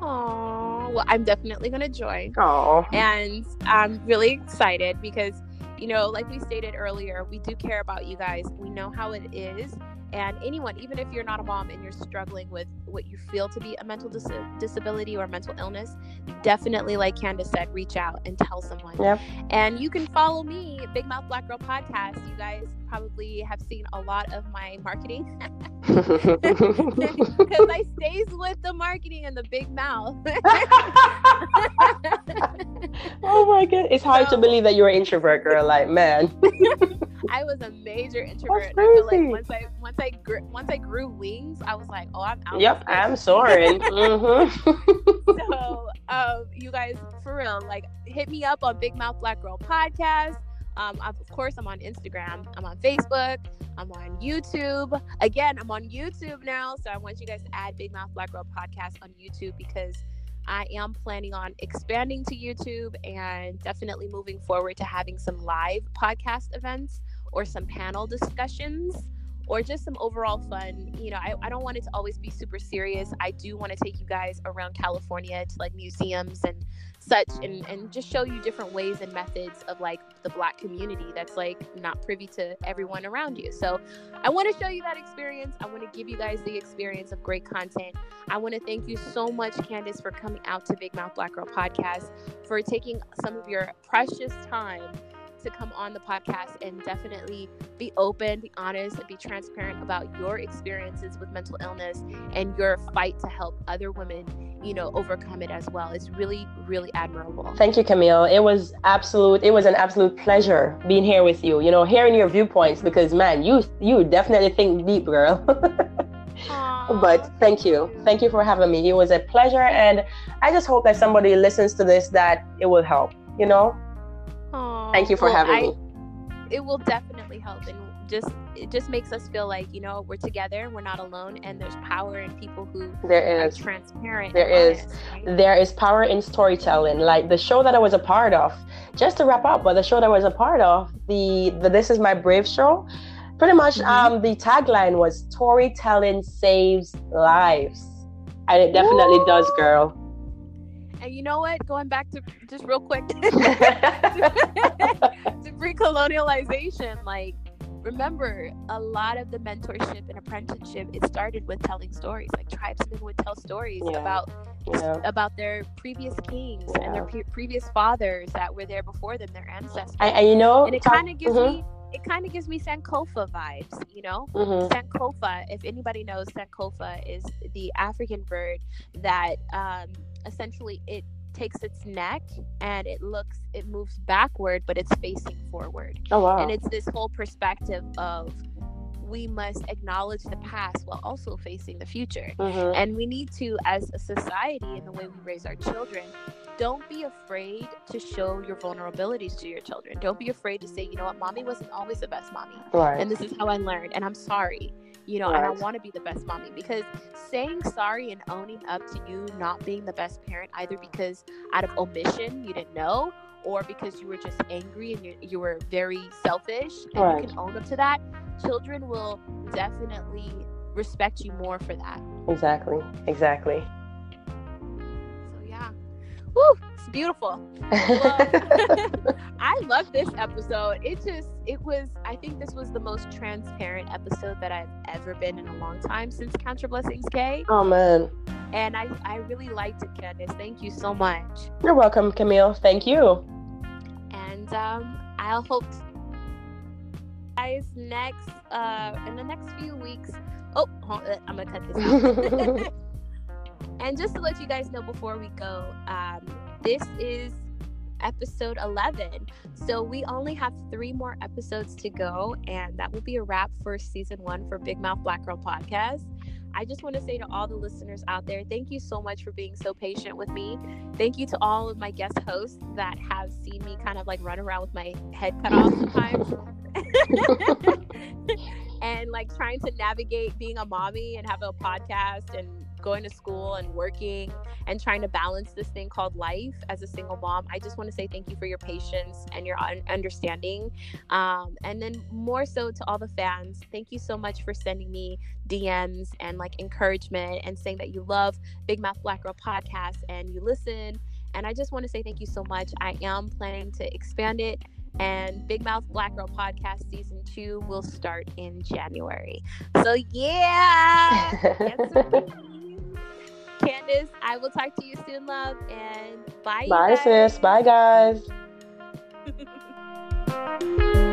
Oh, well, I'm definitely going to join. Oh. And I'm really excited because, you know, like we stated earlier, we do care about you guys. We know how it is and anyone even if you're not a mom and you're struggling with what you feel to be a mental dis- disability or mental illness definitely like candace said reach out and tell someone. Yep. and you can follow me big mouth black girl podcast. You guys probably have seen a lot of my marketing. Because i stays with the marketing and the big mouth. Oh my god it's hard so, to believe that you're an introvert girl. Like man. I was a major introvert. I feel like once I once I grew once I grew wings, I was like, oh, I'm out. Yep, I'm soaring. mm-hmm. so, um, you guys, for real, like, hit me up on Big Mouth Black Girl podcast. Um, of course, I'm on Instagram. I'm on Facebook. I'm on YouTube. Again, I'm on YouTube now. So I want you guys to add Big Mouth Black Girl podcast on YouTube because I am planning on expanding to YouTube and definitely moving forward to having some live podcast events or some panel discussions or just some overall fun. You know, I, I don't want it to always be super serious. I do want to take you guys around California to like museums and such and, and just show you different ways and methods of like the black community that's like not privy to everyone around you. So I want to show you that experience. I want to give you guys the experience of great content. I want to thank you so much, Candace, for coming out to Big Mouth Black Girl Podcast, for taking some of your precious time to come on the podcast and definitely be open, be honest, and be transparent about your experiences with mental illness and your fight to help other women, you know, overcome it as well. It's really, really admirable. Thank you, Camille. It was absolute. It was an absolute pleasure being here with you. You know, hearing your viewpoints because man, you you definitely think deep, girl. but thank you thank you for having me it was a pleasure and i just hope that somebody listens to this that it will help you know. Thank you for well, having I, me. It will definitely help and just it just makes us feel like you know we're together we're not alone and there's power in people who there is transparent there is honest, right? there is power in storytelling like the show that i was a part of just to wrap up but the show that i was a part of the, the this is my brave show pretty much mm-hmm. um the tagline was storytelling saves lives and it definitely Ooh. does girl and you know what? Going back to just real quick to, pre colonialization, like remember a lot of the mentorship and apprenticeship it started with telling stories like tribesmen would tell stories yeah. about yeah. about their previous kings yeah. and their pre- previous fathers that were there before them their ancestors and, and you know and it kind of gives mm-hmm. me it kind of gives me Sankofa vibes, you know? Mhm. Sankofa, if anybody knows, Sankofa is the African bird that um, essentially it takes its neck and it looks, it moves backward, but it's facing forward. Oh wow. And it's this whole perspective of we must acknowledge the past while also facing the future. Mhm. And we need to, as a society, in the way we raise our children, don't be afraid to show your vulnerabilities to your children. Don't be afraid to say, you know what, mommy wasn't always the best mommy. Right. And this is how I learned. And I'm sorry. You know, and I Right. want to be the best mommy because saying sorry and owning up to you not being the best parent, either because out of omission you didn't know, or because you were just angry and you, you were very selfish, and Right. you can own up to that, children will definitely respect you more for that. exactly. Exactly. It's beautiful. I love this episode. It just it was I think this was the most transparent episode that I've ever been in a long time since Count Your Blessings K. oh man. And I, I really liked it, Candace. Thank you so much. You're welcome, Camille. Thank you. And um I'll hope guys next uh in the next few weeks. Oh, uh, I'm gonna cut this out. And just to let you guys know before we go, um, this is episode 11. So we only have three more episodes to go, and that will be a wrap for season one for Big Mouth Black Girl Podcast. I just want to say to all the listeners out there, thank you so much for being so patient with me. Thank you to all of my guest hosts that have seen me kind of like run around with my head cut off sometimes. and like trying to navigate being a mommy and having a podcast and going to school and working and trying to balance this thing called life as a single mom. I just want to say thank you for your patience and your understanding. Um, and then more so to all the fans, thank you so much for sending me DMs and like encouragement and saying that you love Big Mouth Black Girl podcast and you listen. And I just want to say thank you so much. I am planning to expand it and Big Mouth Black Girl podcast season two will start in January. So yeah, get some keys. Candace, I will talk to you soon, love, and bye. Bye, sis. Bye, guys.